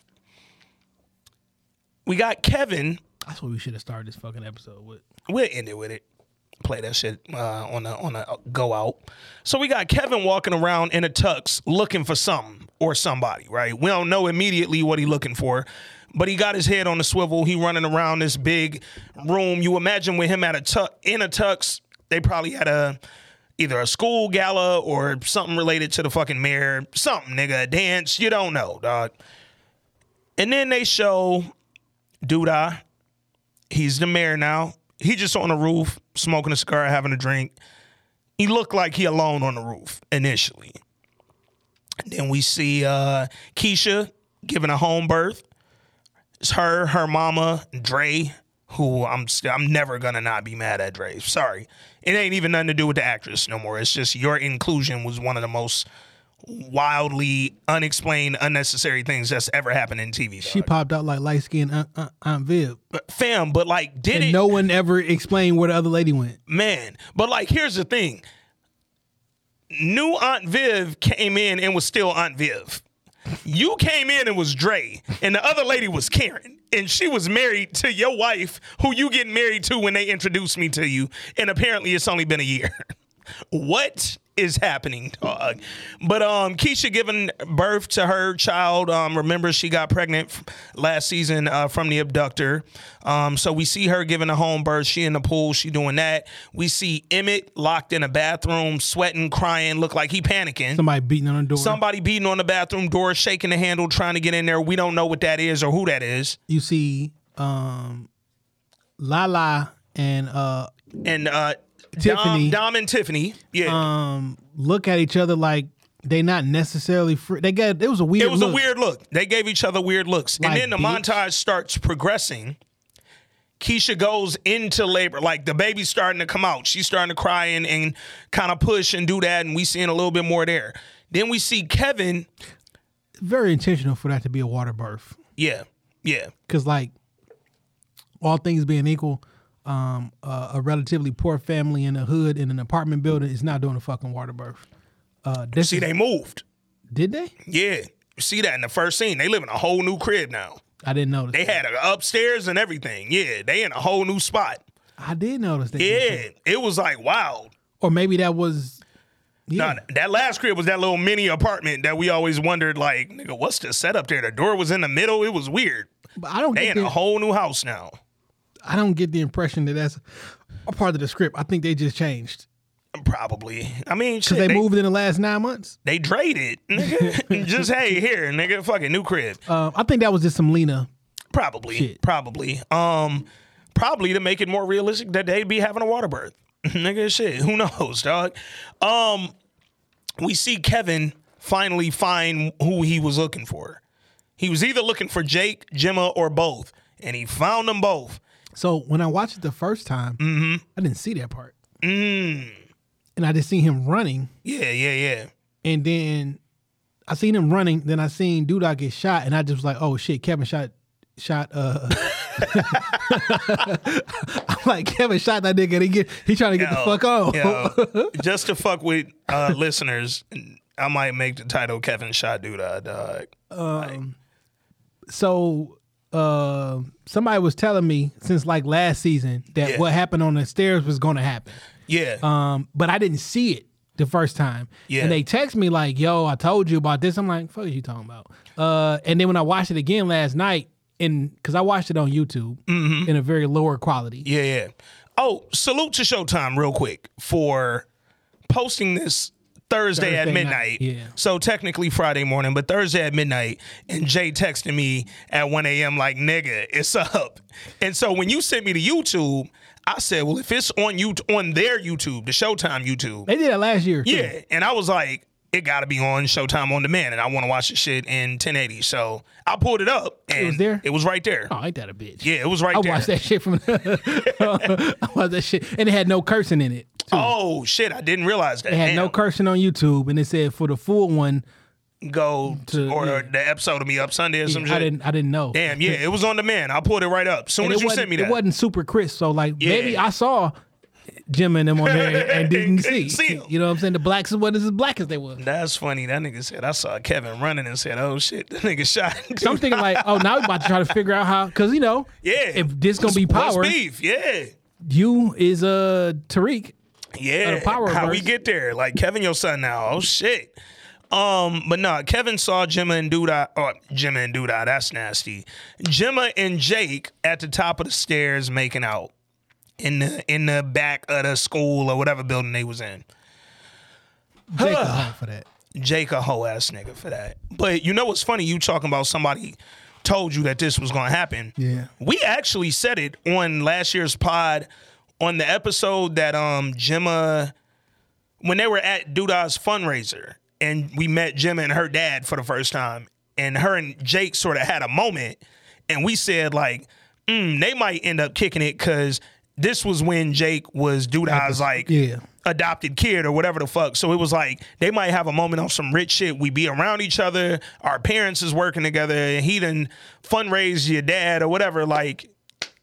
S3: We got Kevin.
S2: That's what we should have started this fucking episode with.
S3: We'll end it with it. Play that shit uh, on a on a go out. So we got Kevin walking around in a tux looking for something or somebody, right? We don't know immediately what he looking for, but he got his head on the swivel. He running around this big room. You imagine with him at a tux in a tux, they probably had a either a school gala or something related to the fucking mayor, something nigga, a dance. You don't know, dog. And then they show Douda. He's the mayor now. He just on the roof, smoking a cigar, having a drink. He looked like he alone on the roof initially. Then we see uh, Keisha giving a home birth. It's her, her mama, Dre, who I'm st- I'm never gonna not be mad at Dre. Sorry, it ain't even nothing to do with the actress no more. It's just your inclusion was one of the most wildly unexplained, unnecessary things that's ever happened in TV.
S2: She popped out like light skinned Aunt, Aunt, Aunt Viv.
S3: But, fam, but like, did
S2: And
S3: it?
S2: no one ever explained where the other lady went.
S3: man. But like, here's the thing. New Aunt Viv came in and was still Aunt Viv. You came in and was Dre, and the other lady was Karen, and she was married to your wife, who you get married to when they introduced me to you, and apparently it's only been a year. what is happening, dog? But um, Keisha giving birth to her child. Um, remember she got pregnant f- last season uh, from the abductor. Um, so we see her giving a home birth. She in the pool. She doing that. We see Emmett locked in a bathroom, sweating, crying, look like he panicking.
S2: Somebody beating on the door.
S3: Somebody beating on the bathroom door, shaking the handle, trying to get in there. We don't know what that is or who that is.
S2: you see um, Lala and uh,
S3: And uh,
S2: Tiffany.
S3: Dom, Dom and Tiffany. Yeah.
S2: um, look at each other like they not necessarily free. They got it was a weird.
S3: It was
S2: look.
S3: a weird look. They gave each other weird looks.
S2: Like,
S3: and then the
S2: bitch.
S3: montage starts progressing. Keisha goes into labor. Like the baby's starting to come out. She's starting to cry and, and kind of push and do that. And we seeing a little bit more there. Then we see Kevin.
S2: very intentional for that to be a water birth.
S3: Yeah. Yeah.
S2: Because like all things being equal, um, uh, a relatively poor family in a hood in an apartment building is not doing a fucking water birth. Uh,
S3: See,
S2: is-
S3: they moved.
S2: did they?
S3: Yeah. You see that in the first scene. They live in a whole new crib now.
S2: I didn't notice.
S3: They had a upstairs and everything. Yeah. They in a whole new spot.
S2: I did notice that.
S3: Yeah. It was like, wow.
S2: Or maybe that was. Yeah.
S3: Nah, that last crib was that little mini apartment that we always wondered, like, nigga, what's the setup there? The door was in the middle. It was weird.
S2: but I don't
S3: They
S2: get
S3: in a whole new house now.
S2: I don't get the impression that that's a part of the script. I think they just changed
S3: Probably. I mean, shit,
S2: they,
S3: they,
S2: moved in the last nine months.
S3: They traded. Nigga. Just hey, here, nigga, fucking new crib.
S2: Um, I think that was just some Lena.
S3: Probably.
S2: shit.
S3: Probably. Um, probably to make it more realistic that they'd be having a water birth. nigga, shit. Who knows, dog? Um, we see Kevin finally find who he was looking for. He was either looking for Jake, Gemma, or both, and he found them both.
S2: So when I watched it the first time,
S3: Mm-hmm.
S2: I didn't see that part,
S3: Mm.
S2: and I just seen him running,
S3: Yeah, yeah, yeah.
S2: and then I seen him running. Then I seen Douda get shot, and I just was like, "Oh shit, Kevin shot." Shot. Uh, I'm like Kevin shot that nigga. And he get he trying to get the fuck on.
S3: yo, just to fuck with uh, listeners, I might make the title Kevin Shot Douda, dog.
S2: Um, so uh, somebody was telling me since like last season that
S3: Yeah.
S2: what happened on the stairs was going to happen.
S3: Yeah.
S2: Um, but I didn't see it the first time.
S3: Yeah.
S2: And they text me like, "Yo, I told you about this." I'm like, "Fuck, you talking about?" Uh, and then when I watched it again last night, and because I watched it on YouTube in a very lower quality.
S3: Mm-hmm. Yeah, yeah. Oh, salute to Showtime real quick for posting this Thursday, at midnight.
S2: night, yeah.
S3: So technically Friday morning, but Thursday at midnight. And Jay texted me at 1 a.m. like, nigga, it's up. And so when you sent me to YouTube, I said, well, if it's on you on their YouTube, the Showtime YouTube,
S2: They did that last year. too.
S3: yeah. And I was like, it got to be on Showtime on demand, and I want to watch the shit in 1080. So I pulled it up, and it
S2: was there?
S3: It was right there.
S2: Oh, ain't that a bitch?
S3: Yeah, it was right
S2: I
S3: there.
S2: I watched that shit from. I watched that shit, and it had no cursing in it. too.
S3: Oh shit! I didn't realize that.
S2: It had no cursing on YouTube, and it said for the full one.
S3: go
S2: To-
S3: or
S2: yeah.
S3: the episode of me up Sunday or some
S2: I
S3: shit.
S2: didn't. I didn't know.
S3: Damn, yeah, it was on demand. I pulled it right up. Soon
S2: And
S3: as you sent me that, it
S2: wasn't super crisp. So like
S3: Yeah.
S2: maybe I saw Jim and them on there and didn't see.
S3: see.
S2: You know what I'm saying? The blacks wasn't as black as they were.
S3: That's funny. That nigga said I saw Kevin running and said, "Oh shit, the nigga shot."
S2: So I'm thinking like, oh, now we about to try to figure out how, because you know,
S3: yeah.
S2: if this gonna be power,
S3: beef? Yeah.
S2: you is uh Tariq.
S3: Yeah,
S2: power
S3: how we get there? Like Kevin, your son now. Oh shit. Um, but nah, Kevin saw Gemma and Douda. Oh, Gemma and Douda. That's nasty. Gemma and Jake at the top of the stairs making out in the in the back of the school or whatever building they was in.
S2: Jake a hoe for that.
S3: Jake a hoe ass nigga for that. But you know what's funny? You talking about somebody told you that this was gonna happen.
S2: Yeah.
S3: We actually said it on last year's pod on the episode that um Gemma when they were at Douda's fundraiser and we met Gemma and her dad for the first time. And her and Jake sort of had a moment and we said like, mm, they might end up kicking it because this was when Jake was Douda's like
S2: Yeah.
S3: adopted kid or whatever the fuck. So it was like they might have a moment on some rich shit. We be around each other. Our parents is working together. And he done fundraise your dad or whatever. Like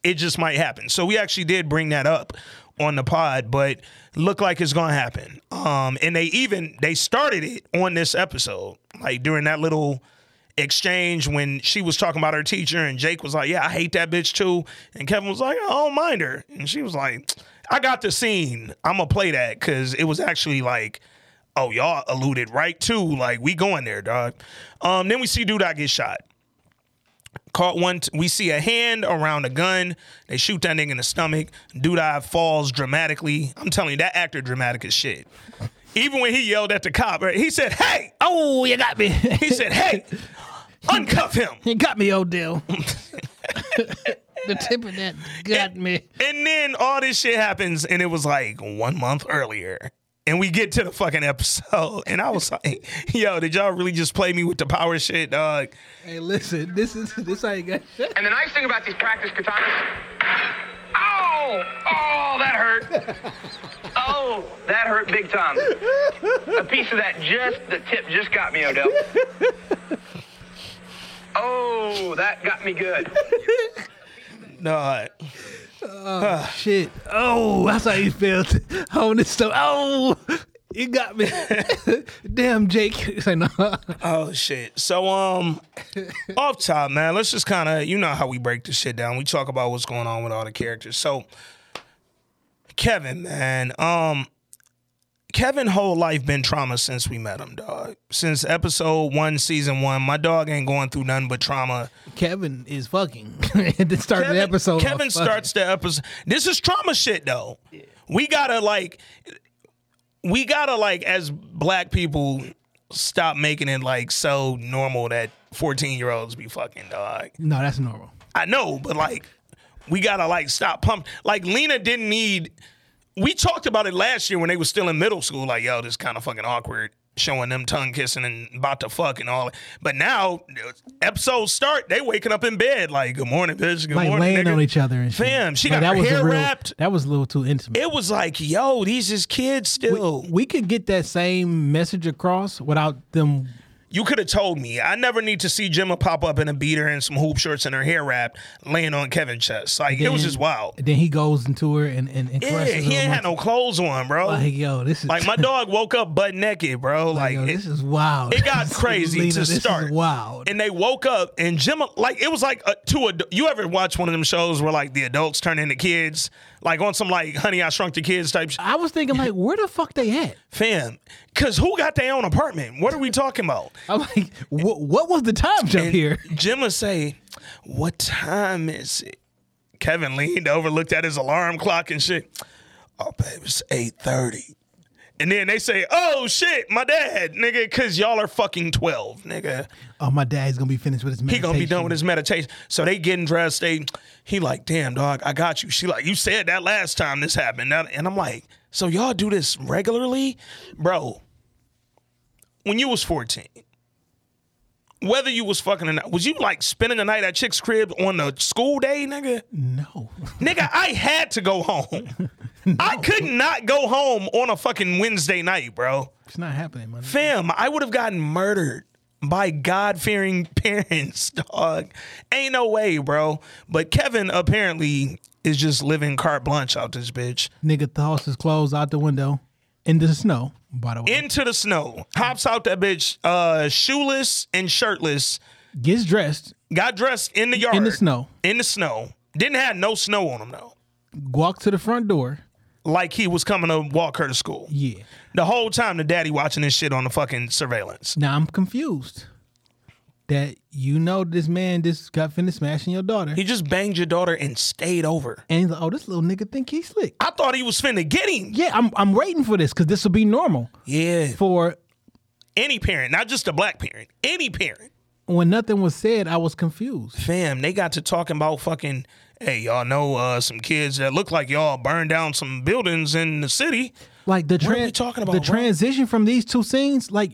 S3: it just might happen. So we actually did bring that up on the pod, but look like it's gonna happen. Um, and they even they started it on this episode, like during that little exchange when she was talking about her teacher and Jake was like, "Yeah, I hate that bitch too," and Kevin was like, "I don't mind her," and she was like, "I got the scene. I'm gonna play that because it was actually like." Oh, y'all alluded right to like we going there, dog. Um, then we see Douda get shot caught one. T- we see a hand around a gun. They shoot that nigga in the stomach. Douda falls dramatically. I'm telling you, that actor dramatic as shit. Even when he yelled at the cop, right, he said, "Hey!"
S2: Oh, you got me.
S3: He said, "Hey, uncuff him."
S2: you got me, Odell. the tip of that got me.
S3: And then all this shit happens, and it was like one month earlier. And we get to the fucking episode, and I was like, "Yo, did y'all really just play me with the power shit, dog?"
S2: Hey, listen, this is this how you got shit.
S7: And the nice thing about these practice katanas. Oh! Oh, that hurt. Oh, that hurt big time. A piece of that just, the tip just got me, Odell. Oh, that got me good.
S3: Dog.
S2: Oh, shit. Oh, that's how you felt on this stuff. Oh, you got me. Damn, Jake. Like, no.
S3: Oh shit. So um off top, man, let's just kind of you know how we break this shit down. We talk about what's going on with all the characters. So Kevin, man, um Kevin whole life been trauma since we met him, dog. Since episode 1 season 1, my dog ain't going through nothing but trauma.
S2: Kevin is fucking. At the start of the episode.
S3: Kevin
S2: off fucking.
S3: starts the episode. This is trauma shit though. We gotta like, we gotta like as black people stop making it like so normal that fourteen year olds be fucking dog.
S2: No, that's normal.
S3: I know, but like, we gotta like stop pumping. Like Lena didn't need. We talked about it last year when they were still in middle school. Like, yo, this kind of fucking awkward. Showing them tongue kissing and about to fuck and all. But now, episodes start. They waking up in bed like, "Good morning, bitch. Good
S2: Like
S3: morning,
S2: laying
S3: nigga."
S2: on each other and shit.
S3: Fam, she
S2: Like,
S3: got her
S2: was
S3: hair
S2: real-
S3: wrapped.
S2: That was a little too intimate.
S3: It was like, yo, these is kids still.
S2: we could get that same message across without them.
S3: You could have told me. I never need to see Gemma pop up in a beater and some hoop shorts and her hair wrapped, laying on Kevin's chest. Like it was just wild.
S2: Then he goes into her and and, and
S3: Yeah, he ain't had no clothes on, bro.
S2: Like yo, this is
S3: Like my dog woke up butt naked, bro. Like,
S2: yo, this is wild.
S3: it got crazy
S2: Lena,
S3: to start.
S2: wild.
S3: And they woke up and Gemma, like it was like a, two. Ad- you ever watch one of them shows where like the adults turn into kids, like on some like Honey I Shrunk the Kids type shit?
S2: I was thinking like, where the fuck they at?
S3: Fam, cause who got their own apartment? What are we talking about?
S2: I'm like, what, what was the time jump
S3: And
S2: here?
S3: Gemma say, "What time is it?" Kevin leaned over, looked at his alarm clock and shit. Oh, babe, it's eight thirty. And then they say, "Oh shit, my dad, nigga, cause y'all are fucking twelve, nigga.
S2: Oh, my dad's gonna be finished with his
S3: He gonna be done with his meditation." So they getting dressed. They, he like, "Damn, dog, I got you." She like, "You said that last time this happened," and I'm like, "So y'all do this regularly, bro?" When you was fourteen, whether you was fucking or not, was you like spending the night at chick's crib on the school day, nigga?
S2: No.
S3: Nigga, I had to go home. I could not go home on a fucking Wednesday night, bro.
S2: It's not happening, man.
S3: Fam, I would have gotten murdered by God fearing parents, dog. Ain't no way, bro. But Kevin apparently is just living carte blanche out this bitch.
S2: Nigga toss his clothes out the window into the snow. By the way,
S3: Into the snow. Hops out that bitch uh shoeless and shirtless.
S2: gets dressed
S3: Got dressed in the yard.
S2: in the snow,
S3: In the snow. Didn't have no snow on him though.
S2: walk to the front door.
S3: Like he was coming to walk her to school.
S2: Yeah.
S3: The whole time the daddy watching this shit on the fucking surveillance.
S2: Now I'm confused. That you know this man just got finished smashing your daughter,
S3: He just banged your daughter and stayed over.
S2: and he's like, "Oh, this little nigga think he's slick."
S3: I thought he was finna get him.
S2: Yeah, I'm I'm waiting for this because this will be normal
S3: Yeah.
S2: for
S3: Any parent, not just a black parent. Any parent.
S2: when nothing was said. I was confused.
S3: Fam, they got to talking about fucking, hey, y'all know uh, some kids that look like y'all burned down some buildings in the city.
S2: Like the
S3: What are we talking about,
S2: the
S3: bro?
S2: transition from these two scenes, like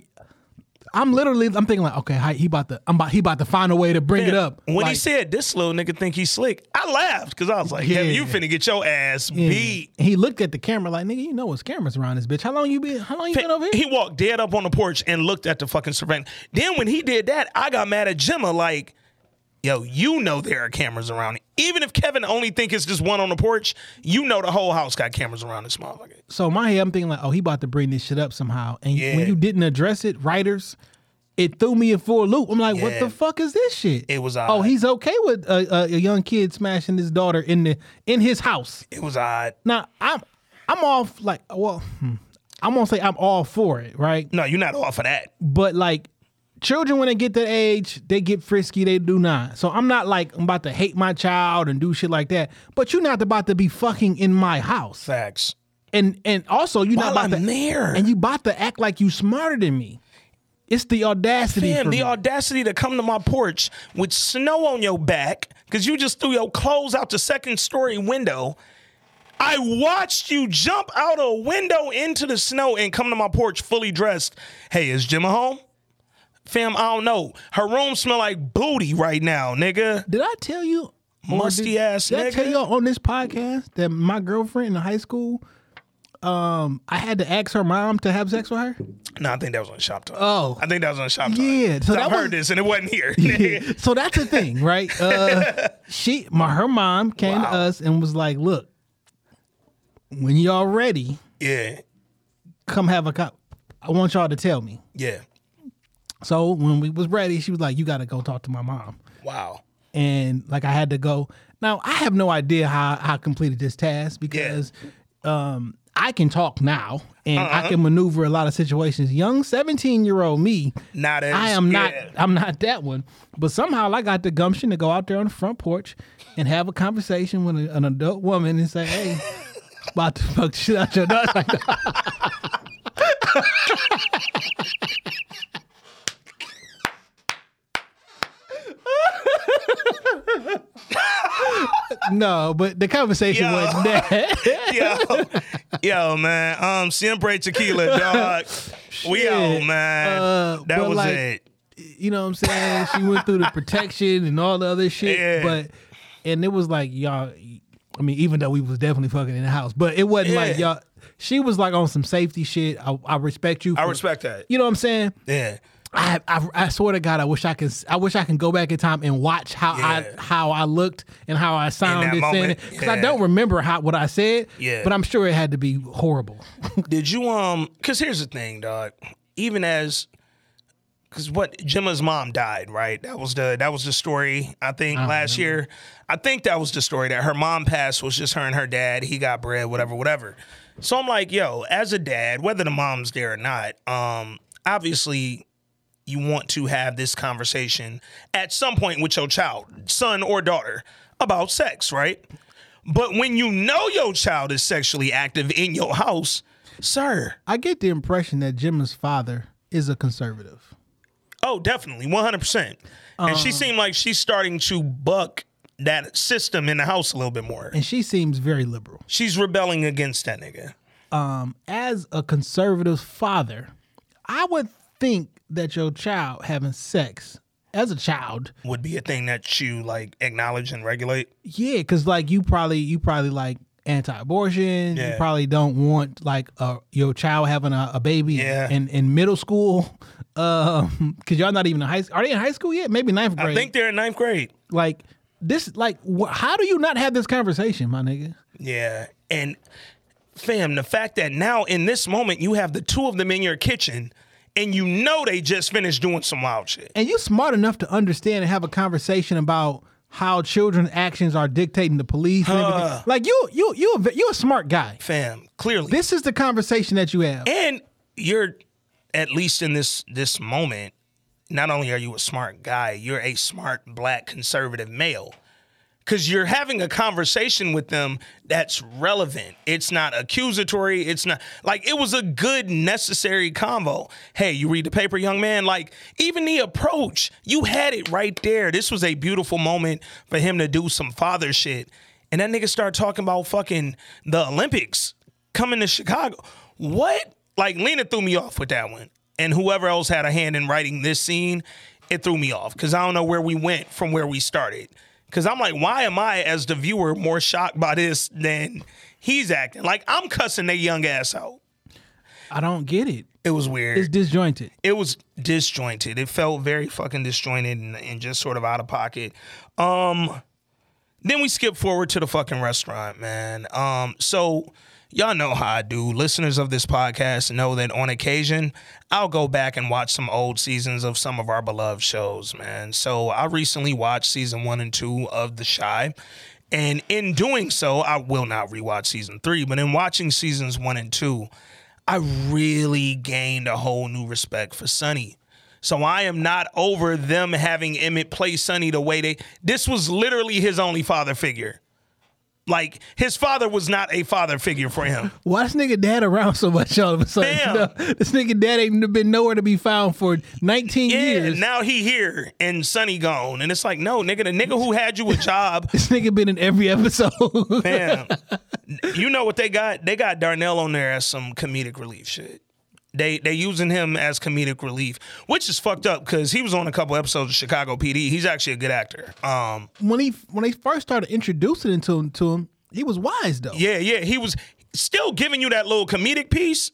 S2: I'm literally, I'm thinking like, okay, hi- he about to, I'm about, he about to find a way to bring it up.
S3: When he said this little nigga think he's slick, I laughed because I was like, yeah,
S2: Yeah.
S3: you finna get your ass
S2: yeah.
S3: beat.
S2: he looked at the camera like, nigga, you know what's cameras around this bitch. How long you been? How long you been over here?
S3: He walked dead up on the porch and looked at the fucking surveillance. Then when he did that, I got mad at Gemma like, yo, you know there are cameras around. Even if Kevin only think it's just one on the porch, you know the whole house got cameras around this motherfucker.
S2: so in my head, I'm thinking like, oh, he about to bring this shit up somehow. And
S3: Yeah.
S2: when you didn't address it, writers, it threw me in for a loop. I'm like, what
S3: Yeah.
S2: the fuck is this shit?
S3: It was odd.
S2: Oh, he's okay with a, a, a young kid smashing his daughter in the in his house.
S3: It was odd.
S2: Now I'm I'm off like well, hmm, I'm gonna say I'm all for it, right?
S3: No, you're not all for that.
S2: But like children when they get that age, they get frisky, they do not. So I'm not like I'm about to hate my child and do shit like that. But you're not about to be fucking in my house.
S3: Facts.
S2: And and also you're not
S3: While
S2: about
S3: I'm
S2: to
S3: there.
S2: and you about to act like you smarter than me. It's the audacity.
S3: Fam, the
S2: me.
S3: audacity to come to my porch with snow on your back because you just threw your clothes out the second story window. I watched you jump out a window into the snow and come to my porch fully dressed. Hey, is Gemma home? Fam, I don't know. Her room smell like booty right now, nigga.
S2: Did I tell you?
S3: Musty
S2: did,
S3: ass
S2: Did I tell
S3: nigga.
S2: you on this podcast that my girlfriend in high school, um, I had to ask her mom to have sex with her?
S3: No, I think that was on Shop Talk.
S2: Oh.
S3: I think that was on Shop Talk.
S2: Yeah, so
S3: I've
S2: was-
S3: heard this and it wasn't here. yeah.
S2: so that's the thing, right? Uh, she, my her mom came to us and was like, "Look, when y'all ready,
S3: yeah,
S2: come have a cup. I want y'all to tell me."
S3: yeah.
S2: So when we was ready, she was like, "You got to go talk to my mom."
S3: Wow.
S2: and like I had to go. Now I have no idea how how I completed this task because um, I can talk now and
S3: Uh-huh.
S2: I can maneuver a lot of situations. Young seventeen year old me,
S3: Not as
S2: I am not
S3: yeah.
S2: I'm not that one. But somehow I got the gumption to go out there on the front porch and have a conversation with a- an adult woman and say, "Hey." About to fuck the shit out your nuts like no, but the conversation
S3: Yo.
S2: wasn't that.
S3: yo, yo, man. Um, siempre tequila, dog. We out, man.
S2: Uh,
S3: that was
S2: like,
S3: it.
S2: you know what I'm saying? She went through the protection and all the other shit.
S3: Yeah.
S2: But and it was like y'all I mean, even though we was definitely fucking in the house, but it wasn't like
S3: Yeah.
S2: y'all she was like on some safety shit. I, I respect you.
S3: I respect that.
S2: You know what I'm saying?
S3: Yeah.
S2: I, I I swear to God, I wish I could. I wish I can go back in time and watch how
S3: Yeah.
S2: I how I looked and how I sounded saying
S3: moment,
S2: it because I don't remember how what I said.
S3: Yeah.
S2: but I'm sure it had to be horrible.
S3: Did you um? Because here's the thing, dog. Even as, because what Gemma's mom died, right? That was the that was the story. I think last year. I think that was the story that her mom passed was just her and her dad. He got bread, whatever, whatever. So I'm like, yo, as a dad, whether the mom's there or not, um, obviously you want to have this conversation at some point with your child, son or daughter, about sex, right? But when you know your child is sexually active in your house, sir,
S2: I get the impression that Jim's father is a conservative.
S3: oh, definitely, 100%. and she seemed like she's starting to buck that system in the house a little bit more.
S2: and she seems very liberal.
S3: She's rebelling against that nigga.
S2: Um, as a conservative father, I would think that your child having sex as a child,
S3: Would be a thing that you like acknowledge and regulate.
S2: yeah, because like you probably you probably like anti-abortion. You probably don't want like uh, your child having a, a baby
S3: Yeah.
S2: in, in middle school. Um, because y'all not even in high. school. Are they in high school yet? Maybe ninth grade.
S3: I think they're in ninth grade.
S2: like this like wh- how do you not have this conversation, my nigga?
S3: Yeah. And fam, the fact that now in this moment you have the two of them in your kitchen and you know they just finished doing some wild shit.
S2: And you're smart enough to understand and have a conversation about how children's actions are dictating the police. And everything. Like you, you, you, a, you a smart guy.
S3: Fam, clearly.
S2: This is the conversation that you have.
S3: and you're at least in this this moment, not only are you a smart guy, you're a smart black conservative male. Cause you're having a conversation with them that's relevant. It's not accusatory. It's not like it was a good, necessary convo. Hey, you read the paper, young man. Like, even the approach, you had it right there. This was a beautiful moment for him to do some father shit. And that nigga started talking about fucking the Olympics coming to Chicago. What? Like, Lena threw me off with that one. And whoever else had a hand in writing this scene, it threw me off because I don't know where we went from where we started. Because I'm like, why am I, as the viewer, more shocked by this than he's acting? Like, I'm cussing that young ass out.
S2: I don't get it.
S3: It was weird.
S2: It's disjointed.
S3: it was disjointed. It felt very fucking disjointed and, and just sort of out of pocket. Um, then we skip forward to the fucking restaurant, man. Um, so y'all know how I do. Listeners of this podcast know that on occasion I'll go back and watch some old seasons of some of our beloved shows, man. So I recently watched season one and two of The Chi. And in doing so, I will not rewatch season three, but in watching seasons one and two, I really gained a whole new respect for Sonny. So I am not over them having Emmett play Sonny the way they. This was literally his only father figure. Like his father was not a father figure for him.
S2: Why this nigga dad around so much all of a sudden?
S3: Damn.
S2: No, this nigga dad ain't been nowhere to be found for 19
S3: Yeah,
S2: years.
S3: now he here and Sonny gone, and it's like, no, nigga, the nigga who had you a job,
S2: this nigga been in every episode.
S3: Damn. you know what they got? They got Darnell on there as some comedic relief shit. They they using him as comedic relief, which is fucked up because he was on a couple episodes of Chicago PD. He's actually a good actor. Um,
S2: when he when they first started introducing it to him, to him, he was wise though.
S3: yeah, yeah, he was still giving you that little comedic piece.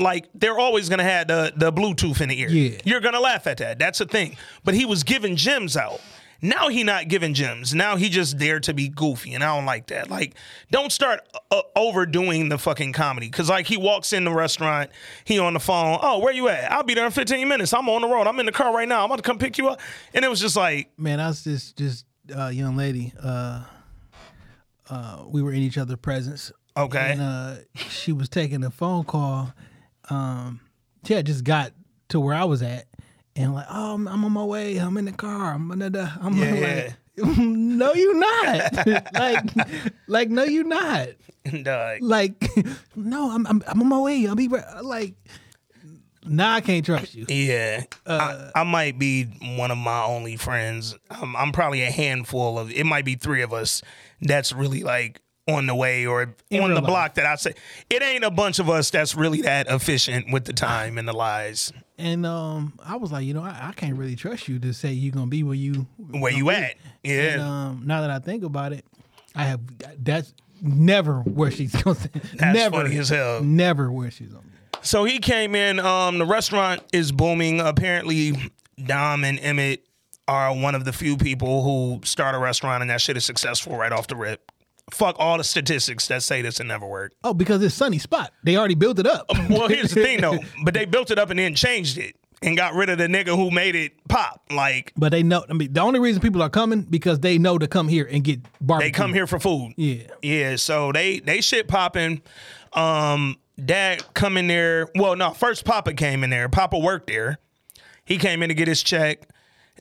S3: Like they're always gonna have the the Bluetooth in the ear.
S2: Yeah.
S3: you're gonna laugh at that. That's a thing. But he was giving gems out. Now he not giving gems. Now he just there to be goofy, and I don't like that. Like, don't start uh, overdoing the fucking comedy. Cause like he walks in the restaurant, he on the phone. Oh, where you at? I'll be there in 15 minutes. I'm on the road. I'm in the car right now. I'm about to come pick you up. And it was just like,
S2: Man, I was just just uh, young lady. Uh, uh, we were in each other's presence.
S3: okay,
S2: and uh, she was taking a phone call. Um, had just got to where I was at, and like, oh, I'm, I'm on my way. I'm in the car. I'm in the. I'm
S3: Yeah,
S2: like, no, you not. like, like, no, you not.
S3: uh,
S2: Like, no, I'm, I'm, I'm on my way. I'll be. Like, nah, I can't trust you.
S3: Yeah, I, I might be one of my only friends. I'm, I'm probably a handful of. It might be three of us that's really like on the way or
S2: In
S3: on the
S2: life.
S3: block. That I say it ain't a bunch of us that's really that efficient with the time and the lies.
S2: And um, I was like, you know, I, I can't really trust you to say you're gonna be where you
S3: Where you at? Yeah,
S2: And um, now that I think about it, I have that's never where she's going.
S3: That's
S2: never,
S3: funny as hell.
S2: Never where she's gonna. Be.
S3: So he came in. Um, the restaurant is booming. Apparently, Dom and Emmett are one of the few people who start a restaurant and that shit is successful right off the rip. Fuck all the statistics that say this will never work.
S2: Oh, because it's sunny spot. They already built it up.
S3: Well, here's the thing though, but they built it up and then changed it and got rid of the nigga who made it pop. Like
S2: But they know. I mean, the only reason people are coming because they know to come here and get barbecue.
S3: they come here for food.
S2: Yeah.
S3: Yeah, so they they shit popping. Um dad come in there. Well, no, first Papa came in there. Papa worked there. He came in to get his check.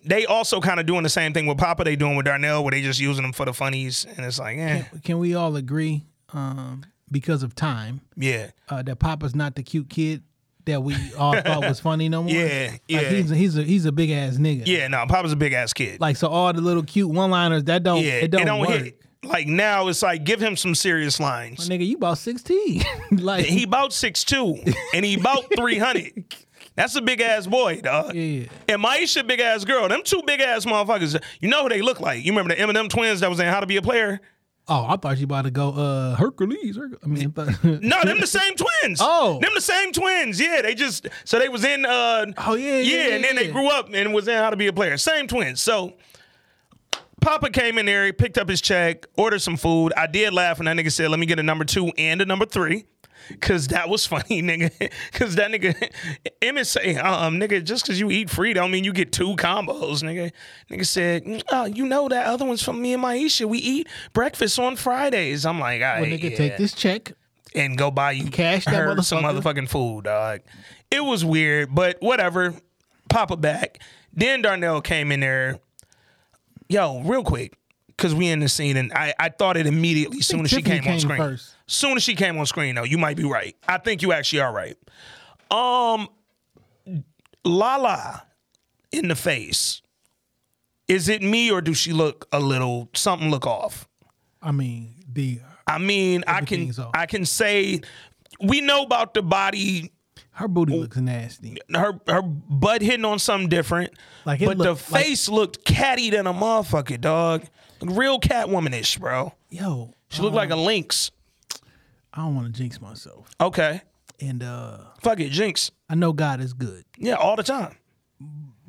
S3: They also kind of doing the same thing with Papa they doing with Darnell where they just using them for the funnies and it's like, eh,
S2: Can we all agree, um, because of time,
S3: yeah.
S2: uh, that Papa's not the cute kid that we all thought was funny no more?
S3: Yeah,
S2: Like,
S3: yeah.
S2: he's a, he's a he's a big ass nigga.
S3: Yeah, no, Papa's a big ass kid.
S2: Like so, all the little cute one liners that don't
S3: yeah,
S2: it don't, work.
S3: hit. Like now it's like give him some serious
S2: My
S3: lines.
S2: nigga, you about sixteen. like
S3: He about six two and he about three hundred. That's a big ass boy, dog.
S2: Yeah.
S3: And Maisha, big ass girl. Them two big ass motherfuckers. You know who they look like? You remember the Eminem twins that was in How to Be a Player?
S2: Oh, I thought you about to go uh Hercules. Herc- I mean, thought-
S3: No, them the same twins.
S2: Oh.
S3: them the same twins. Yeah, they just so they was in. uh
S2: Oh, yeah, yeah,
S3: yeah, and then
S2: yeah,
S3: they grew up and was in How to Be a Player. Same twins. So Papa came in there, he picked up his check, ordered some food. I did laugh when that nigga said, "Let me get a number two and a number three. Cause that was funny, nigga. Cause that nigga Emmett say, um, nigga, just cause you eat free don't mean you get two combos, nigga. Nigga said, "Mm, oh, you know that other one's from me and Maisha. We eat breakfast on Fridays. I'm like, all
S2: Well, nigga,
S3: yeah.
S2: take this check.
S3: and go buy you
S2: Cash that
S3: her some motherfucking food, dog. It was weird, but whatever. Papa back. Then Darnell came in there. Yo, real quick, because we in the scene, and I, I thought it immediately as soon as she
S2: Tiffany
S3: came, on screen.
S2: first.
S3: Soon as she came on screen, though, you might be right. I think you actually are right. Um, Lala in the face. Is it me or do she look a little something look off?
S2: I mean, the
S3: I mean, I can
S2: off.
S3: I can say we know about the body,
S2: her booty looks nasty.
S3: her her butt hitting on something different.
S2: Like,
S3: but the
S2: looked like-
S3: face looked catty than a motherfucker, dog. Real Catwomanish, bro.
S2: Yo,
S3: She looked like a lynx.
S2: I don't want to jinx myself.
S3: Okay,
S2: And uh
S3: fuck it, Jinx.
S2: I know God is good.
S3: Yeah, all the time.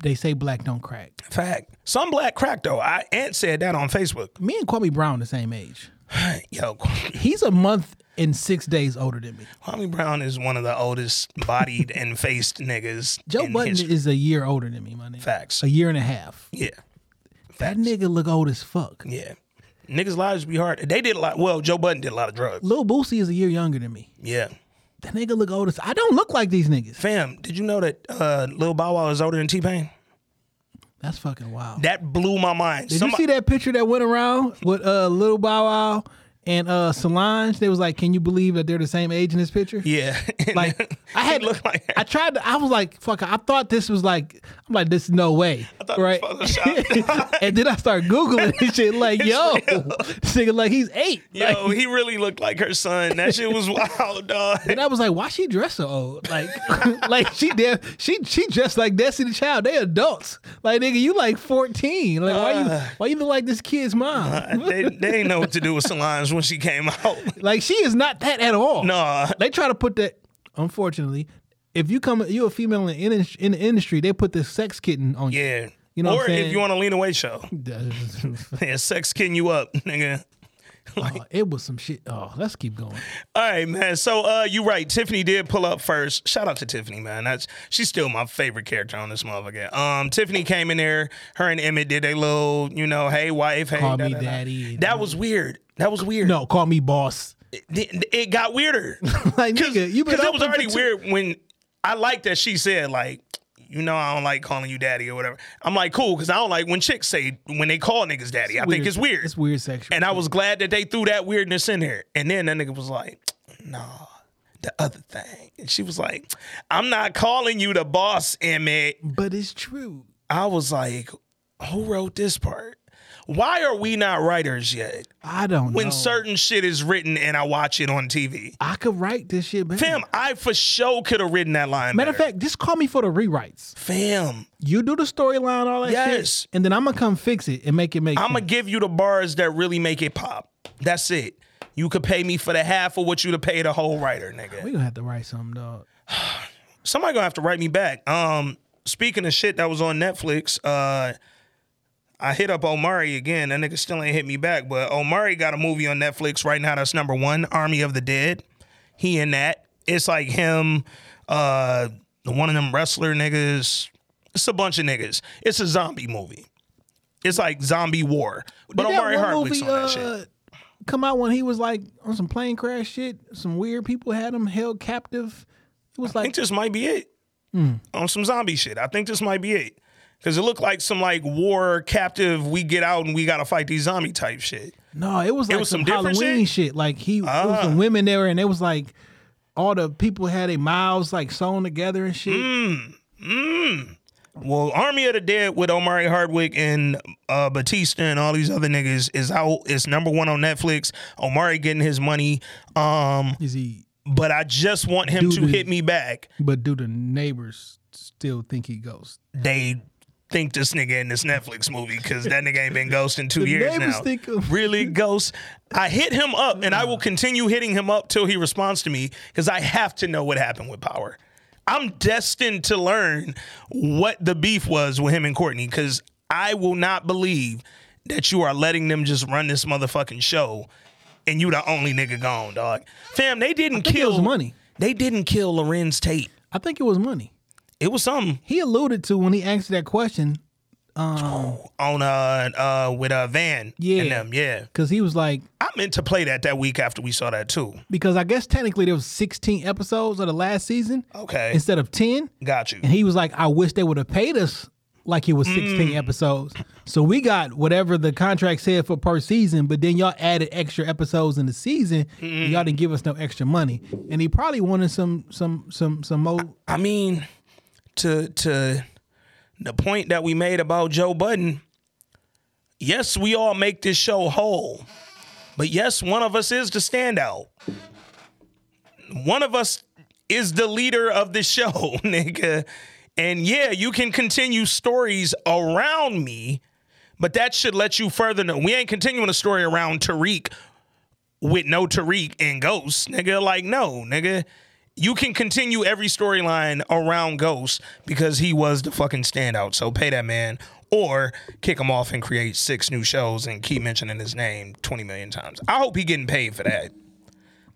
S2: They say black don't crack.
S3: Fact. Some black crack though. I Aunt said that on Facebook.
S2: Me and Kwame Brown the same age.
S3: Yo,
S2: He's a month and six days older than me.
S3: Kwame Brown is one of the oldest bodied and faced niggas.
S2: Joe Budden
S3: history.
S2: is a year older than me, my nigga.
S3: Facts.
S2: A year and a half.
S3: Yeah.
S2: That nigga look old as fuck.
S3: Yeah. Niggas' lives be hard. They did a lot. Well, Joe Budden did a lot of drugs.
S2: Lil Boosie is a year younger than me.
S3: Yeah.
S2: That nigga look older. I don't look like these niggas.
S3: Fam, did you know that uh, Lil Bow Wow is older than T Pain?
S2: That's fucking wild.
S3: That blew my mind.
S2: Did
S3: Somebody-
S2: you see that picture that went around with uh Lil Bow Wow and uh Solange? They was like, "Can you believe that they're the same age in this picture?"
S3: Yeah.
S2: Like I had,
S3: looked like
S2: I tried. To, I was like, "Fuck!" I thought this was like, I'm like, "This is no way." I
S3: thought it
S2: right? and then I start googling and shit. Like, yo, nigga like he's eight. Like,
S3: Yo, he really looked like her son. That shit was wild, dog.
S2: and I was like, "Why she dressed so old?" Like, like she did. She she dressed like Destiny Child. They adults. Like, nigga, you like 14. Like, why you why you look like this kid's mom?
S3: they, they didn't know what to do with Solange when she came out.
S2: Like she is not that at all.
S3: Nah.
S2: They try to put that. Unfortunately, if you come, you're a female in, in, in the industry, they put this sex kitten on you.
S3: Yeah.
S2: You know
S3: or
S2: what I'm saying?
S3: if you want a lean away show. Yeah, sex kidding you up, nigga.
S2: it was some shit. Oh, let's keep going.
S3: All right, man. So uh you right. Tiffany did pull up first. Shout out to Tiffany, man. That's she's still my favorite character on this motherfucker. Um Tiffany came in there, her and Emmett did a little, you know, hey wife, hey.
S2: Call
S3: da,
S2: me
S3: da, da.
S2: daddy.
S3: That was weird. That was weird.
S2: No, call me boss.
S3: It, it got weirder.
S2: Like nigga, you
S3: Because it was already
S2: two-
S3: weird when I like that she said, like, you know, I don't like calling you daddy or whatever. I'm like, cool, because I don't like when chicks say when they call niggas daddy. I think it's weird.
S2: It's weird sexual.
S3: And I was glad that they threw that weirdness in there. And then that nigga was like, nah, the other thing. And she was like, I'm not calling you the boss, Emmett.
S2: but it's true.
S3: I was like, who wrote this part? Why are we not writers yet?
S2: I don't know.
S3: When
S2: know.
S3: certain shit is written and I watch it on TV.
S2: I could write this shit, man.
S3: Fam, I for sure could have written that line.
S2: Matter of fact, just call me for the rewrites.
S3: fam,
S2: You do the storyline, all that
S3: Yes.
S2: shit, and then I'm gonna come fix it and make it make.
S3: I'm gonna give you the bars that really make it pop. That's it. You could pay me for the half of what you to pay the whole writer, nigga.
S2: We gonna have to write something, dog.
S3: somebody gonna have to write me back. Um, speaking of shit that was on Netflix, uh, I hit up Omari again. That nigga still ain't hit me back, but Omari got a movie on Netflix right now that's number one, Army of the Dead. He in that. It's like him, uh, one of them wrestler niggas. It's a bunch of niggas. It's a zombie movie. It's like zombie war. But
S2: Did that
S3: Omari Hardwick's
S2: movie,
S3: on that shit.
S2: uh, Come out when he was like on some plane crash shit. Some weird people had him held captive. It was
S3: I think
S2: like
S3: this might be it.
S2: Hmm.
S3: On some zombie shit. I think this might be it. Cause it looked like some like war captive, we get out and we gotta fight these zombie type shit.
S2: no, it was like
S3: was
S2: some,
S3: some
S2: Halloween
S3: shit?
S2: shit. Like he, it was some women there, and it was like all the people had their mouths like sewn together and shit.
S3: Mm. mm. Well, Army of the Dead with Omari Hardwick and uh, Batista and all these other niggas is out. It's number one on Netflix. Omari getting his money. Um,
S2: Is he?
S3: but I just want him to
S2: is-
S3: hit me back.
S2: But do the neighbors still think he ghosts?
S3: They think this nigga in this Netflix movie because that nigga ain't been ghosting two
S2: The
S3: years now.
S2: think of-
S3: really ghost. I hit him up and I will continue hitting him up till he responds to me because I have to know what happened with Power. I'm destined to learn what the beef was with him and Courtney because I will not believe that you are letting them just run this motherfucking show and you the only nigga gone, dog. Fam, they didn't
S2: think it
S3: kill
S2: was money.
S3: They didn't kill Larenz Tate.
S2: I think it was money.
S3: It was something
S2: He alluded to when he asked that question
S3: on uh uh with uh Van
S2: Yeah.
S3: and them, yeah.
S2: because he was like,
S3: I meant to play that that week after we saw that too.
S2: because I guess technically there was 16 episodes of the last season
S3: Okay.
S2: instead of 10.
S3: Got you.
S2: And he was like, I wish they would have paid us like it was 16
S3: Mm.
S2: episodes. So we got whatever the contract said for per season, but then y'all added extra episodes in the season. and Y'all didn't give us no extra money. And he probably wanted some some some some more
S3: I mean, to to the point that we made about Joe Budden, yes, we all make this show whole. But yes, one of us is the standout. One of us is the leader of the show, nigga. And yeah, you can continue stories around me, but that should let you further know. We ain't continuing a story around Tariq with no Tariq and Ghost, nigga. Like, no, nigga. You can continue every storyline around Ghost because he was the fucking standout. So pay that man or kick him off and create six new shows and keep mentioning his name 20 million times. I hope he getting paid for that.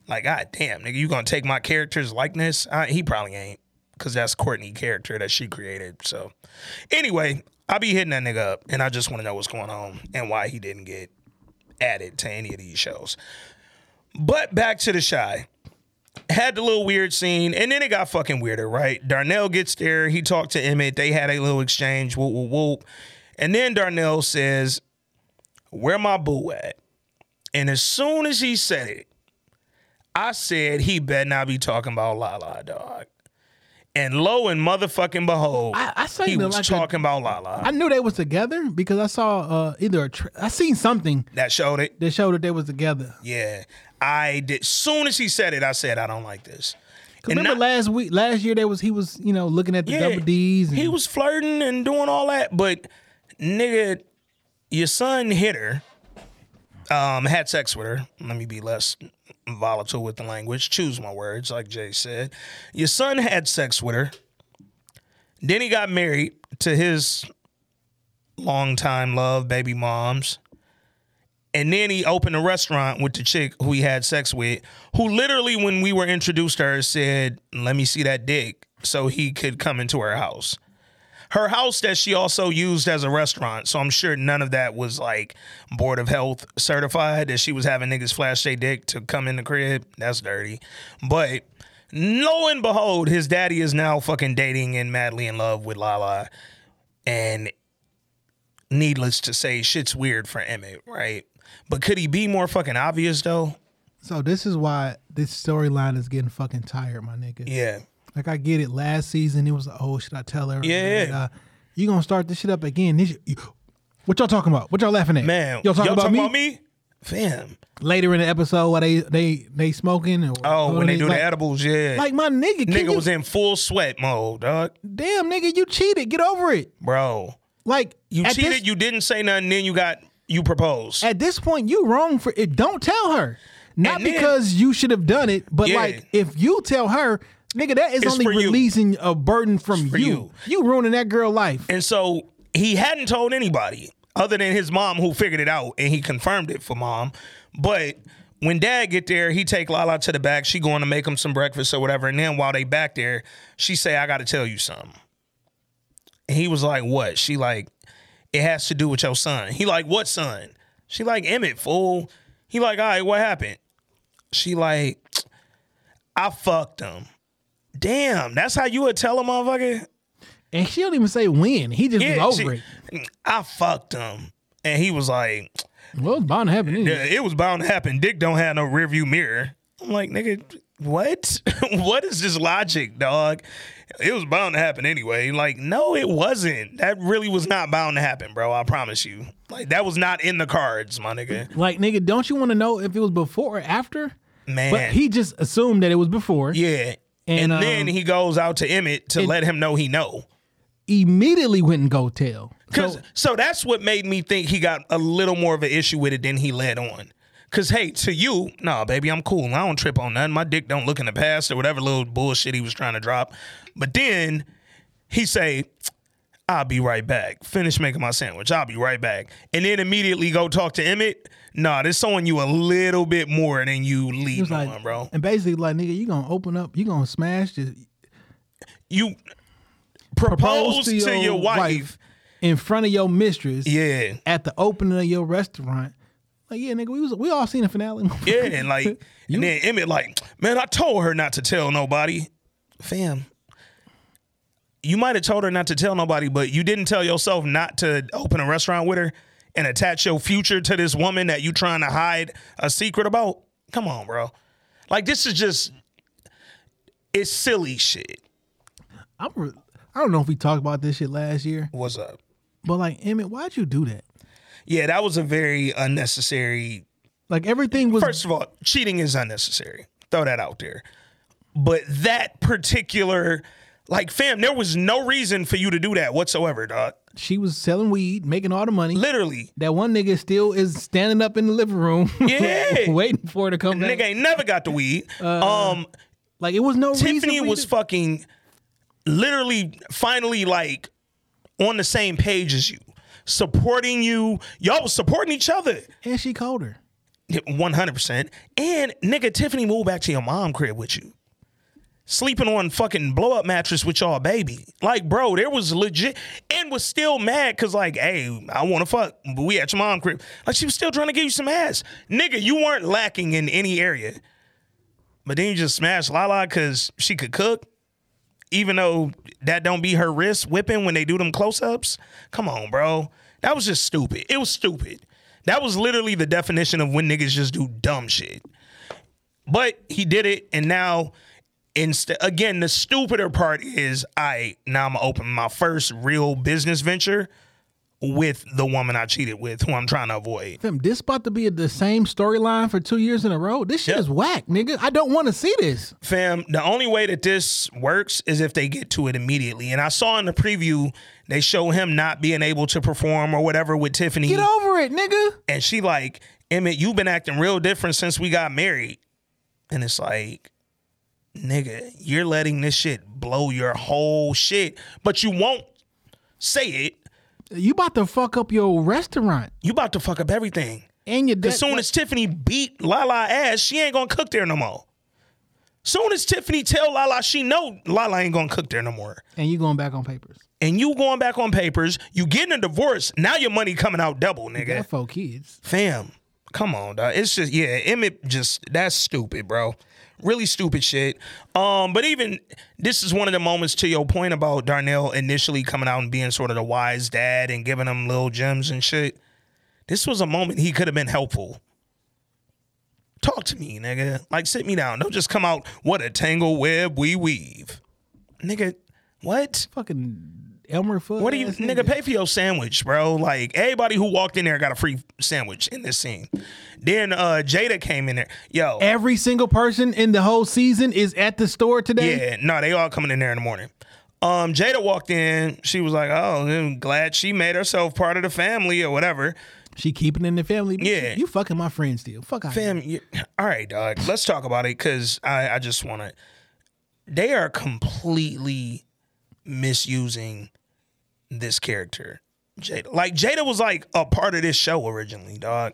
S3: Like, god damn, nigga, you gonna take my character's likeness? I, he probably ain't. Cause that's Courtney character that she created. So anyway, I'll be hitting that nigga up and I just want to know what's going on and why he didn't get added to any of these shows. But back to the Chi. Had the little weird scene, and then it got fucking weirder, right? Darnell gets there, he talked to Emmett, they had a little exchange, whoop, whoop, whoop. And then Darnell says, Where my boo at? And as soon as he said it, I said he better not be talking about Lala, dog. And lo and motherfucking behold,
S2: I- I seen
S3: he was
S2: like a-
S3: talking about Lala.
S2: I knew they was together because I saw uh, either a tra- I seen something
S3: that showed it.
S2: that showed that they was together.
S3: Yeah. I did. Soon as he said it, I said, I don't like this. And
S2: remember
S3: not-
S2: last week, last year, there was he was you know looking at the double D's. And,
S3: He was flirting and doing all that, but nigga, your son hit her, um, had sex with her. Let me be less volatile with the language. Choose my words, like Jay said. Your son had sex with her. Then he got married to his longtime love, baby moms. And then he opened a restaurant with the chick who he had sex with, who literally, when we were introduced to her, said, Let me see that dick so he could come into her house. Her house that she also used as a restaurant. So I'm sure none of that was like Board of Health certified that she was having niggas flash their dick to come in the crib. That's dirty. But lo and behold, his daddy is now fucking dating and madly in love with Lala. And needless to say, shit's weird for Emmett, right? But could he be more fucking obvious though?
S2: so this is why this storyline is getting fucking tired, my nigga.
S3: Yeah.
S2: Like I get it. Last season it was like, oh should I tell her?
S3: Yeah.
S2: Uh, you gonna start this shit up again? This you, what y'all talking about? What y'all laughing at?
S3: Man,
S2: y'all talking, about, me?
S3: me? Fam.
S2: Later in the episode, while they they they smoking? Or,
S3: Oh, when they do
S2: like,
S3: the edibles, yeah.
S2: Like my nigga,
S3: nigga
S2: you,
S3: was in full sweat mode, dog.
S2: damn nigga, you cheated. Get over it.
S3: Bro.
S2: Like
S3: You cheated,
S2: This,
S3: you didn't say nothing, then you got you propose.
S2: at this point, you wrong for it. Don't tell her. Not
S3: then-
S2: because you should have done it, but
S3: Yeah.
S2: like if you tell her, nigga, that is
S3: It's
S2: only
S3: for you.
S2: releasing a burden from you.
S3: you.
S2: You ruining that girl life.
S3: And so he hadn't told anybody other than his mom who figured it out and he confirmed it for mom. But when dad get there, he take Lala to the back. She going to make him some breakfast or whatever. And then while they back there, she say, I got to tell you something. And he was like, what? She like, it has to do with your son. He like, what son? She like, Emmett, fool. He like, all right, what happened? She like, I fucked him. Damn, that's how you would tell a motherfucker?
S2: And she don't even say when. He just
S3: Yeah,
S2: was over
S3: she-
S2: it.
S3: I fucked him. And he was like,
S2: Well, it's bound to happen.
S3: yeah,
S2: Anyway.
S3: it was bound to happen. Dick don't have no rearview mirror. I'm like, nigga, what? what is this logic, dog? It was bound to happen anyway. Like, no, it wasn't. That really was not bound to happen, bro. I promise you. Like, that was not in the cards, my nigga.
S2: Like nigga, don't you want to know if it was before or after?
S3: Man.
S2: But he just assumed that it was before.
S3: yeah. And,
S2: And,
S3: then
S2: um,
S3: he goes out to Emmett to let him know he know.
S2: Immediately went and go tell.
S3: Cause
S2: So,
S3: so that's what made me think he got a little more of an issue with it than he led on. Cause hey, to you, nah, baby, I'm cool. I don't trip on nothing. My dick don't look in the past or whatever little bullshit he was trying to drop. But then he say, I'll be right back. Finish making my sandwich. I'll be right back. And then immediately go talk to Emmett. Nah, this showing you a little bit more than you
S2: leave like,
S3: on, bro.
S2: and basically like, nigga, you gonna open up, you gonna smash this,
S3: You propose, to, your, wife.
S2: in front of your mistress
S3: Yeah.
S2: at the opening of your restaurant. Like, yeah, nigga, we was we all seen the finale.
S3: Yeah, and like, and then Emmett like, man, I told her not to tell nobody. Fam, you might have told her not to tell nobody, but you didn't tell yourself not to open a restaurant with her and attach your future to this woman that you trying to hide a secret about. Come on, bro. Like this is just, it's silly shit.
S2: I'm, re- I don't know if we talked about this shit last year,
S3: What's up?
S2: but like, Emmett, why'd you do that?
S3: Yeah, that was a very unnecessary
S2: Like everything was
S3: First of all, cheating is unnecessary. Throw that out there. But that particular, like, fam, there was no reason for you to do that whatsoever, dog.
S2: she was selling weed, making all the money.
S3: Literally.
S2: That one nigga still is standing up in the living room,
S3: Yeah.
S2: waiting for her to come back.
S3: Nigga ain't never got the weed. um,
S2: Like it was no reason
S3: Tiffany was
S2: to-
S3: fucking literally finally like on the same page as you, supporting you. Y'all was supporting each other.
S2: and she called her.
S3: One hundred percent. And nigga, Tiffany moved back to your mom crib with you, sleeping on fucking blow up mattress with y'all baby. Like, bro, there was legit, and was still mad because like, hey, I want to fuck, but we at your mom crib. Like, she was still trying to give you some ass, nigga. You weren't lacking in any area, but then you just smashed Lala because she could cook. Even though that don't be her wrist whipping when they do them close ups. Come on, bro. That was just stupid. It was stupid. That was literally the definition of when niggas just do dumb shit. But he did it, and now, instead, again, the stupider part is, I now I'm gonna open my first real business venture with the woman I cheated with, who I'm trying to avoid.
S2: Fam, this about to be the same storyline for two years in a row. This shit
S3: Yep.
S2: is whack, nigga. I don't want to see this.
S3: Fam, the only way that this works is if they get to it immediately. And I saw in the preview they show him not being able to perform or whatever with Tiffany.
S2: Get over it, nigga.
S3: and she like, Emmett, you've been acting real different since we got married. And it's like, nigga, you're letting this shit blow your whole shit, but you won't say it.
S2: You about to fuck up your restaurant
S3: You about to fuck up everything.
S2: and your
S3: As soon as Tiffany beat Lala ass, she ain't gonna cook there no more. Soon as Tiffany tell Lala she know Lala ain't gonna cook there no more.
S2: and you going back on papers.
S3: And you going back on papers, you getting a divorce, now your money coming out double, nigga.
S2: got four kids.
S3: Fam, come on, dog. It's just yeah, Emmett just that's stupid, bro. Really stupid shit. Um, but even this is one of the moments to your point about Darnell initially coming out and being sort of the wise dad and giving him little gems and shit. This was a moment he could have been helpful. Talk to me, nigga. Like sit me down. Don't just come out. What a tangle web we weave, nigga. What?
S2: Fucking Elmer Fudd.
S3: What do you
S2: ass
S3: nigga pay for your sandwich, bro? Like everybody who walked in there got a free sandwich in this scene. Then uh Jada came in there. Yo,
S2: Every single person in the whole season is at the store today.
S3: yeah, no, they all coming in there in the morning. Um, Jada walked in. She was like, "Oh, I'm glad she made herself part of the family or whatever."
S2: She keeping in the family.
S3: Yeah.
S2: You, you fucking my friend still. Fuck out.
S3: Fam, you, all right, dog. Let's talk about it because I, I just want to. They are completely misusing this character, Jada. Like Jada was like a part of this show originally, dog,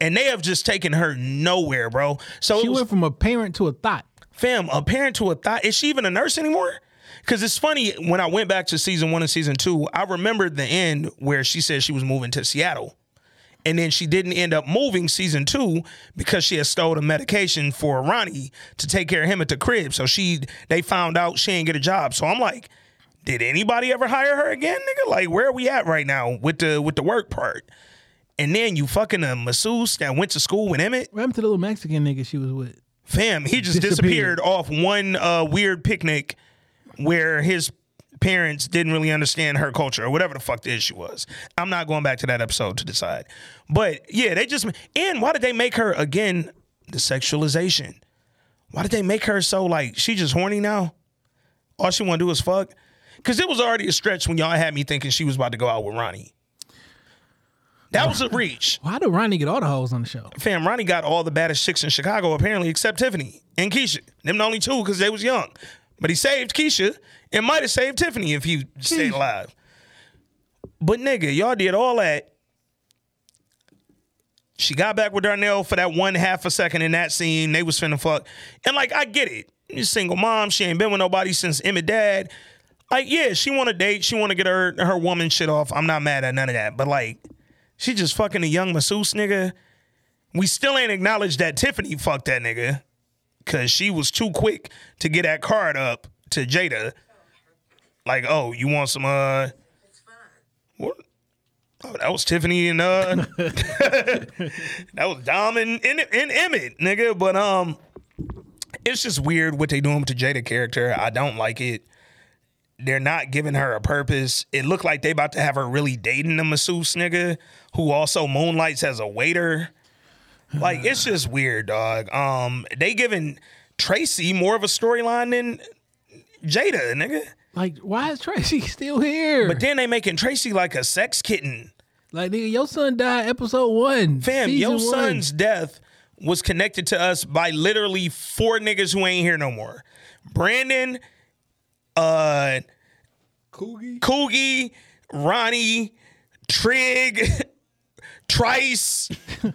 S3: and they have just taken her nowhere, bro. So
S2: She
S3: was,
S2: went from a parent to a thought.
S3: fam, a parent to a thought. Is she even a nurse anymore? Because it's funny when I went back to season one and season two, I remembered the end where she said she was moving to Seattle. And then she didn't end up moving season two because she had stole the medication for Ronnie to take care of him at the crib. So she they found out she ain't get a job. So I'm like, did anybody ever hire her again, nigga? Like, where are we at right now with the with the work part? And then you fucking a masseuse that went to school with Emmett.
S2: What happened to the little Mexican nigga she was with?
S3: Fam, he just disappeared,
S2: Disappeared.
S3: off one uh, weird picnic where his parents didn't really understand her culture or whatever the fuck the issue was. I'm not going back to that episode to decide. But yeah, they just and why did they make her again the sexualization? Why did they make her so like she just horny now? All she want to do is fuck. Cause it was already a stretch when y'all had me thinking she was about to go out with Ronnie. That was a reach.
S2: Why did Ronnie get all the hoes on the show?
S3: Fam, Ronnie got all the baddest chicks in Chicago, apparently, except Tiffany and Keisha. Them the only two because they was young. But he saved Keisha and might have saved Tiffany if he stayed alive. But nigga, y'all did all that. She got back with Darnell for that one half a second in that scene. They was finna fuck. And like, I get it. She's single mom. She ain't been with nobody since Emmett dad. Like, yeah, she want to date. She want to get her her woman shit off. I'm not mad at none of that. But like, she just fucking a young masseuse nigga. We still ain't acknowledged that Tiffany fucked that nigga. Cause she was too quick to get that card up to Jada. Like, oh, you want some uh what? Oh, that was Tiffany and uh that was Dom and, and, and Emmett, nigga. But um it's just weird what they doing with the Jada character. I don't like it. They're not giving her a purpose. It looked like they about to have her really dating the masseuse nigga who also moonlights as a waiter. Like it's just weird, dog. Um, they giving Tracy more of a storyline than Jada, nigga.
S2: Like, why is Tracy still here?
S3: But then they making Tracy like a sex kitten.
S2: like, nigga, your son died episode one.
S3: Fam, your
S2: one.
S3: son's death was connected to us by literally four niggas who ain't here no more. Brandon, uh,
S2: Coogie.
S3: Coogie, Ronnie, Trig, Trice.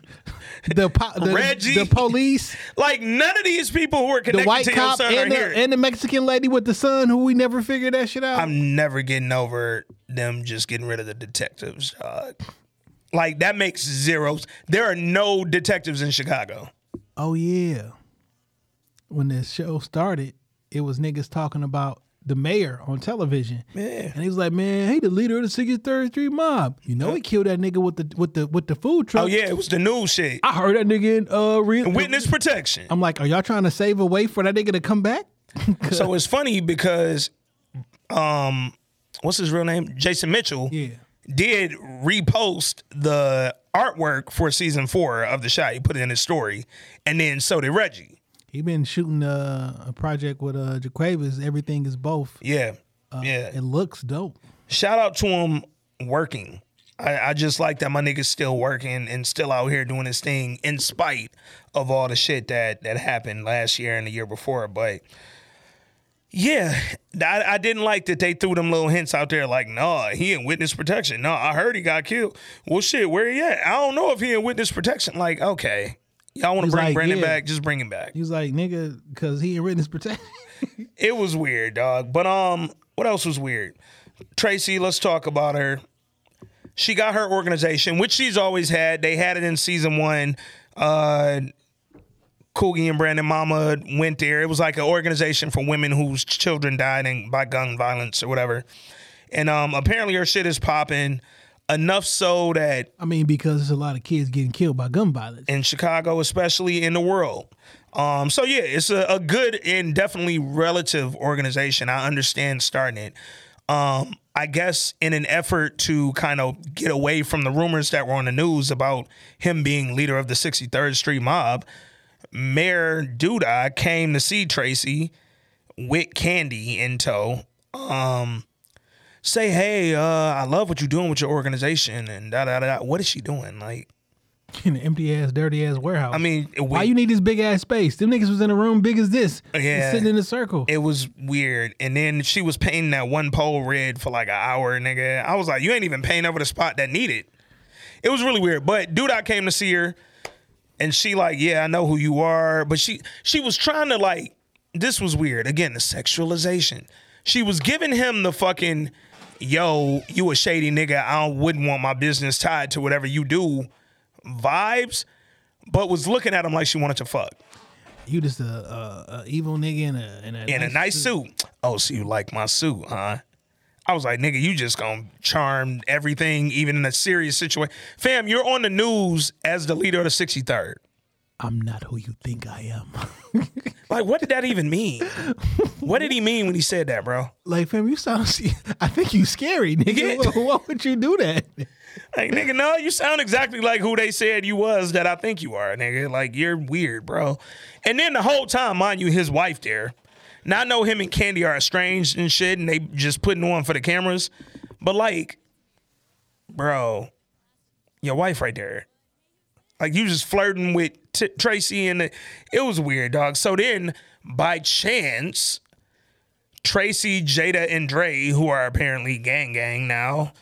S2: The, po- the
S3: Reggie.
S2: the police,
S3: Like none of these people who are
S2: the
S3: connected
S2: white
S3: to your
S2: cop,
S3: son
S2: and
S3: are here.
S2: the, and the Mexican lady with the son who we never figured that shit out.
S3: I'm never getting over them just getting rid of the detectives. dog. like that makes zeros. There are no detectives in Chicago.
S2: oh yeah. When the show started, it was niggas talking about the mayor on television.
S3: Yeah.
S2: And he was like, "Man, he the leader of the 63rd Street mob. You know, he killed that nigga with the with the with the food truck.
S3: Oh yeah, it was the news shit.
S2: I heard that nigga in uh real
S3: Witness protection.
S2: I'm like, are y'all trying to save a way for that nigga to come back?
S3: So it's funny because, um, what's his real name? Jason Mitchell.
S2: Yeah.
S3: Did repost the artwork for season four of the shot. He put it in his story, and then so did Reggie.
S2: He been shooting uh, a project with uh Jaquavis. Everything is both.
S3: Yeah, yeah.
S2: It looks dope.
S3: Shout out to him working. I, I just like that my nigga's still working and still out here doing his thing in spite of all the shit that that happened last year and the year before. But yeah, I, I didn't like that they threw them little hints out there like, nah, he in witness protection. No, I heard he got killed. Well, shit, where he at? I don't know if he in witness protection. Like, okay, y'all want to bring
S2: like,
S3: Brandon
S2: yeah.
S3: back? Just bring him back.
S2: He was like, nigga, because he ain't written his protection.
S3: It was weird, dog. But um, what else was weird? Tracy, let's talk about her. She got her organization, which she's always had. They had it in season one. Uh Coogie and Brandon Mama went there. It was like an organization for women whose children died in, by gun violence or whatever. And um apparently her shit is popping enough so that
S2: I mean, because there's a lot of kids getting killed by gun violence.
S3: in Chicago, especially in the world. Um, so yeah, it's a, a good and definitely relative organization. I understand starting it. Um, I guess in an effort to kind of get away from the rumors that were on the news about him being leader of the 63rd Street mob, Mayor Douda came to see Tracy with Candy in tow. Um, say, hey, uh, I love what you're doing with your organization, and da da da. What is she doing? Like,
S2: in an empty ass, dirty ass warehouse.
S3: I mean,
S2: why
S3: we-
S2: you need this big ass space? Them niggas was in a room big as this,
S3: Yeah.
S2: sitting in a circle.
S3: It was weird. And then she was painting that one pole red for like an hour, nigga. I was like, you ain't even painting over the spot that needed. It was really weird. But dude, I came to see her and she like, yeah, I know who you are. But she she was trying to like, this was weird. Again, the sexualization. She was giving him the fucking, yo, you a shady nigga. I wouldn't want my business tied to whatever you do vibes, but was looking at him like she wanted to fuck.
S2: you just a, a, a evil nigga in a in a,
S3: in a nice suit. Oh, so you like my suit, huh? I was like, nigga, you just gonna charm everything, even in a serious situation. Fam, you're on the news as the leader of the 63rd.
S2: I'm not who you think I am.
S3: Like, what did that even mean? what did he mean when he said that, bro?
S2: like, fam, you sound. I think you scary, nigga.
S3: Yeah.
S2: Why, would you do that?
S3: Like, nigga, no, you sound exactly like who they said you was that I think you are, nigga. Like, you're weird, bro. And then the whole time, mind you, his wife there. Now I know him and Candy are estranged and shit, and they just putting on for the cameras. But like, bro, your wife right there. Like you just flirting with T- Tracy, and it was weird, dog. So then, by chance, Tracy, Jada, and Dre, who are apparently gang gang now,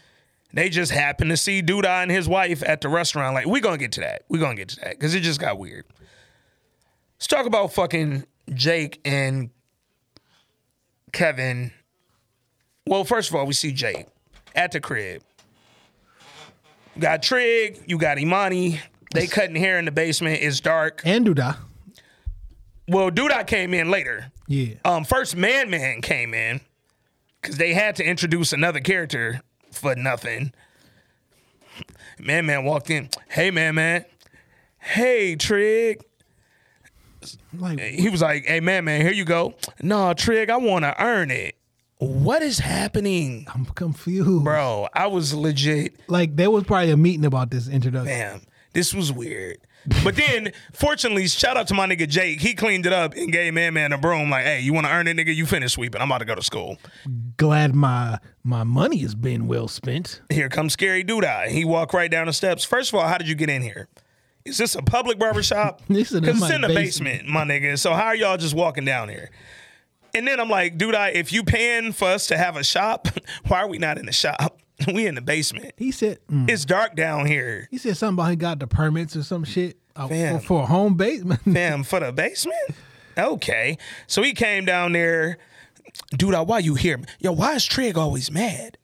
S3: They just happened to see Douda and his wife at the restaurant. Like, we gonna get to that. we gonna get to that. Because it just got weird. Let's talk about fucking Jake and Kevin. Well, first of all, we see Jake at the crib. You got Trig, you got Imani. They cutting hair in the basement. It's dark.
S2: And Douda.
S3: Well, Douda came in later.
S2: Yeah.
S3: Um, first Man Man came in because they had to introduce another character for nothing. Man Man walked in. Hey, Man Man. Hey, Trig.
S2: Like
S3: He was like, hey, Man Man, here you go. No, Trig, I want to earn it. What is happening?
S2: I'm confused.
S3: Bro, I was legit,
S2: Like there was probably a meeting about this introduction.
S3: damn, this was weird. But then, fortunately, shout out to my nigga Jake. He cleaned it up and gave Man Man a broom. Like, hey, you want to earn it, nigga? You finish sweeping. I'm about to go to school.
S2: Glad my my money has been well spent.
S3: Here comes Scary Douda. He walked right down the steps. First of all, how did you get in here? Is this a public barbershop?
S2: This is in
S3: Because it's in the
S2: basement.
S3: basement, my nigga. So how are y'all just walking down here? And then I'm like, dude, I if you paying for us to have a shop, why are we not in the shop? We in the basement.
S2: He said mm.
S3: It's dark down here.
S2: he said something about he got the permits or some shit uh,
S3: Fam.
S2: for, for a home basement.
S3: Fam, for the basement? Okay. So he came down there. Douda, why you here? Yo, why is Trig always mad?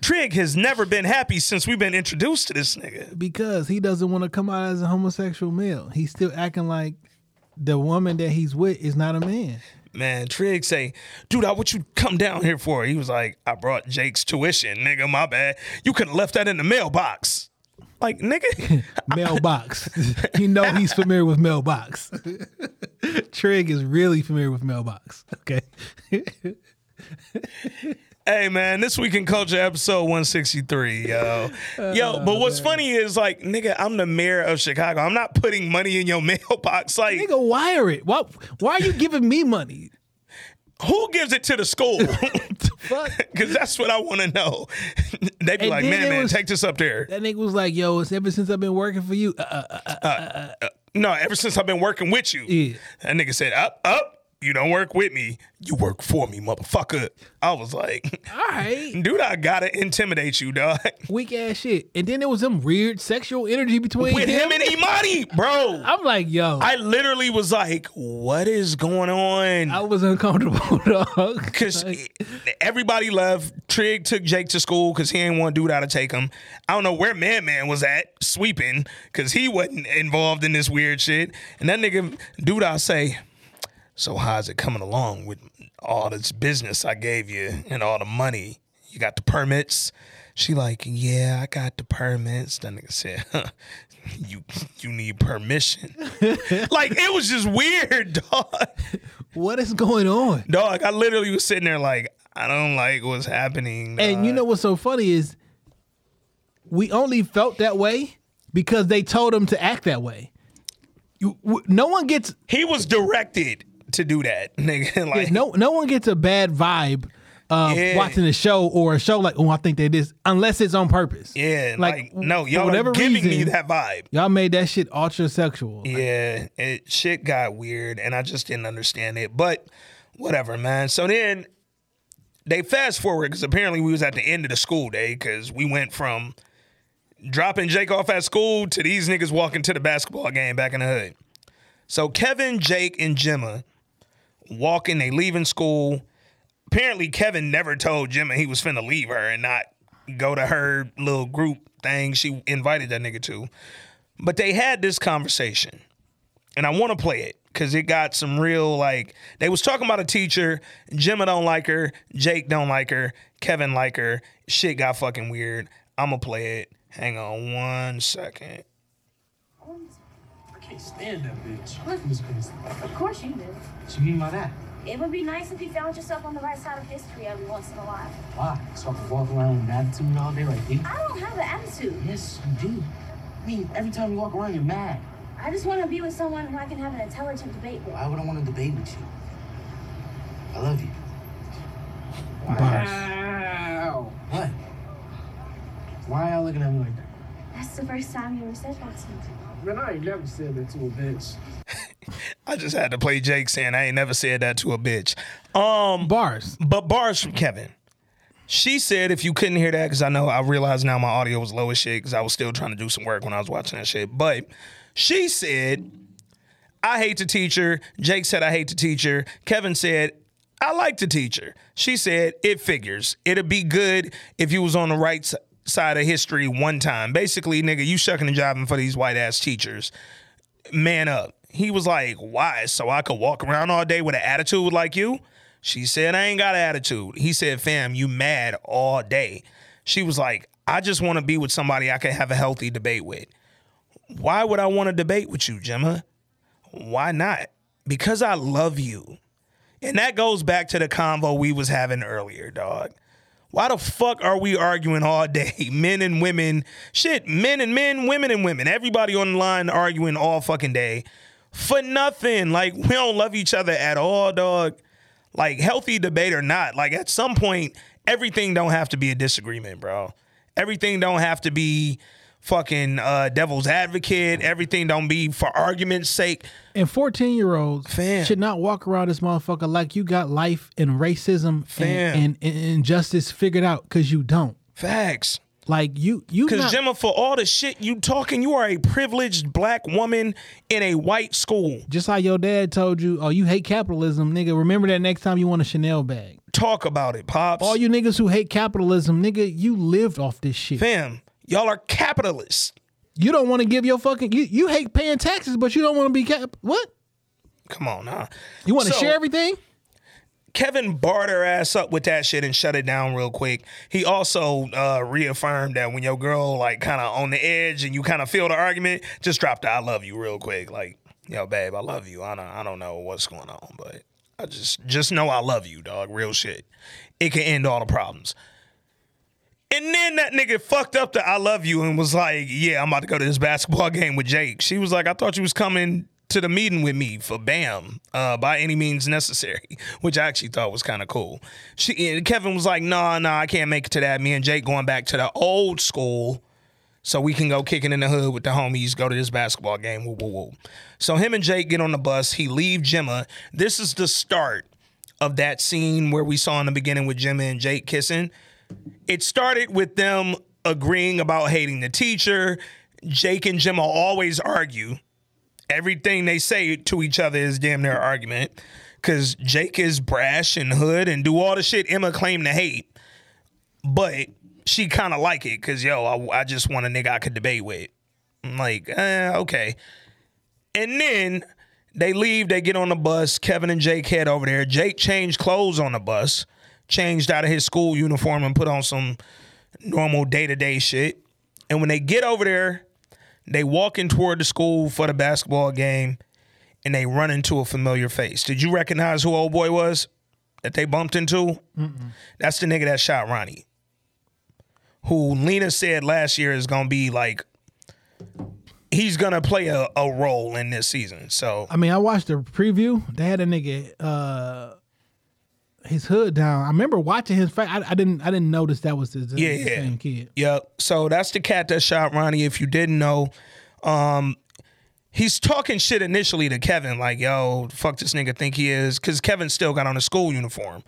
S3: Trig has never been happy since we've been introduced to this nigga.
S2: because he doesn't want to come out as a homosexual male. He's still acting like the woman that he's with is not a man.
S3: Man, Trig say, dude, I what you come down here for? He was like, I brought Jake's tuition, nigga. My bad. You could have left that in the mailbox. Like, nigga,
S2: Mailbox. you know he's familiar with mailbox. Trig is really familiar with mailbox. Okay.
S3: Hey man, this week in culture episode 163, yo. Yo, but what's funny is like, nigga, I'm the mayor of Chicago. I'm not putting money in your mailbox. Like,
S2: Nigga, wire it. Why, why are you giving me money?
S3: who gives it to the school? Because that's what I want to know. they be
S2: And
S3: like,
S2: then
S3: man,
S2: it
S3: man,
S2: was-
S3: take this up there.
S2: That nigga was like, yo, it's ever since I've been working for you. Uh, uh, uh,
S3: No, ever since I've been working with you.
S2: Yeah.
S3: That nigga said, up, up. You don't work with me. You work for me, motherfucker. I was like,
S2: all right.
S3: dude, I gotta intimidate you, dog.
S2: Weak ass shit. And then there was some weird sexual energy between
S3: With him and Imani, bro.
S2: I'm like, yo, I,
S3: literally was like, what is going on?
S2: I was uncomfortable, dog.
S3: Because everybody left. Trig took Jake to school because he ain't want Douda to take him. I don't know where Man Man was at sweeping because he wasn't involved in this weird shit. And that nigga, dude, I say, so how's it coming along with all this business I gave you and all the money? You got the permits? She like, yeah, I got the permits. That nigga said, huh, you you need permission. like it was just weird, dog.
S2: What is going on?
S3: Dog, I literally was sitting there like, I don't like what's happening.
S2: And you know what's so funny is we only felt that way because they told him to act that way. You, no one gets
S3: he was directed to do that, nigga. Like,
S2: no no one gets a bad vibe uh,
S3: Yeah.
S2: watching a show or a show like oh I think they this unless it's on purpose.
S3: yeah, like, no, y'all
S2: whatever
S3: giving me that vibe.
S2: Y'all made that shit ultra sexual.
S3: Yeah, it shit got weird, and I just didn't understand it. But whatever, man. So then they fast forward because apparently we was at the end of the school day because we went from dropping Jake off at school to these niggas walking to the basketball game back in the hood. So Kevin, Jake, and Gemma walking, they leaving school. Apparently, Kevin never told Gemma he was finna leave her and not go to her little group thing she invited that nigga to. But they had this conversation, and I want to play it because it got some real like they was talking about a teacher. Gemma don't like her, Jake don't like her, Kevin like her. Shit got fucking weird. I'ma play it. Hang on one second.
S8: I can't stand that bitch. Miss Paisley.
S9: Of course you do.
S8: What do you mean by that?
S9: It would be nice if you found yourself on the right side of history every once in a while.
S8: Why? So I can walk around with an attitude all day like you?
S9: I don't have an attitude.
S8: Yes, you do. I mean, every time you walk around, you're mad.
S9: I just want to be with someone who I can have an intelligent debate with.
S8: Why would I want to debate with you? I love you. Wow. What? Why are y'all looking at me like that?
S9: That's the first time you ever said that to me.
S8: Man, I ain't never said that to a bitch.
S3: I just had to play Jake saying I ain't never said that to a bitch. Um,
S2: Bars.
S3: but bars from Kevin. She said, if you couldn't hear that, because I know I realize now my audio was low as shit because I was still trying to do some work when I was watching that shit. But she said, I hate the teacher. Jake said, I hate the teacher. Kevin said, I like the teacher. She said, it figures. It'd be good if you was on the right s- side of history one time. Basically, nigga, you shucking and jiving for these white ass teachers. Man up. He was like, why? So I could walk around all day with an attitude like you? She said, I ain't got an attitude. He said, fam, you mad all day. She was like, I just want to be with somebody I can have a healthy debate with. Why would I want to debate with you, Gemma? Why not? Because I love you. And that goes back to the convo we was having earlier, dog. Why the fuck are we arguing all day? Men and women, shit, men and men, women and women. Everybody on the line arguing all fucking day for nothing. Like we don't love each other at all, dog. Like healthy debate or not, like at some point everything don't have to be a disagreement, bro. Everything don't have to be fucking uh, devil's advocate. Everything don't be for argument's sake.
S2: And 14 year olds
S3: Fam.
S2: should not walk around this motherfucker like you got life and racism and, and, and injustice figured out because you don't.
S3: Facts.
S2: Like you, you
S3: Because Gemma, for all the shit you talking, you are a privileged black woman in a white school.
S2: just like your dad told you, oh, you hate capitalism, nigga. Remember that next time you want a Chanel bag.
S3: Talk about it, pops.
S2: All you niggas who hate capitalism, nigga, you lived off this shit.
S3: fam, y'all are capitalists.
S2: You don't want to give your fucking you, you hate paying taxes, but you don't want to be cap. What?
S3: Come on, nah.
S2: You want to
S3: So-
S2: share everything?
S3: Kevin barred her ass up with that shit and shut it down real quick. He also uh, reaffirmed that when your girl like kind of on the edge and you kind of feel the argument, just drop the "I love you" real quick. Like, yo, babe, I love you. I don't, I don't know what's going on, but I just, just know I love you, dog. Real shit. It can end all the problems. And then that nigga fucked up the I love you and was like, Yeah, I'm about to go to this basketball game with Jake. She was like, I thought you was coming to the meeting with me for BAM uh, by any means necessary, which I actually thought was kind of cool. She Kevin was like, Nah, nah, I can't make it to that. Me and Jake going back to the old school so we can go kicking in the hood with the homies, go to this basketball game. Woo, woo, woo. So him and Jake get on the bus. He leave Gemma. This is the start of that scene where we saw in the beginning with Gemma and Jake kissing. It started with them agreeing about hating the teacher. Jake and Gemma always argue. Everything they say to each other is damn near argument. Cause Jake is brash and hood and do all the shit Emma claimed to hate. But she kind of like it because yo, I, I just want a nigga I could debate with. I'm like, eh, okay. And then they leave, they get on the bus. Kevin and Jake head over there. Jake changed clothes on the bus, changed out of his school uniform and put on some normal day to day shit. And when they get over there, they walking toward the school for the basketball game and they run into a familiar face. Did you recognize who old boy was that they bumped into? That's the nigga that shot Ronnie. Who Lena said last year is gonna be like he's gonna play a, a role in this season. So
S2: I mean, I watched the preview. They had a nigga uh his hood down. I remember watching his face. I, I didn't I didn't notice that was the
S3: Yeah, yeah.
S2: same kid.
S3: Yep. So that's the cat that shot Ronnie. If you didn't know, um, he's talking shit initially to Kevin, like, "Yo, fuck this nigga think he is," because Kevin still got on a school uniform.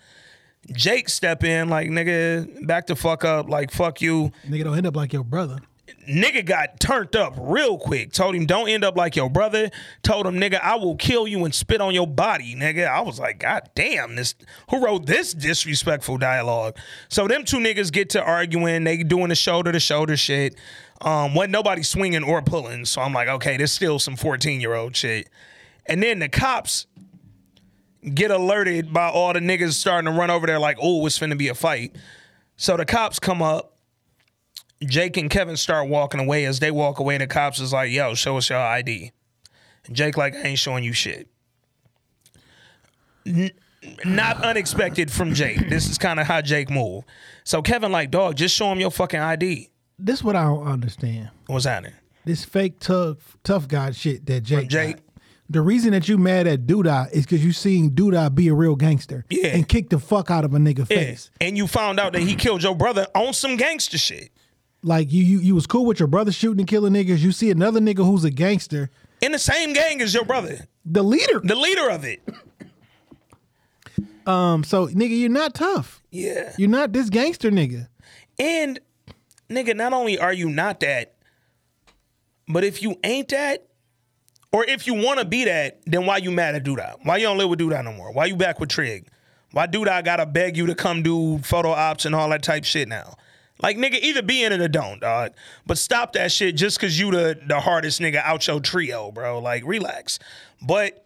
S3: Jake step in like, "Nigga, back the fuck up," like, "Fuck you."
S2: Nigga don't end up like your brother.
S3: Nigga got turned up real quick. Told him, "Don't end up like your brother." Told him, "Nigga, I will kill you and spit on your body." Nigga, I was like, "God damn, this who wrote this disrespectful dialogue? So them two niggas get to arguing. They doing the shoulder to shoulder shit. Um, wasn't nobody swinging or pulling. So I'm like, okay, there's still some 14 year old shit. And then the cops get alerted by all the niggas starting to run over there like, oh, it's finna be a fight. So the cops come up. Jake and Kevin start walking away. As they walk away, the cops is like, yo, show us your ID. And Jake like, I ain't showing you shit. N- not unexpected from Jake. This is kind of how Jake move. So Kevin like, dog, just show him your fucking ID.
S2: This what I don't understand.
S3: What's happening?
S2: This fake tough tough guy shit that Jake.
S3: Jake.
S2: got. The reason that you mad at Douda is because you seen Douda be a real gangster.
S3: Yeah.
S2: And kick the fuck out of a nigga
S3: Yeah.
S2: face.
S3: And you found out that he killed your brother on some gangster shit.
S2: Like you, you you was cool with your brother shooting and killing niggas. You see another nigga who's a gangster.
S3: In the same gang as your brother.
S2: The leader.
S3: The leader of it.
S2: Um, so nigga, you're not tough.
S3: Yeah.
S2: You're not this gangster nigga.
S3: And nigga, not only are you not that, but if you ain't that, or if you want to be that, then why you mad at Douda? Why you don't live with Douda no more? Why you back with Trig? Why Douda gotta beg you to come do photo ops and all that type shit now? Like nigga, either be in it or don't, dog. But stop that shit just cause you the the hardest nigga out your trio, bro. Like relax. But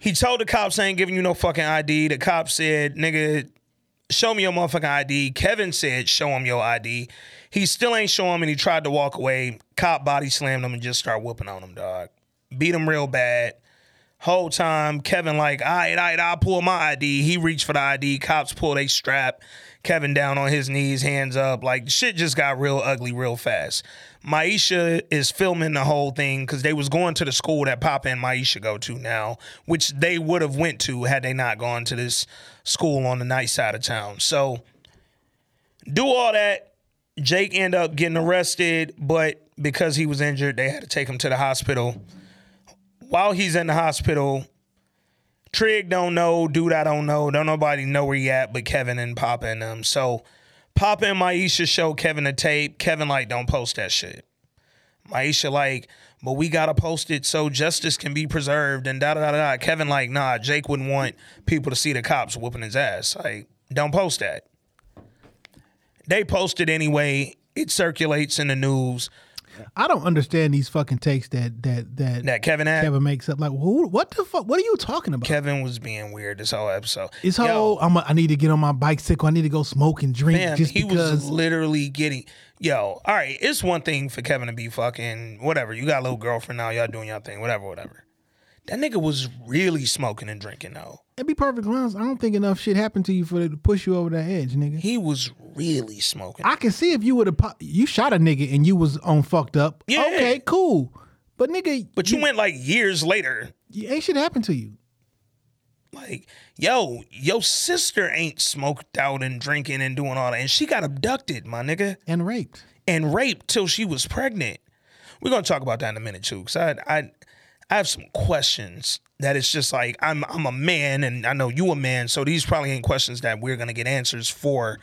S3: he told the cops I ain't giving you no fucking ID. The cops said, nigga, show me your motherfucking ID. Kevin said, show him your ID. He still ain't show him and he tried to walk away. Cop body slammed him and just started whooping on him, dog. Beat him real bad. Whole time, Kevin like, all right, all right, I'll pull my ID. He reached for the ID. Cops pulled a strap. Kevin down on his knees, hands up. Like shit just got real ugly real fast. Maisha is filming the whole thing because they was going to the school that Papa and Maisha go to now, which they would have went to had they not gone to this school on the night side of town. So do all that. Jake end up getting arrested, but because he was injured, they had to take him to the hospital. While he's in the hospital, Trig don't know, dude I don't know, don't nobody know where he at but Kevin and Papa and them. So Papa and Maisha show Kevin the tape. Kevin like, don't post that shit. Maisha like, but we gotta post it so justice can be preserved and da da da da. Kevin like, nah, Jake wouldn't want people to see the cops whooping his ass. Like, don't post that. They post it anyway. It circulates in the news.
S2: I don't understand these fucking takes that that that
S3: That Kevin had.
S2: Kevin makes up. Like, who? What the fuck? What are you talking about?
S3: Kevin was being weird this whole episode.
S2: It's whole. I'm. A, I need to get on my bicycle. I need to go smoke and drink.
S3: Man,
S2: just
S3: he
S2: because.
S3: was literally getting yo. All right, it's one thing for Kevin to be fucking whatever. You got a little girlfriend now. Y'all doing your thing. Whatever, whatever. That nigga was really smoking and drinking though.
S2: And be perfect honest, I don't think enough shit happened to you for it to push you over that edge, nigga.
S3: He was really smoking.
S2: I can see if you would have you shot a nigga and you was on fucked up.
S3: Yeah.
S2: Okay, cool. But nigga,
S3: but you, went like years later.
S2: you ain't shit happened to you.
S3: Like, yo, your sister ain't smoked out and drinking and doing all that, and she got abducted, my nigga,
S2: And raped.
S3: and raped till she was pregnant. We're gonna talk about that in a minute too, because I, I, I have some questions that it's just like I'm, I'm a man, and I know you a man, so these probably ain't questions that we're gonna get answers for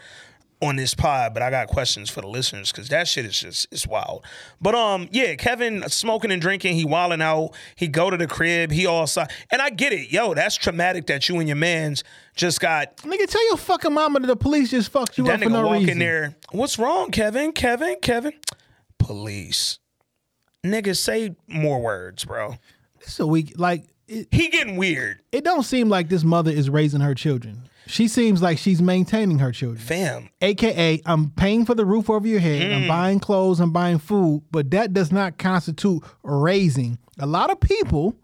S3: on this pod, but I got questions for the listeners because that shit is just it's wild. But um, yeah, Kevin smoking and drinking, he wilding out. He go to the crib, he all side, and I get it, yo, that's traumatic that you and your man's just got
S2: Nigga, tell your fucking mama that the police just fucked you
S3: that
S2: up for
S3: nigga
S2: no
S3: walk
S2: reason.
S3: in there. What's wrong, Kevin? Kevin? Kevin? Police. Nigga, say more words, bro.
S2: It's a week. Like it,
S3: He getting weird,
S2: it don't seem like this mother is raising her children. She seems like she's maintaining her children.
S3: fam.
S2: AKA, I'm paying for the roof over your head.
S3: Mm.
S2: I'm buying clothes. I'm buying food. But that does not constitute raising. A lot of people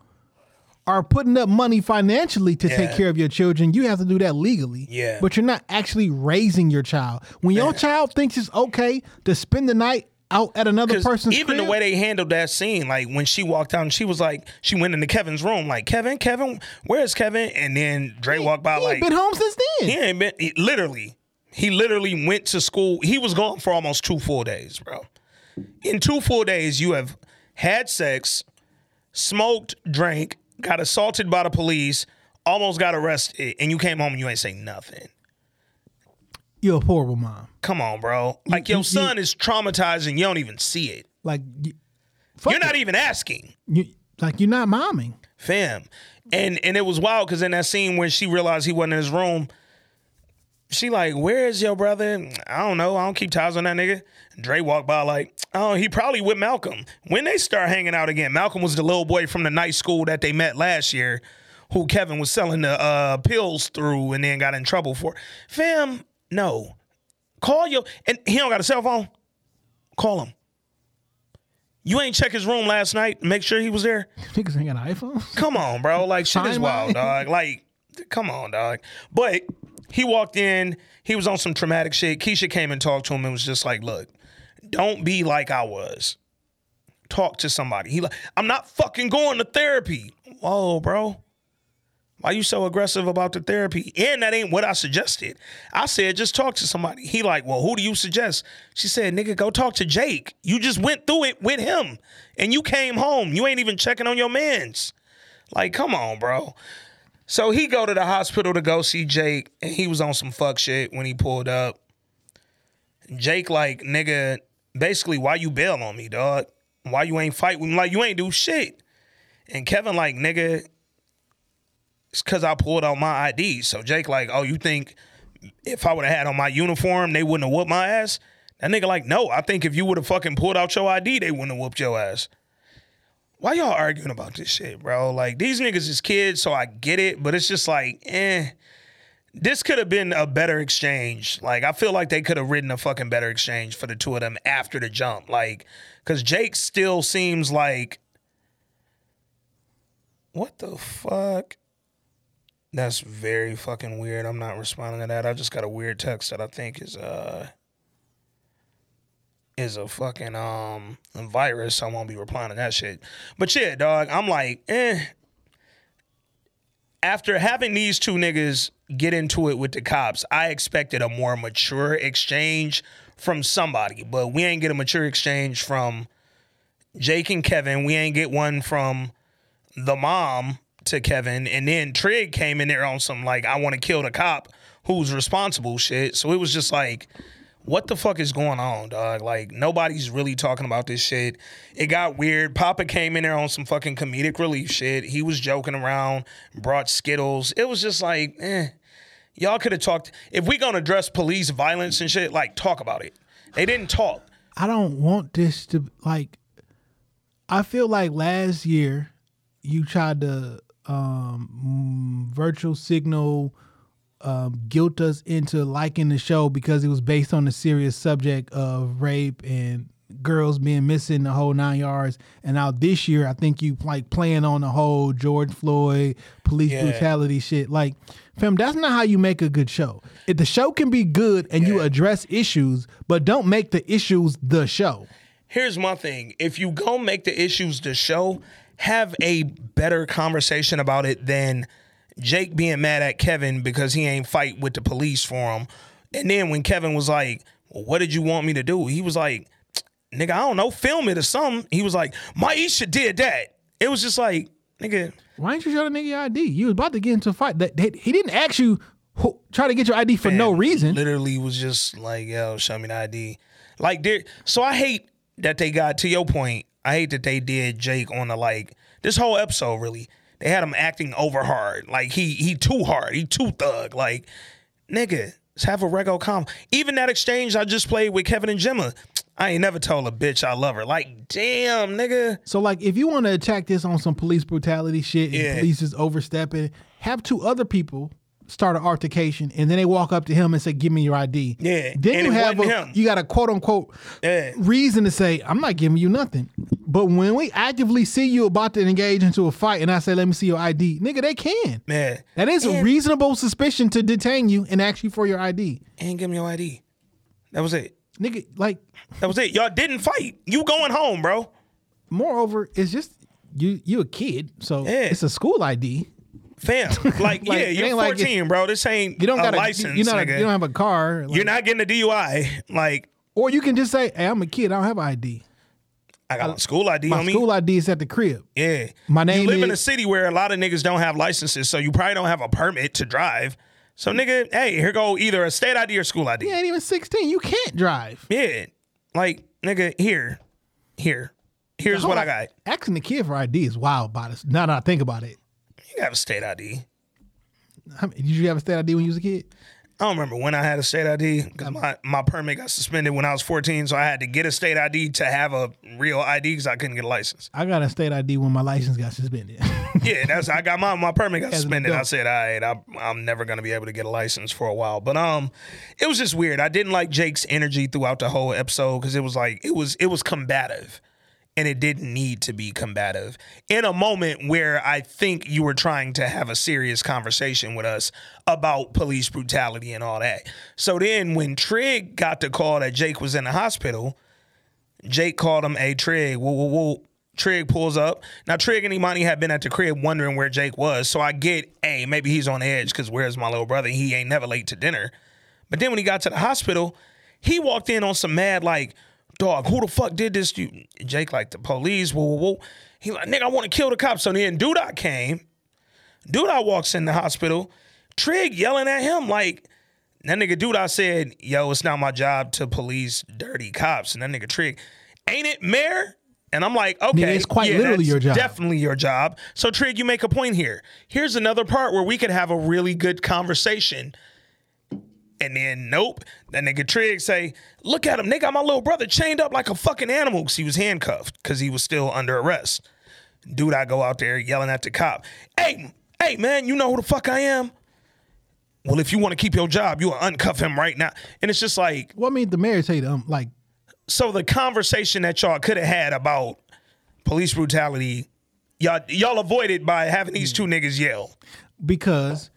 S2: are putting up money financially to take care of your children. You have to do that legally.
S3: Yeah.
S2: But you're not actually raising your child. When your child thinks it's okay to spend the night out at another person's
S3: even
S2: crib,
S3: the way they handled that scene, like when she walked out and she was like, she went into Kevin's room, like, Kevin, Kevin, where's Kevin? And then Dre walked by,
S2: he
S3: like,
S2: been home since then.
S3: he ain't been, he, literally, he literally went to school. He was gone for almost two full days, bro. In two full days, you have had sex, smoked, drank, got assaulted by the police, almost got arrested, and you came home and you ain't say nothing.
S2: You're a horrible mom.
S3: Come on, bro. Like
S2: you-
S3: your
S2: you-
S3: son is traumatized and you don't even see it.
S2: Like, you, fuck
S3: You're not
S2: it.
S3: even asking.
S2: You, like you're not momming.
S3: fam. And and it was wild because in that scene when she realized he wasn't in his room, she like, "Where is your brother?" I don't know. I don't keep tabs on that nigga. Dre walked by like, "Oh, he probably with Malcolm." When they start hanging out again, Malcolm was the little boy from the night school that they met last year, who Kevin was selling the uh, pills through and then got in trouble for. Fam, no, call your and he don't got a cell phone. Call him. You ain't check his room last night. Make sure he was there.
S2: Niggas ain't got an iPhone.
S3: Come on, bro. Like shit is wild, dog. Like, come on, dog. But he walked in, he was on some traumatic shit. Keisha came and talked to him and was just like, look, don't be like I was. Talk to somebody. He like, I'm not fucking going to therapy. Whoa, bro. Why you so aggressive about the therapy? And that ain't what I suggested. I said just talk to somebody. He like, well, who do you suggest? She said, nigga, go talk to Jake. You just went through it with him, and you came home. You ain't even checking on your man's. Like, come on, bro. So he go to the hospital to go see Jake, and he was on some fuck shit when he pulled up. Jake like, nigga, basically, why you bail on me, dog? Why you ain't fight with me? Like, you ain't do shit. And Kevin like, nigga, it's cause I pulled out my ID. So Jake like, oh, you think if I would have had on my uniform, they wouldn't have whooped my ass? That nigga like, no, I think if you would have fucking pulled out your ID, they wouldn't have whooped your ass. Why y'all arguing about this shit, bro? Like these niggas is kids, so I get it, but it's just like, eh. This could have been a better exchange. Like I feel like they could have written a fucking better exchange for the two of them after the jump. Like, cause Jake still seems like what the fuck? That's very fucking weird. I'm not responding to that. I just got a weird text that I think is uh is a fucking um virus. I won't be replying to that shit. But yeah, dog, I'm like, eh. After having these two niggas get into it with the cops, I expected a more mature exchange from somebody, but we ain't get a mature exchange from Jake and Kevin. We ain't get one from the mom to Kevin, and then Trig came in there on some like I want to kill the cop who's responsible shit. So it was just like, what the fuck is going on, dog? Like nobody's really talking about this shit. It got weird. Papa came in there on some fucking comedic relief shit. He was joking around, brought Skittles. It was just like, eh. Y'all could have talked. If we gonna address police violence and shit, like talk about it. They didn't talk.
S2: I don't want this to like. I feel like last year you tried to um, mm, virtual signal um, guilt us into liking the show because it was based on the serious subject of rape and girls being missing the whole nine yards. And now this year, I think you like playing on the whole George Floyd police
S3: Yeah.
S2: brutality shit. Like, fam, that's not how you make a good show. If the show can be good and you address issues, but don't make the issues the show.
S3: Here's my thing. If you go make the issues the show, have a better conversation about it than Jake being mad at Kevin because he ain't fight with the police for him. And then when Kevin was like, well, what did you want me to do? He was like, nigga, I don't know, film it or something. He was like, Maisha did that. It was just like, nigga,
S2: Why didn't you show the nigga your ID? You was about to get into a fight. That that- he didn't ask you who, try to get your ID for no reason.
S3: Literally was just like, yo, show me the ID. Like there so I hate that they got to your point, I hate that they did Jake on the like this whole episode really. They had him acting over hard. Like he he too hard. He too thug. Like, nigga, let's have a rego com. Even that exchange I just played with Kevin and Gemma. I ain't never told a bitch I love her. Like, damn, nigga.
S2: So like, if you want to attack this on some police brutality shit and
S3: Yeah.
S2: police is overstepping, have two other people start an altercation and then they walk up to him and say, "Give me your ID."
S3: Yeah,
S2: Then
S3: and
S2: you have a,
S3: him.
S2: you got a quote unquote
S3: Yeah.
S2: reason to say, "I'm not giving you nothing." But when we actively see you about to engage into a fight and I say, "Let me see your ID," nigga, they can.
S3: Man.
S2: That is a reasonable suspicion to detain you and ask you for your ID.
S3: And give me your ID. That was it.
S2: Nigga, like,
S3: That was it. Y'all didn't fight. You going home, bro.
S2: moreover, it's just you you a kid, so
S3: Yeah.
S2: it's a school ID.
S3: Fam. Like,
S2: Like,
S3: yeah, you're
S2: ain't like
S3: 14, bro. This ain't
S2: You don't
S3: a
S2: got a
S3: license.
S2: You, not
S3: nigga.
S2: you don't have a car. like-
S3: You're not getting a DUI. Like,
S2: or you can just say, "Hey, I'm a kid. I don't have an ID.
S3: I got a school ID
S2: My
S3: on me.
S2: school ID is at the crib."
S3: yeah.
S2: My name
S3: You live in a city where a lot of niggas don't have licenses, so you probably don't have a permit to drive. So, nigga, hey, here go either a state ID or school ID.
S2: You ain't even 16. You can't drive.
S3: Yeah. Like, nigga, here. Here. Here's what I got.
S2: Asking the kid for ID is wild. By this, now that I think about it,
S3: You have a state ID.
S2: How many- did you have a state ID when you was a kid?
S3: I don't remember when I had a state ID because my, my permit got suspended when I was 14. So I had to get a state ID to have a real ID because I couldn't get a license.
S2: I got a state ID when my license got suspended.
S3: yeah, that's I got my my permit got
S2: an
S3: suspended. I
S2: adult.
S3: said, all right, I'm, I'm never gonna be able to get a license for a while. But um, it was just weird. I didn't like Jake's energy throughout the whole episode because it was like it was it was combative, and it didn't need to be combative in a moment where I think you were trying to have a serious conversation with us about police brutality and all that. So then when Trig got the call that Jake was in the hospital. Jake called him a Trig. Whoa, whoa, whoa. Trig pulls up. Now Trig and Imani had been at the crib wondering where Jake was. So I get, hey, maybe he's on edge because where's my little brother? He ain't never late to dinner. But then when he got to the hospital, he walked in on some mad like, dog, who the fuck did this to you? Jake like the police. Whoa, whoa, whoa. He like, nigga, I want to kill the cops. So then Douda came. Douda walks in the hospital, Trig yelling at him like that nigga dude. I said, "Yo, it's not my job to police dirty cops." And that nigga Trig, ain't it, Mayor? And I'm like, okay,
S2: Nigga, it's quite
S3: yeah,
S2: literally your job.
S3: Definitely your job. So Trig, you make a point here. Here's another part where we could have a really good conversation. And then nope, that nigga Trig say, look at him, nigga, got my little brother chained up like a fucking animal because he was handcuffed because he was still under arrest. Douda go out there yelling at the cop, hey, hey man, you know who the fuck I am? Well, if you want to keep your job, you will uncuff him right now. And it's just like,
S2: What made the mayor say him like
S3: so the conversation that y'all could have had about police brutality, y'all y'all avoided by having these mm. two niggas yell.
S2: because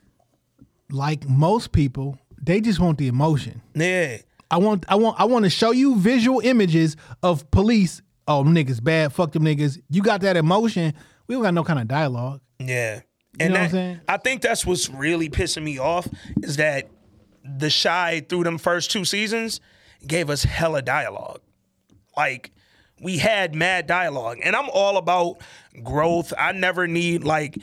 S2: like most people, they just want the emotion.
S3: Yeah.
S2: I want I want I want to show you visual images of police. Oh, niggas bad. Fuck them niggas. You got that emotion. We don't got no kind of dialogue.
S3: Yeah.
S2: You
S3: And
S2: know what I'm saying?
S3: I think that's what's really pissing me off is that the Chi through them first two seasons gave us hella dialogue. Like we had mad dialogue. And I'm all about growth. I never need like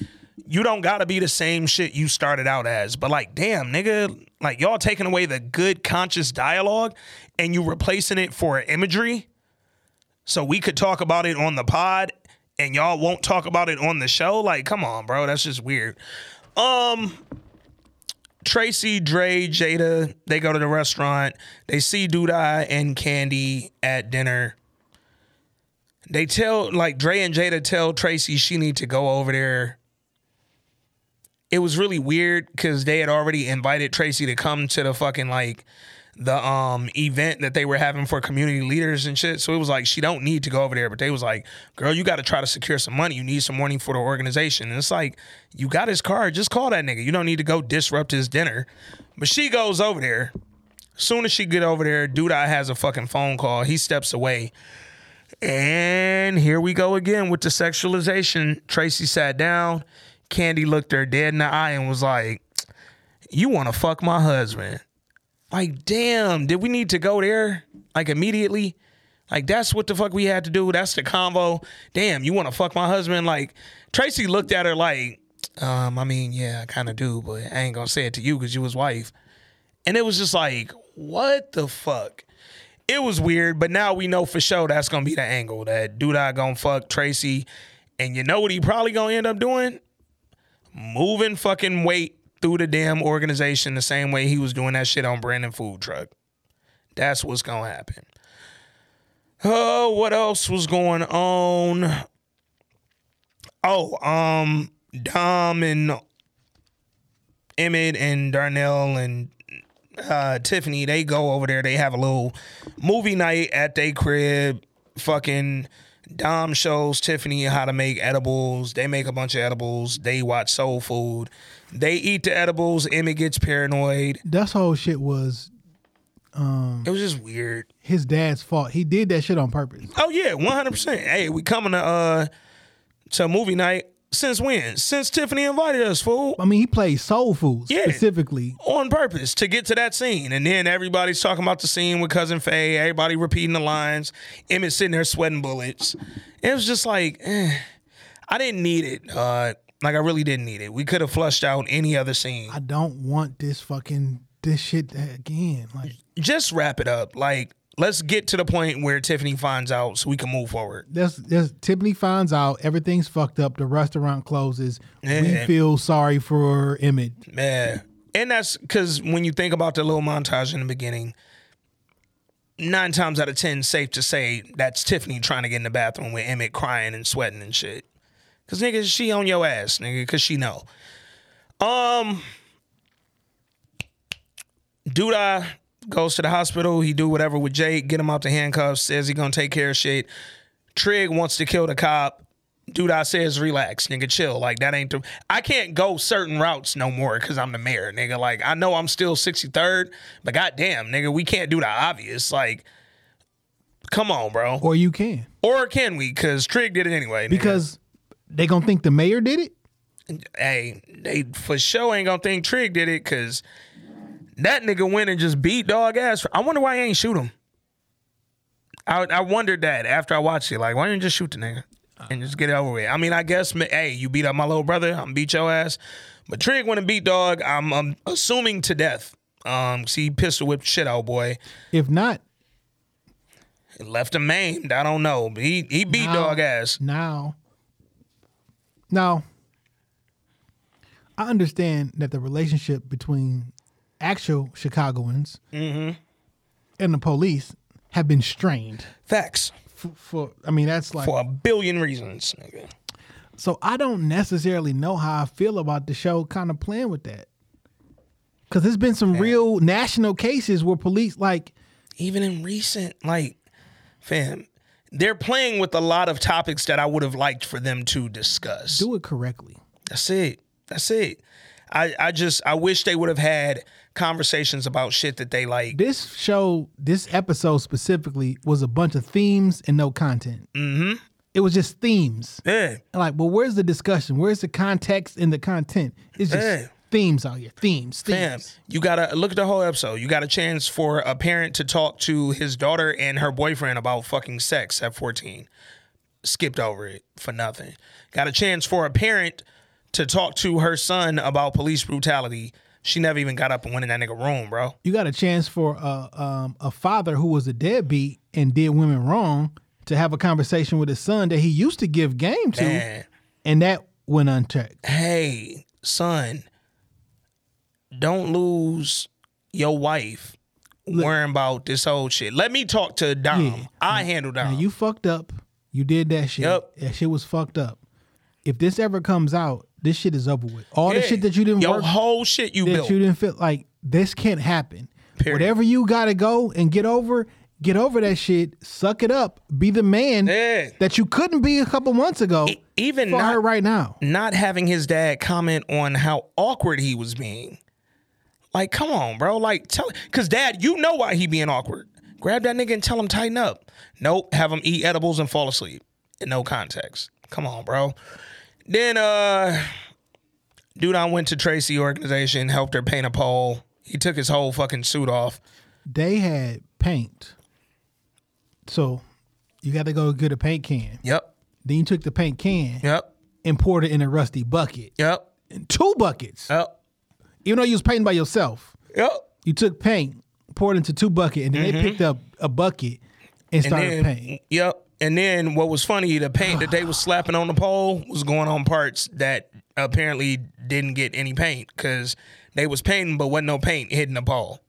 S3: you don't gotta be the same shit you started out as. But like, damn, nigga, like y'all taking away the good conscious dialogue and you replacing it for imagery. So we could talk about it on the pod and y'all won't talk about it on the show. Like, come on, bro. That's just weird. Um Tracy, Dre, Jada, they go to the restaurant. They see Douda and Candy at dinner. They tell like Dre and Jada tell Tracy she need to go over there. It was really weird because they had already invited Tracy to come to the fucking like the um event that they were having for community leaders and shit. So it was like she don't need to go over there, but they was like, "Girl, you got to try to secure some money. You need some money for the organization." And it's like, you got his card, just call that nigga. You don't need to go disrupt his dinner. But she goes over there. Soon as she get over there, Douda has a fucking phone call. He steps away. And here we go again with the sexualization. Tracy sat down. Candy looked her dead in the eye and was like, You want to fuck my husband? Like, damn, did we need to go there? Like, immediately? Like, that's what the fuck we had to do. That's the convo. Damn, you want to fuck my husband? Like, Tracy looked at her like, um, I mean, yeah, I kind of do, but I ain't gonna say it to you because you his wife. And it was just like, what the fuck? It was weird, but now we know for sure that's gonna be the angle that Douda gonna fuck Tracy. And you know what he probably gonna end up doing? Moving fucking weight through the damn organization the same way he was doing that shit on Brandon Food Truck. That's what's gonna happen. Oh, what else was going on? Oh, um, Dom and Emmett and Darnell and uh, Tiffany, they go over there. They have a little movie night at their crib. Fucking Dom shows Tiffany how to make edibles. They make a bunch of edibles. They watch Soul Food. They eat the edibles. Emmy gets paranoid.
S2: That's whole shit was um
S3: It was just weird.
S2: his dad's fault. He did that shit on purpose.
S3: Oh yeah, one hundred percent. Hey, we coming to uh to movie night since when? Since Tiffany invited us, fool.
S2: I mean, he played soul food
S3: Yeah.
S2: specifically.
S3: on purpose to get to that scene. And then everybody's talking about the scene with cousin Faye, everybody repeating the lines, Emmett sitting there sweating bullets. It was just like, eh, I didn't need it. Uh, like I really didn't need it. We could have flushed out any other scene.
S2: I don't want this fucking this shit again. Like
S3: Just wrap it up. Like, let's get to the point where Tiffany finds out so we can move forward.
S2: that's, that's Tiffany finds out everything's fucked up. The restaurant closes. We feel sorry for Emmett.
S3: Yeah. And that's because when you think about the little montage in the beginning, nine times out of ten, safe to say that's Tiffany trying to get in the bathroom with Emmett crying and sweating and shit. Cause nigga, she on your ass, nigga, cause she know. Um Douda goes to the hospital, he do whatever with Jake, get him out the handcuffs, says he gonna take care of shit. Trig wants to kill the cop. Douda says relax, nigga, chill. Like that ain't the. I can't go certain routes no more because I'm the mayor, nigga. Like I know I'm still 63rd, but goddamn, nigga, we can't do the obvious. Like, come on, bro.
S2: Or you can.
S3: Or can we? Because Trig did it anyway. Nigga.
S2: Because they gonna think the mayor did it?
S3: hey, they for sure ain't gonna think Trig did it because that nigga went and just beat dog ass. I wonder why he ain't shoot him. I I wondered that after I watched it. Like, why didn't you just shoot the nigga? and just get it over with. I mean, I guess, hey, you beat up my little brother, I'm gonna beat your ass. But Trig went and beat dog. I'm, I'm assuming to death. Um, see, pistol whipped shit out, boy.
S2: If not, it
S3: Left him maimed. I don't know. But he he beat
S2: Now-
S3: dog ass.
S2: now, now, I understand that the relationship between actual Chicagoans
S3: Mm-hmm.
S2: and the police have been strained.
S3: Facts
S2: For, for I mean, that's like
S3: for a billion reasons, nigga.
S2: So I don't necessarily know how I feel about the show kind of playing with that. Cause there's been some real national cases where police like
S3: Even in recent, like, fam, they're playing with a lot of topics that I would have liked for them to discuss.
S2: do it correctly.
S3: That's it. That's it. I, I just I wish they would have had conversations about shit that they like.
S2: This show, this episode specifically, was a bunch of themes and no content.
S3: Mm-hmm.
S2: It was just themes.
S3: Yeah.
S2: Like, well, where's the discussion? Where's the context and the content? It's just
S3: Yeah.
S2: themes out here. Themes.
S3: Fam,
S2: Themes.
S3: you gotta look at the whole episode. You got a chance for a parent to talk to his daughter and her boyfriend about fucking sex at 14. Skipped over it for nothing. Got a chance for a parent to talk to her son about police brutality. She never even got up and went in that nigga room, bro.
S2: You got a chance for a um, a father who was a deadbeat and did women wrong to have a conversation with his son that he used to give game to,
S3: Man.
S2: and that went unchecked.
S3: Hey, son, don't lose your wife worrying about this whole shit. Let me talk to Dom.
S2: Yeah.
S3: I handle Dom.
S2: Now you fucked up. You did that shit.
S3: Yep.
S2: That shit was fucked up. If this ever comes out, this shit is over with. All the shit that you didn't
S3: Your
S2: work,
S3: whole shit you
S2: that
S3: built.
S2: you didn't feel like this can't happen.
S3: Period.
S2: Whatever you gotta go and get over, get over that shit. Suck it up. Be the man
S3: Yeah.
S2: that you couldn't be a couple months ago.
S3: E- even
S2: for
S3: not-
S2: her right now.
S3: not having his dad comment on how awkward he was being. Like, come on, bro. Like, tell because dad, you know why he being awkward. Grab that nigga and tell him tighten up. Nope, have him eat edibles and fall asleep in no context. Come on, bro. Then uh Douda went to Tracy organization, helped her paint a pole. He took his whole fucking suit off.
S2: They had paint. So you got to go get a paint can.
S3: Yep.
S2: Then you took the paint can
S3: Yep.
S2: and poured it in a rusty bucket.
S3: Yep.
S2: In two buckets.
S3: Yep.
S2: Even though you was painting by yourself.
S3: Yep.
S2: You took paint, poured it into two buckets, and then they picked up a bucket and started
S3: Mm-hmm. and then,
S2: painting.
S3: Yep. And then what was funny, the paint that they was slapping on the pole was going on parts that apparently didn't get any paint because they was painting, but wasn't no paint hitting the pole.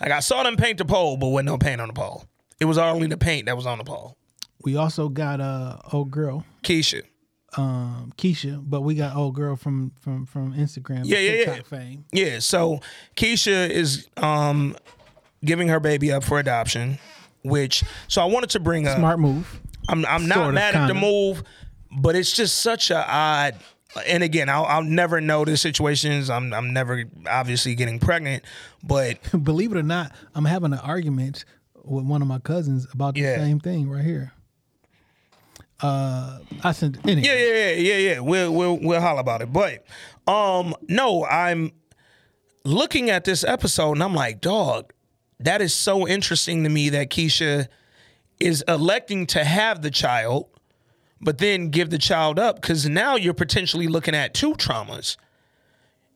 S3: Like I saw them paint the pole, but wasn't no paint on the pole. It was only the paint that was on the pole.
S2: We also got uh old girl,
S3: Keisha.
S2: um, Keisha, but we got old girl from from from Instagram,
S3: Yeah, yeah,
S2: TikTok
S3: yeah.
S2: fame.
S3: Yeah, so Keisha is um giving her baby up for adoption, which so I wanted to bring up
S2: Smart move.
S3: I'm I'm not
S2: Sort of,
S3: mad at the
S2: kinda.
S3: move, but it's just such a odd. And again, I'll, I'll never know the situations. I'm I'm never obviously getting pregnant, but
S2: Believe it or not, I'm having an argument with one of my cousins about the
S3: Yeah.
S2: same thing right here. Uh, I sent anyway.
S3: yeah, yeah, yeah, yeah, yeah. We'll we'll we'll holler about it. But um, no, I'm looking at this episode and I'm like, dog, that is so interesting to me that Keisha is electing to have the child, but then give the child up because now you're potentially looking at two traumas.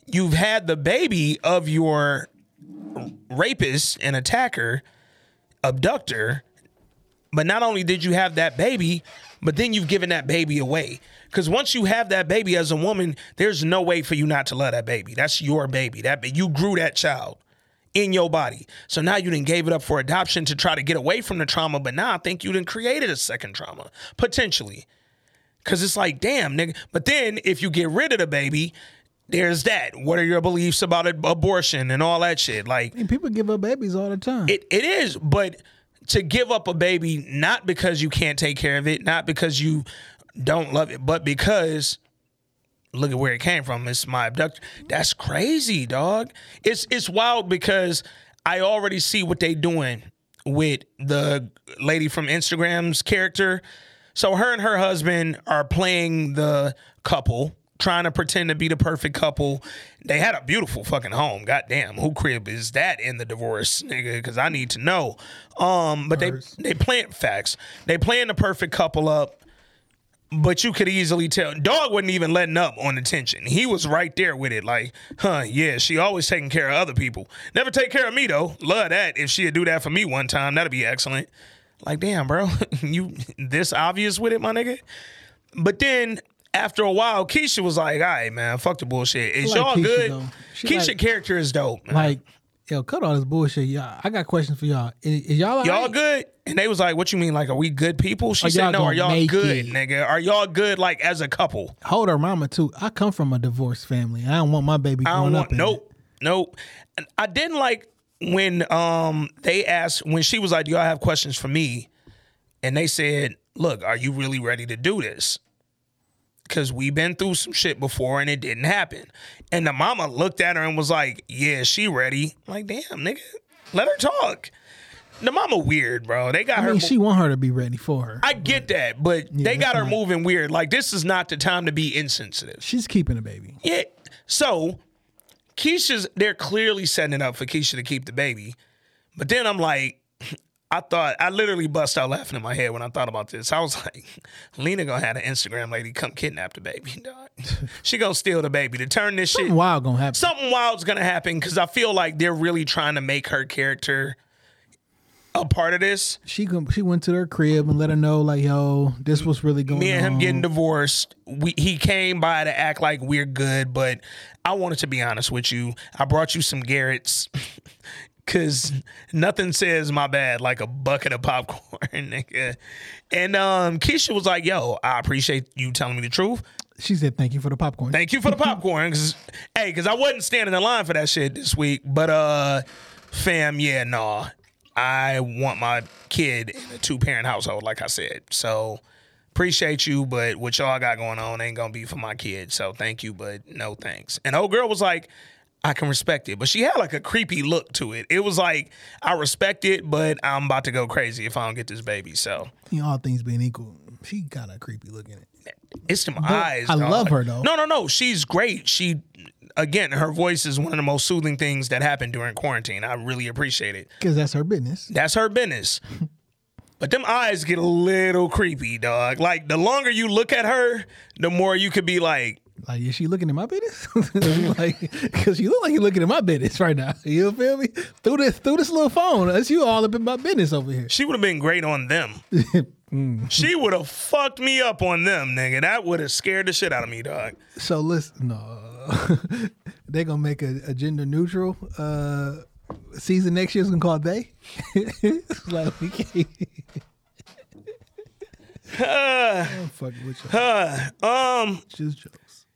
S3: You've had the baby of your rapist and attacker, abductor, but not only did you have that baby, but then you've given that baby away. Because once you have that baby as a woman, there's no way for you not to love that baby. That's your baby. That you grew that child in your body. So now you didn't gave it up for adoption to try to get away from the trauma, but now I think you didn't created a second trauma potentially. Because it's like, damn, nigga. But then if you get rid of the baby, there's that. What are your beliefs about abortion and all that shit? Like,
S2: And people give up babies all the time.
S3: it, it is, but to give up a baby not because you can't take care of it, not because you don't love it, but because look at where it came from. It's my abductor. That's crazy, dog. It's it's wild because I already see what they doing with the lady from Instagram's character. So her and her husband are playing the couple, trying to pretend to be the perfect couple. They had a beautiful fucking home. Goddamn, who crib is that in the divorce, nigga? Because I need to know. Um, but they they playing facts. They playing the perfect couple up but you could easily tell. Dog wasn't even letting up on the tension. He was right there with it, like, huh, yeah, she always taking care of other people. Never take care of me though. Love that. If she'd do that for me one time, that'd be excellent. Like, damn, bro, you this obvious with it, my nigga. But then after a while, Keisha was like, all right, man, fuck the bullshit. Is
S2: like
S3: y'all
S2: Keisha,
S3: good? Keisha
S2: like-
S3: character is dope. man.
S2: Like, yo, cut all this bullshit, y'all. I got questions for y'all. Is, is y'all all
S3: Y'all
S2: right?
S3: good? And they was like, "What you mean? Like, are we good people?" She
S2: Are
S3: said,
S2: y'all
S3: "No, are
S2: gonna
S3: y'all
S2: make
S3: good,
S2: it?
S3: nigga? Are y'all good? Like as a couple?"
S2: Hold her mama too. I come from a divorced family. I don't want my baby
S3: I
S2: growing
S3: don't
S2: up.
S3: want
S2: in it.
S3: nope, nope. And I didn't like when um they asked when she was like, "Do y'all have questions for me?" And they said, "Look, are you really ready to do this?" Because we've been through some shit before and it didn't happen. And the mama looked at her and was like, "Yeah, she ready." I'm like, damn, nigga, let her talk. The mama weird, bro. They got
S2: I
S3: her.
S2: mean, she want her to be ready for her.
S3: I get that, but they got her moving weird. Like this is not the time to be insensitive.
S2: She's keeping a baby.
S3: Yeah. So Keisha's they're clearly setting it up for Keisha to keep the baby. But then I'm like, I thought I literally bust out laughing in my head when I thought about this. I was like, Lena gonna have an Instagram lady come kidnap the baby, dog. she gonna steal the baby to turn this shit.
S2: Something wild gonna happen.
S3: Something wild's gonna happen because I feel like they're really trying to make her character a part of this.
S2: She she went to her crib and let her know like, yo, this was really going on.
S3: me and him
S2: on.
S3: getting divorced. We he came by to act like we're good, but I wanted to be honest with you. I brought you some Garrett's because nothing says my bad like a bucket of popcorn, nigga. And um, Keisha was like, "Yo, I appreciate you telling me the truth.
S2: She said, "Thank you for the popcorn."
S3: Thank you for the popcorn." Cause, hey, because I wasn't standing in line for that shit this week, but uh, fam, yeah, nah. I want my kid in a two parent household, like I said. So appreciate you, but what y'all got going on ain't gonna be for my kid. So thank you, but no thanks. And old girl was like, I can respect it, but she had like a creepy look to it. It was like I respect it, but I'm about to go crazy if I don't get this baby. So
S2: You know, all things being equal, she kind of creepy looking. It.
S3: it's them eyes.
S2: I
S3: dog.
S2: love her, though.
S3: No, no, no. She's great. She again, her voice is one of the most soothing things that happened during quarantine. I really appreciate it.
S2: Because that's her business.
S3: That's her business. But them eyes get a little creepy, dog. Like the longer you look at her, the more you could be like,
S2: Like, is she looking at my business? like, because you look like you're looking at my business right now. You feel me? Through this, through this little phone, that's you all up in my business over here.
S3: she would have been great on them. Mm. She would have fucked me up on them, nigga. That would have scared the shit out of me, dog.
S2: So listen, no, they gonna make a, a gender neutral uh, season next year. It's gonna call they. It's like we can't. I'm fucking with you.
S3: Uh, um,
S2: Just jokes.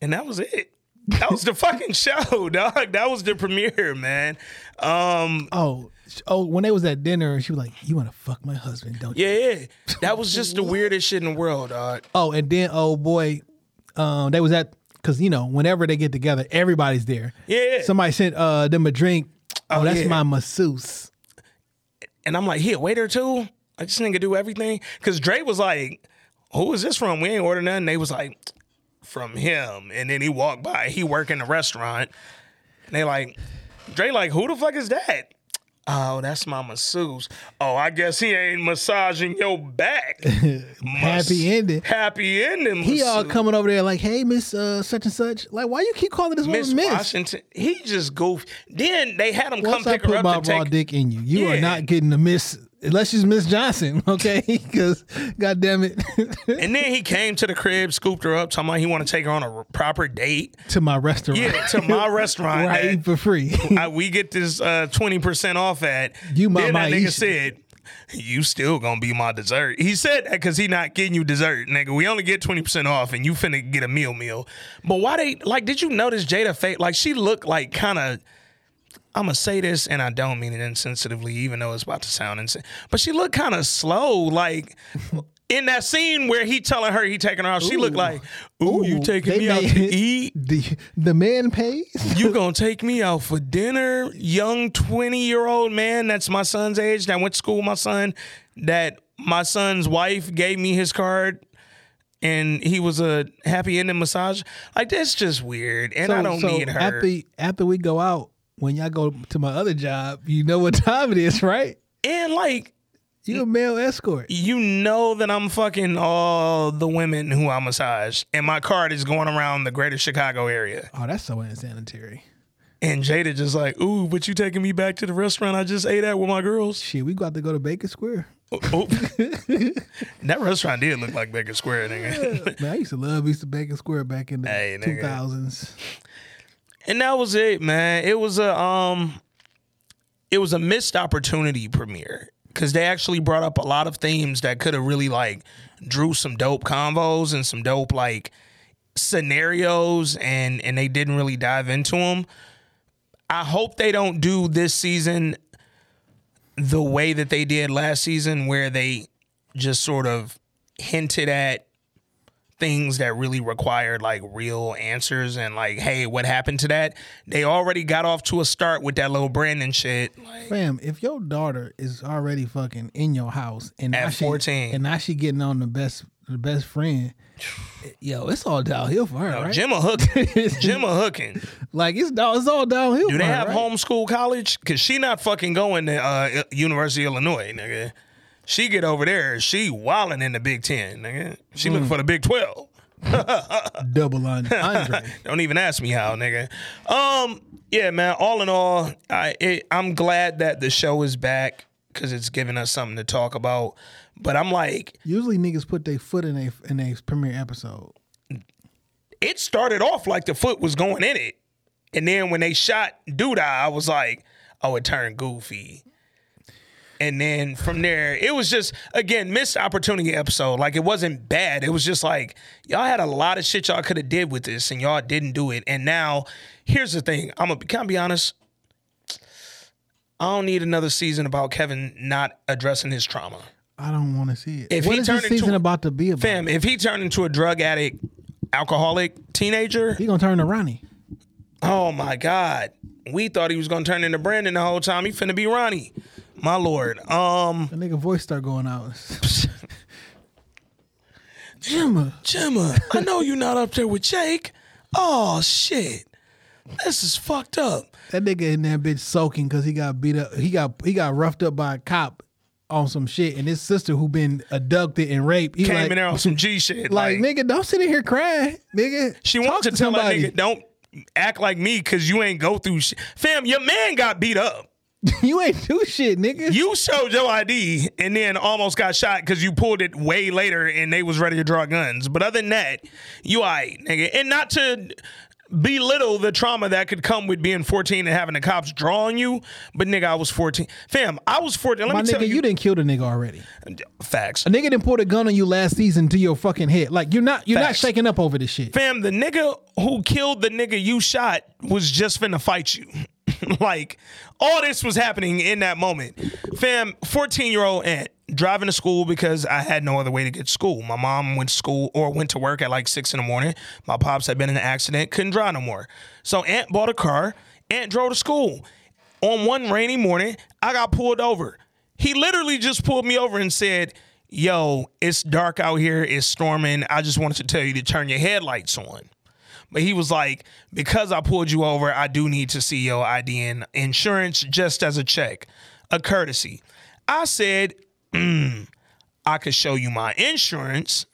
S3: and that was it. That was the fucking show, dog. That was the premiere, man. Um,
S2: Oh, oh, when they was at dinner, she was like, "You want to fuck my husband, don't you?"
S3: yeah, yeah. That was just the weirdest shit in the world, dog.
S2: Oh, and then oh boy, um, they was at because you know whenever they get together, everybody's there.
S3: Yeah.
S2: Somebody sent uh them a drink. Oh,
S3: Oh,
S2: that's
S3: yeah.
S2: my masseuse.
S3: And I'm like, here, waiter too. Like this nigga do everything. Cause Dre was like, who is this from? We ain't order nothing. They was like, from him. And then he walked by. He work in the restaurant. And they like, Dre like, who the fuck is that? Oh, that's my masseuse. Oh, I guess he ain't massaging your back.
S2: Happy ending.
S3: Happy ending.
S2: He all coming over there like, "Hey, Miss uh, such and such." Like, why you keep calling this
S3: Miss
S2: woman Miss?
S3: Washington. He just goofed. Then they had him
S2: Once
S3: come
S2: I
S3: pick her up.
S2: Once
S3: I put my
S2: raw
S3: take.
S2: dick in you, you are not getting the Miss unless she's Miss Johnson, okay? Because, god damn it,
S3: And then he came to the crib, scooped her up, talking about he want to take her on a proper date.
S2: to my restaurant,
S3: Yeah, to my restaurant.
S2: where I eat for free.
S3: I, we get this uh, twenty percent off at.
S2: You my
S3: then that nigga said, "You still gonna be my dessert." He said that because he not getting you dessert, nigga. We only get twenty percent off, and you finna get a meal meal. But why they like? Did you notice Jada face? Like she looked like kind of. I'm gonna say this, and I don't mean it insensitively, even though it's about to sound insane. But she looked kind of slow, like. In that scene where he telling her he taking her out, she looked like, "Ooh, you taking me out to eat?
S2: the the man pays.
S3: you gonna take me out for dinner young 20 year old man that's my son's age that went to school with my son that my son's wife gave me his card and he was a happy ending massage like that's just weird and i don't need her
S2: After after we go out, when y'all go to my other job, you know what time it is, right?
S3: and like
S2: You a male escort.
S3: You know that I'm fucking all the women who I massage, and my card is going around the greater Chicago area.
S2: Oh, that's so insanitary.
S3: And Jada just like, ooh, but you taking me back to the restaurant I just ate at with my girls?
S2: Shit, we got to go to Baker Square.
S3: Oh, oh. that restaurant did look like Baker Square, nigga.
S2: Man, I used to love East Bacon Square back in the
S3: Hey, nigga.
S2: 2000s.
S3: and that was it, man. It was a um, it was a missed opportunity premiere because they actually brought up a lot of themes that could have really like drew some dope convos and some dope like scenarios, and and they didn't really dive into them. I hope they don't do this season the way that they did last season, where they just sort of hinted at things that really required like real answers and like, hey, what happened to that? They already got off to a start with that little Brandon shit. Like,
S2: Fam, if your daughter is already fucking in your house and
S3: At
S2: she,
S3: 14.
S2: and now she getting on the best the best friend, yo, it's all downhill for her,
S3: yo,
S2: right?
S3: Gemma hooking. Gemma hooking.
S2: like it's it's all downhill.
S3: Do they
S2: her,
S3: have
S2: right?
S3: homeschool college? Cause she not fucking going to uh, University of Illinois, nigga. She get over there, she wilding in the Big Ten, nigga. She looking for the Big Twelve.
S2: double on Andre?
S3: Don't even ask me how, nigga. Um, yeah, man. All in all, I it, I'm glad that the show is back because it's giving us something to talk about. But I'm like,
S2: Usually niggas put their foot in a in a premiere episode.
S3: it started off like the foot was going in it, and then when they shot Douda, I was like, oh, it turned goofy. And then from there, it was just again missed opportunity episode. Like it wasn't bad. It was just like y'all had a lot of shit y'all could have did with this, and y'all didn't do it. And now, here's the thing. I'm gonna can I be honest. I don't need another season about Kevin not addressing his trauma.
S2: I don't want to see it.
S3: If
S2: what
S3: he
S2: is
S3: turned
S2: this season
S3: into-
S2: about to be about?
S3: Fam, if he turned into a drug addict, alcoholic teenager,
S2: he gonna turn to Ronnie.
S3: Oh my God. We thought he was gonna turn into Brandon the whole time. He finna be Ronnie. My lord. Um
S2: The nigga voice start going out. Jimma.
S3: Gemma, I know you're not up there with Jake. Oh shit. This is fucked up.
S2: That nigga in that bitch soaking because he got beat up. He got he got roughed up by a cop on some shit, and his sister who been abducted and raped. He
S3: Came
S2: like,
S3: in there on some G shit.
S2: like, nigga, don't sit in here crying, nigga.
S3: she wants to,
S2: to
S3: tell
S2: somebody.
S3: that nigga, don't act like me because you ain't go through shit. Fam, your man got beat up.
S2: you ain't do shit, nigga.
S3: You showed your ID and then almost got shot because you pulled it way later and they was ready to draw guns. But other than that, you alright, nigga. And not to belittle the trauma that could come with being 14 and having the cops draw on you, but nigga, I was 14. Fam, I was 14. Let
S2: My
S3: me
S2: nigga,
S3: tell
S2: you,
S3: you,
S2: didn't kill the nigga already.
S3: facts.
S2: A nigga didn't pull a gun on you last season to your fucking head. Like you're not you're
S3: Facts.
S2: not shaking up over this shit.
S3: Fam, the nigga who killed the nigga you shot was just finna fight you. like, all this was happening in that moment. Fam, 14 year old aunt driving to school because I had no other way to get to school. My mom went to school or went to work at like six in the morning. My pops had been in an accident, couldn't drive no more. So aunt bought a car, aunt drove to school. On one rainy morning, I got pulled over. He literally just pulled me over and said, Yo, it's dark out here, it's storming. I just wanted to tell you to turn your headlights on. But he was like, because I pulled you over, I do need to see your ID and insurance just as a check, a courtesy. I said, mm, I could show you my insurance.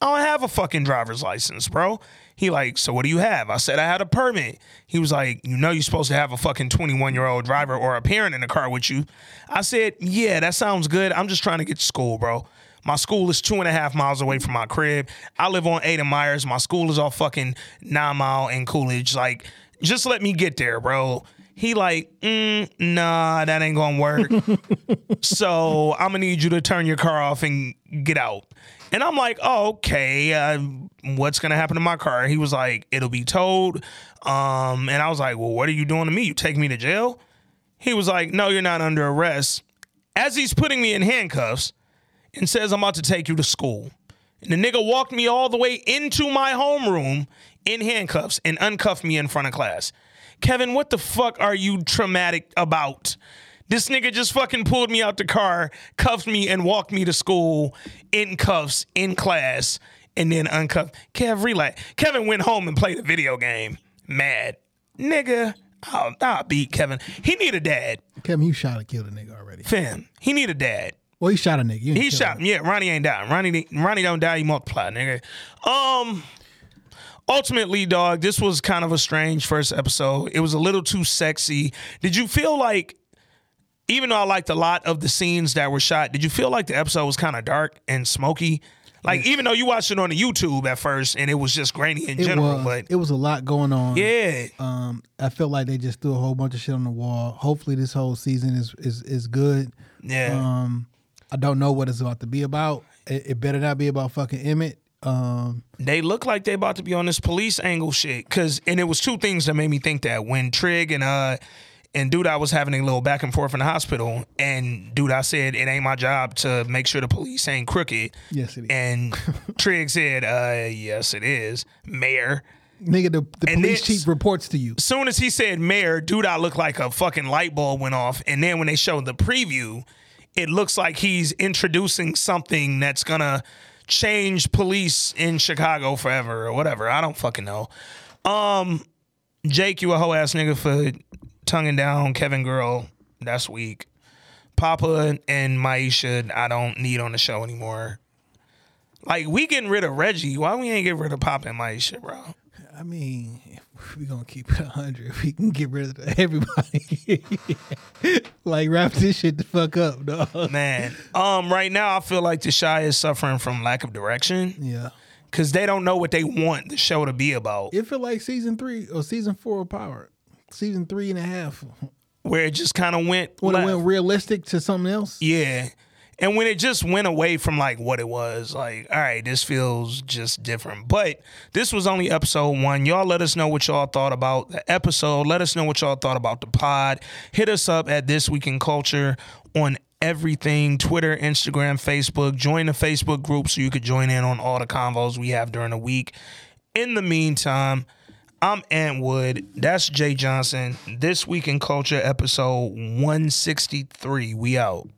S3: I don't have a fucking driver's license, bro. He like, so what do you have? I said I had a permit. He was like, you know you're supposed to have a fucking 21 year old driver or a parent in the car with you. I said, yeah, that sounds good. I'm just trying to get to school, bro. My school is two and a half miles away from my crib. I live on Ada Meyers. My school is off fucking nine mile in Coolidge. Like, just let me get there, bro. He like, mm, nah, that ain't gonna work. so I'm gonna need you to turn your car off and get out. And I'm like, oh, okay, uh, what's gonna happen to my car? He was like, it'll be towed. Um, and I was like, well, what are you doing to me? You take me to jail? He was like, no, you're not under arrest. As he's putting me in handcuffs and says, I'm about to take you to school. And the nigga walked me all the way into my homeroom in handcuffs and uncuffed me in front of class. Kevin, what the fuck are you traumatic about? This nigga just fucking pulled me out the car, cuffed me, and walked me to school in cuffs in class, and then uncuffed. Kev, relax. Kevin went home and played a video game. Mad. Nigga, I'll, I'll beat Kevin. He need a dad.
S2: Kevin, you shot and killed a nigga already.
S3: Fam, he need a dad.
S2: Well, he shot a nigga.
S3: He shot
S2: him.
S3: Yeah, Ronnie ain't dying. Ronnie, Ronnie don't die. He multiply, nigga. Um, ultimately, dog, this was kind of a strange first episode. It was a little too sexy. Did you feel like, even though I liked a lot of the scenes that were shot, did you feel like the episode was kind of dark and smoky? Like, even though you watched it on the YouTube at first and it was just grainy in
S2: It
S3: general,
S2: was.
S3: but
S2: it was a lot going on.
S3: yeah,
S2: Um, I felt like they just threw a whole bunch of shit on the wall. Hopefully, this whole season is is is good.
S3: yeah.
S2: Um, I don't know what it's about to be about. It, it better not be about fucking Emmett. Um,
S3: they look like they about to be on this police angle shit. Cause and it was two things that made me think that when Trig and uh and Douda was having a little back and forth in the hospital and Douda said it ain't my job to make sure the police ain't crooked.
S2: yes, it is.
S3: And Trig said, uh yes it is. Mayor.
S2: Nigga, the, the
S3: and
S2: police
S3: this-
S2: chief reports to you.
S3: As soon as he said mayor, Douda looked like a fucking light bulb went off. And then when they showed the preview, it looks like he's introducing something that's gonna change police in Chicago forever or whatever. I don't fucking know. Um, Jake, you a hoe ass nigga for tonguing down Kevin Girl. That's weak. Papa and Maisha, I don't need on the show anymore. Like we getting rid of Reggie. Why we ain't get rid of Papa and Maisha, bro?
S2: I mean, if we gonna keep it hundred, we can get rid of everybody. like wrap this shit the fuck up, dog.
S3: Man, um, right now I feel like the Chi is suffering from lack of direction
S2: Yeah.
S3: because they don't know what they want the show to be about.
S2: It feel like season three or season four of Power. Season three and a half.
S3: Where it just kind of went
S2: When
S3: left.
S2: it went realistic to something else.
S3: Yeah. And when it just went away from like what it was, like, all right, this feels just different. But this was only episode one. Y'all let us know what y'all thought about the episode. Let us know what y'all thought about the pod. Hit us up at This Week in Culture on everything Twitter, Instagram, Facebook. Join the Facebook group so you could join in on all the convos we have during the week. In the meantime, I'm Ant Wood. That's Jay Johnson. This Week in Culture, episode 163. We out.